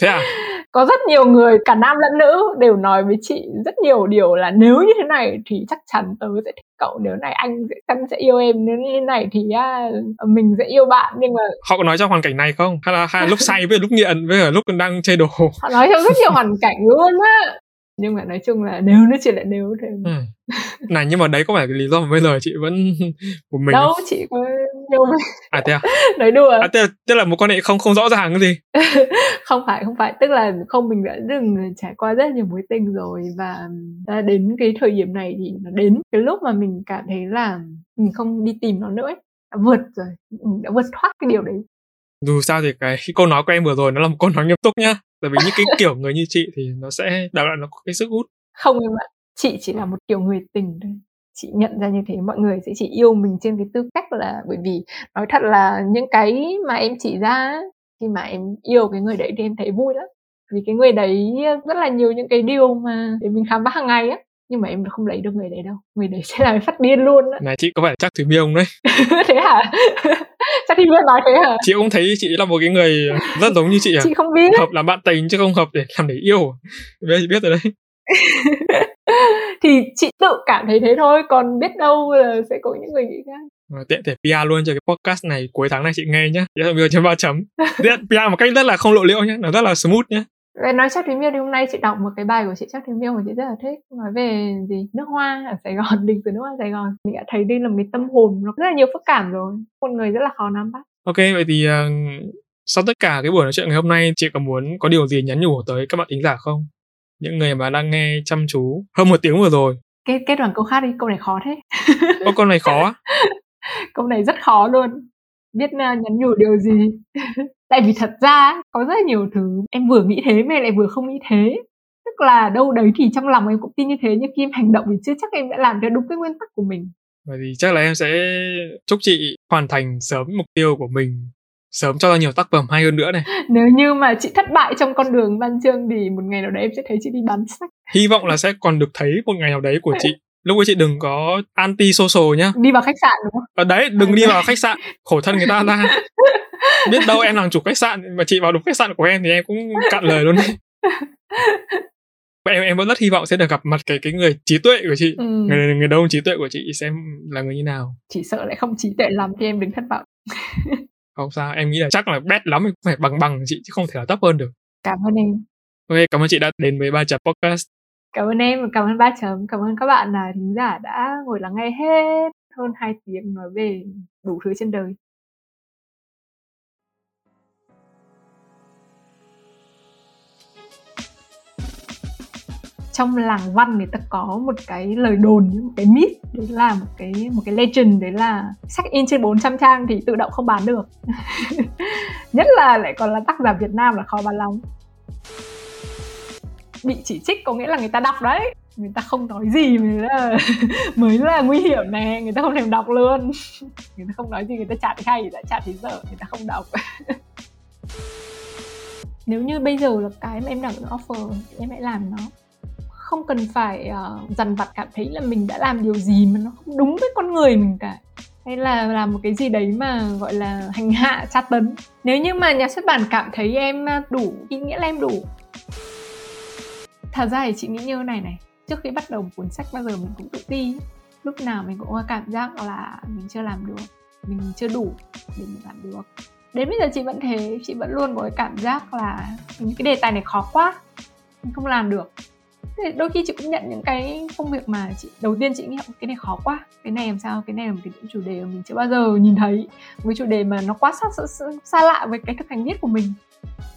Thế à có rất nhiều người cả nam lẫn nữ đều nói với chị rất nhiều điều là nếu như thế này thì chắc chắn tớ sẽ thích cậu nếu này anh sẽ chắn sẽ yêu em nếu như thế này thì à, mình sẽ yêu bạn. Nhưng mà họ có nói trong hoàn cảnh này không? Hay là, hay là lúc say với lúc nghiện với lúc đang chơi đồ? Họ nói trong rất nhiều hoàn cảnh luôn á nhưng mà nói chung là nếu nó chỉ lại nếu thì ừ. này nhưng mà đấy có phải cái lý do mà bây giờ chị vẫn [LAUGHS] của mình đâu không? chị có yêu mình à thế à? [LAUGHS] Nói đùa. À tức là, tức là một quan hệ không không rõ ràng cái gì? [LAUGHS] Không phải không phải. Tức là không mình đã từng trải qua rất nhiều mối tình rồi và đến cái thời điểm này thì nó đến cái lúc mà mình cảm thấy là mình không đi tìm nó nữa ấy. đã vượt rồi. Đã vượt thoát cái điều đấy dù sao thì cái câu nói của em vừa rồi nó là một câu nói nghiêm túc nhá. Tại vì những cái kiểu người như chị thì nó sẽ đào lại nó có cái sức hút. Không em ạ. Chị chỉ là một kiểu người tình thôi. Chị nhận ra như thế, mọi người sẽ chỉ yêu mình trên cái tư cách là, bởi vì nói thật là những cái mà em chỉ ra khi mà em yêu cái người đấy thì em thấy vui lắm. Vì cái người đấy rất là nhiều những cái điều mà để mình khám phá hàng ngày á nhưng mà em không lấy được người đấy đâu người đấy [LAUGHS] sẽ làm phát điên luôn á. Này chị có phải chắc thủy miêu không đấy? [LAUGHS] Thế hả? [LAUGHS] Chắc thì biết nói thế hả? Chị cũng thấy chị là một cái người rất giống như chị à. Chị không biết. Hợp làm bạn tình chứ không hợp để làm để yêu. Bây giờ chị biết rồi đấy. Thì chị tự cảm thấy thế thôi còn biết đâu là sẽ có những người nghĩ khác. Ờ, tiện thể PR luôn cho cái podcast này cuối tháng này chị nghe nhá. Chị bây giờ ba chấm. Tiện PR một cách rất là không lộ liễu nhé nó rất là smooth nhé về nói chắc thúy miêu thì hôm nay chị đọc một cái bài của chị chắc thúy miêu mà chị rất là thích. Nói về gì? Nước hoa ở sài gòn [LAUGHS] đình từ nước hoa sài gòn. Mình đã thấy đây là một cái tâm hồn nó rất là nhiều phức cảm rồi. Một người rất là khó nắm bắt. Ok vậy thì uh, sau tất cả cái buổi nói chuyện ngày hôm nay chị có muốn có điều gì nhắn nhủ tới các bạn thính giả không? Những người mà đang nghe chăm chú. Hơn một tiếng vừa rồi. Kết kết bằng câu khác đi câu này khó thế. Ô, câu này khó [LAUGHS] câu này rất khó luôn. Biết uh, nhắn nhủ điều gì [LAUGHS] tại vì thật ra có rất nhiều thứ em vừa nghĩ thế mà lại vừa không nghĩ thế. Tức là đâu đấy thì trong lòng em cũng tin như thế nhưng khi em hành động thì chưa chắc em đã làm theo đúng cái nguyên tắc của mình. Bởi vì chắc là em sẽ chúc chị hoàn thành sớm mục tiêu của mình sớm cho ra nhiều tác phẩm hay hơn nữa này. [LAUGHS] Nếu như mà chị thất bại trong con đường văn chương thì một ngày nào đấy em sẽ thấy chị đi bán sách. Hy vọng là sẽ còn được thấy một ngày nào đấy của chị. Lúc ấy chị đừng có anti social nhá. Đi vào khách sạn đúng không? Ở đấy đừng đi vào khách sạn. Khổ thân người ta ra [LAUGHS] [LAUGHS] biết đâu em làm chủ khách sạn mà chị vào đúng khách sạn của em thì em cũng cạn lời luôn. Đấy em em vẫn rất hy vọng sẽ được gặp mặt cái cái người trí tuệ của chị. Ừ. người người đông trí tuệ của chị xem là người như nào. Chỉ sợ lại không trí tuệ lắm thì em đừng thất vọng. [LAUGHS] Không sao em nghĩ là chắc là bét lắm phải bằng bằng chị chứ không thể là thấp hơn được. Cảm ơn em. Ok cảm ơn chị đã đến với ba chấm podcast. Cảm ơn em cảm ơn ba chấm. Cảm ơn các bạn là thính giả đã ngồi lắng nghe hết hơn hai tiếng nói về đủ thứ trên đời trong làng văn người ta có một cái lời đồn, một cái myth, đấy là một cái một cái legend, đấy là sách in trên 400 trang thì tự động không bán được. [LAUGHS] Nhất là lại còn là tác giả Việt Nam là khó bán lắm. Bị chỉ trích có nghĩa là người ta đọc đấy. Người ta không nói gì, mới là [LAUGHS] mới là nguy hiểm này người ta không thèm đọc luôn. [LAUGHS] Người ta không nói gì, người ta chả thấy hay, đã chả thấy dở, người ta không đọc. Nếu như bây giờ là cái mà em đang offer, thì em hãy làm nó không cần phải uh, dằn vặt cảm thấy là mình đã làm điều gì mà nó không đúng với con người mình cả. Hay là làm một cái gì đấy mà gọi là hành hạ tra tấn. Nếu như mà nhà xuất bản cảm thấy em ờ, đủ ý nghĩa là em đủ. Thật ra thì chị nghĩ như này này. Trước khi bắt đầu một cuốn sách bao giờ mình cũng tự ti. Lúc nào mình cũng có cảm giác là mình chưa làm được mình chưa đủ để mình làm được. Đến bây giờ chị vẫn thế chị vẫn luôn có cái cảm giác là những cái đề tài này khó quá mình không làm được thì đôi khi chị cũng nhận những cái công việc mà chị đầu tiên chị nghĩ cái này khó quá cái này làm sao cái này là một cái chủ đề mà mình chưa bao giờ nhìn thấy. Một cái chủ đề mà nó quá xa, xa, xa lạ với cái thực hành viết của mình.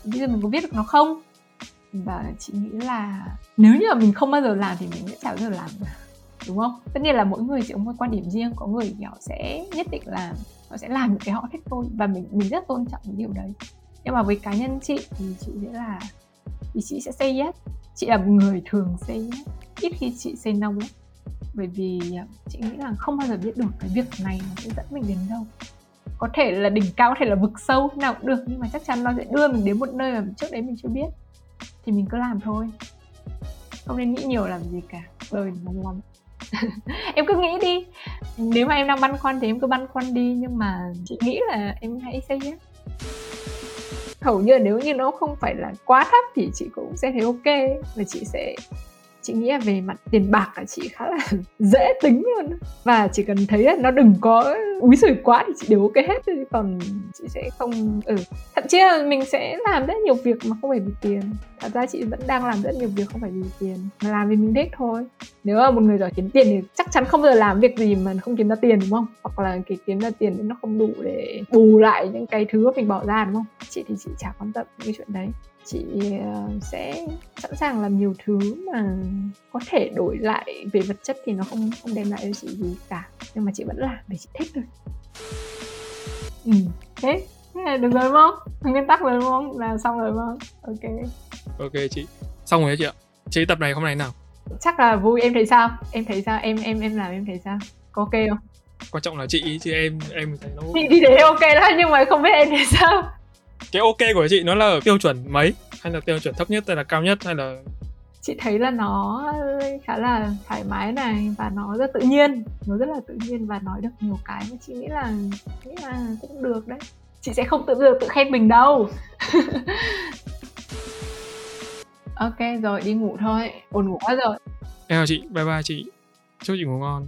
Bây giờ mình có viết được nó không? Và chị nghĩ là nếu như mà mình không bao giờ làm thì mình sẽ chả bao giờ làm đúng không? Tất nhiên là mỗi người sẽ có một quan điểm riêng có người thì họ sẽ nhất định là họ sẽ làm những cái họ thích thôi và mình mình rất tôn trọng cái điều đấy. Nhưng mà với cá nhân chị thì chị sẽ là thì chị sẽ say yes chị là một người thường sẽ ít khi chị say no lắm bởi vì à, chị nghĩ là không bao giờ biết được cái việc này nó sẽ dẫn mình đến đâu. Có thể là đỉnh cao, có thể là vực sâu nào cũng được, nhưng mà chắc chắn nó sẽ đưa mình đến một nơi mà trước đấy mình chưa biết. Thì mình cứ làm thôi. Không nên nghĩ nhiều làm gì cả. Đời mong lắm. [LAUGHS] Em cứ nghĩ đi. Nếu mà em đang băn khoăn thì em cứ băn khoăn đi, nhưng mà chị nghĩ là em hãy say yes hầu như nếu như nó không phải là quá thấp thì chị cũng sẽ thấy ok và chị sẽ chị nghĩ là về mặt tiền bạc là chị khá là [LAUGHS] dễ tính luôn. Và chỉ cần thấy là nó đừng có úi sủi quá thì chị đều ok hết. Thôi còn chị sẽ không ừ thậm chí là mình sẽ làm rất nhiều việc mà không phải vì tiền. Thật ra chị vẫn đang làm rất nhiều việc không phải vì tiền, mà làm vì mình thích thôi. Nếu mà một người giỏi kiếm tiền thì chắc chắn không bao giờ làm việc gì mà không kiếm ra tiền, đúng không? Hoặc là cái kiếm ra tiền thì nó không đủ để bù lại những cái thứ mình bỏ ra, đúng không? Chị thì chị chả quan tâm cái chuyện đấy chị ờ, sẽ sẵn sàng làm nhiều thứ mà có thể đổi lại về vật chất thì nó không không đem lại cho chị gì cả. Nhưng mà chị vẫn làm để chị thích thôi. Ừ thế thế là được rồi đúng không? Nguyên tắc rồi đúng không? Là xong rồi đúng không? Ok. Ok chị. Xong rồi chị ạ. Chị tập này hôm nay nào? Chắc là vui em thấy sao? Em thấy sao? Em em em làm em thấy sao? Có ok không? Quan trọng là chị chứ em em thấy nó chị đi đấy ok đó nhưng mà không biết em thấy sao cái ok của chị nó là tiêu chuẩn mấy? Hay là tiêu chuẩn thấp nhất hay là cao nhất? Hay là chị thấy là nó khá là thoải mái này và nó rất tự nhiên. Nó rất là tự nhiên và nói được nhiều cái mà chị nghĩ là nghĩ là cũng được đấy. Chị sẽ không tự được tự khen mình đâu. [LAUGHS] Ok rồi đi ngủ thôi. Buồn ngủ quá rồi. Em chào chị. Bye bye chị. Chúc chị ngủ ngon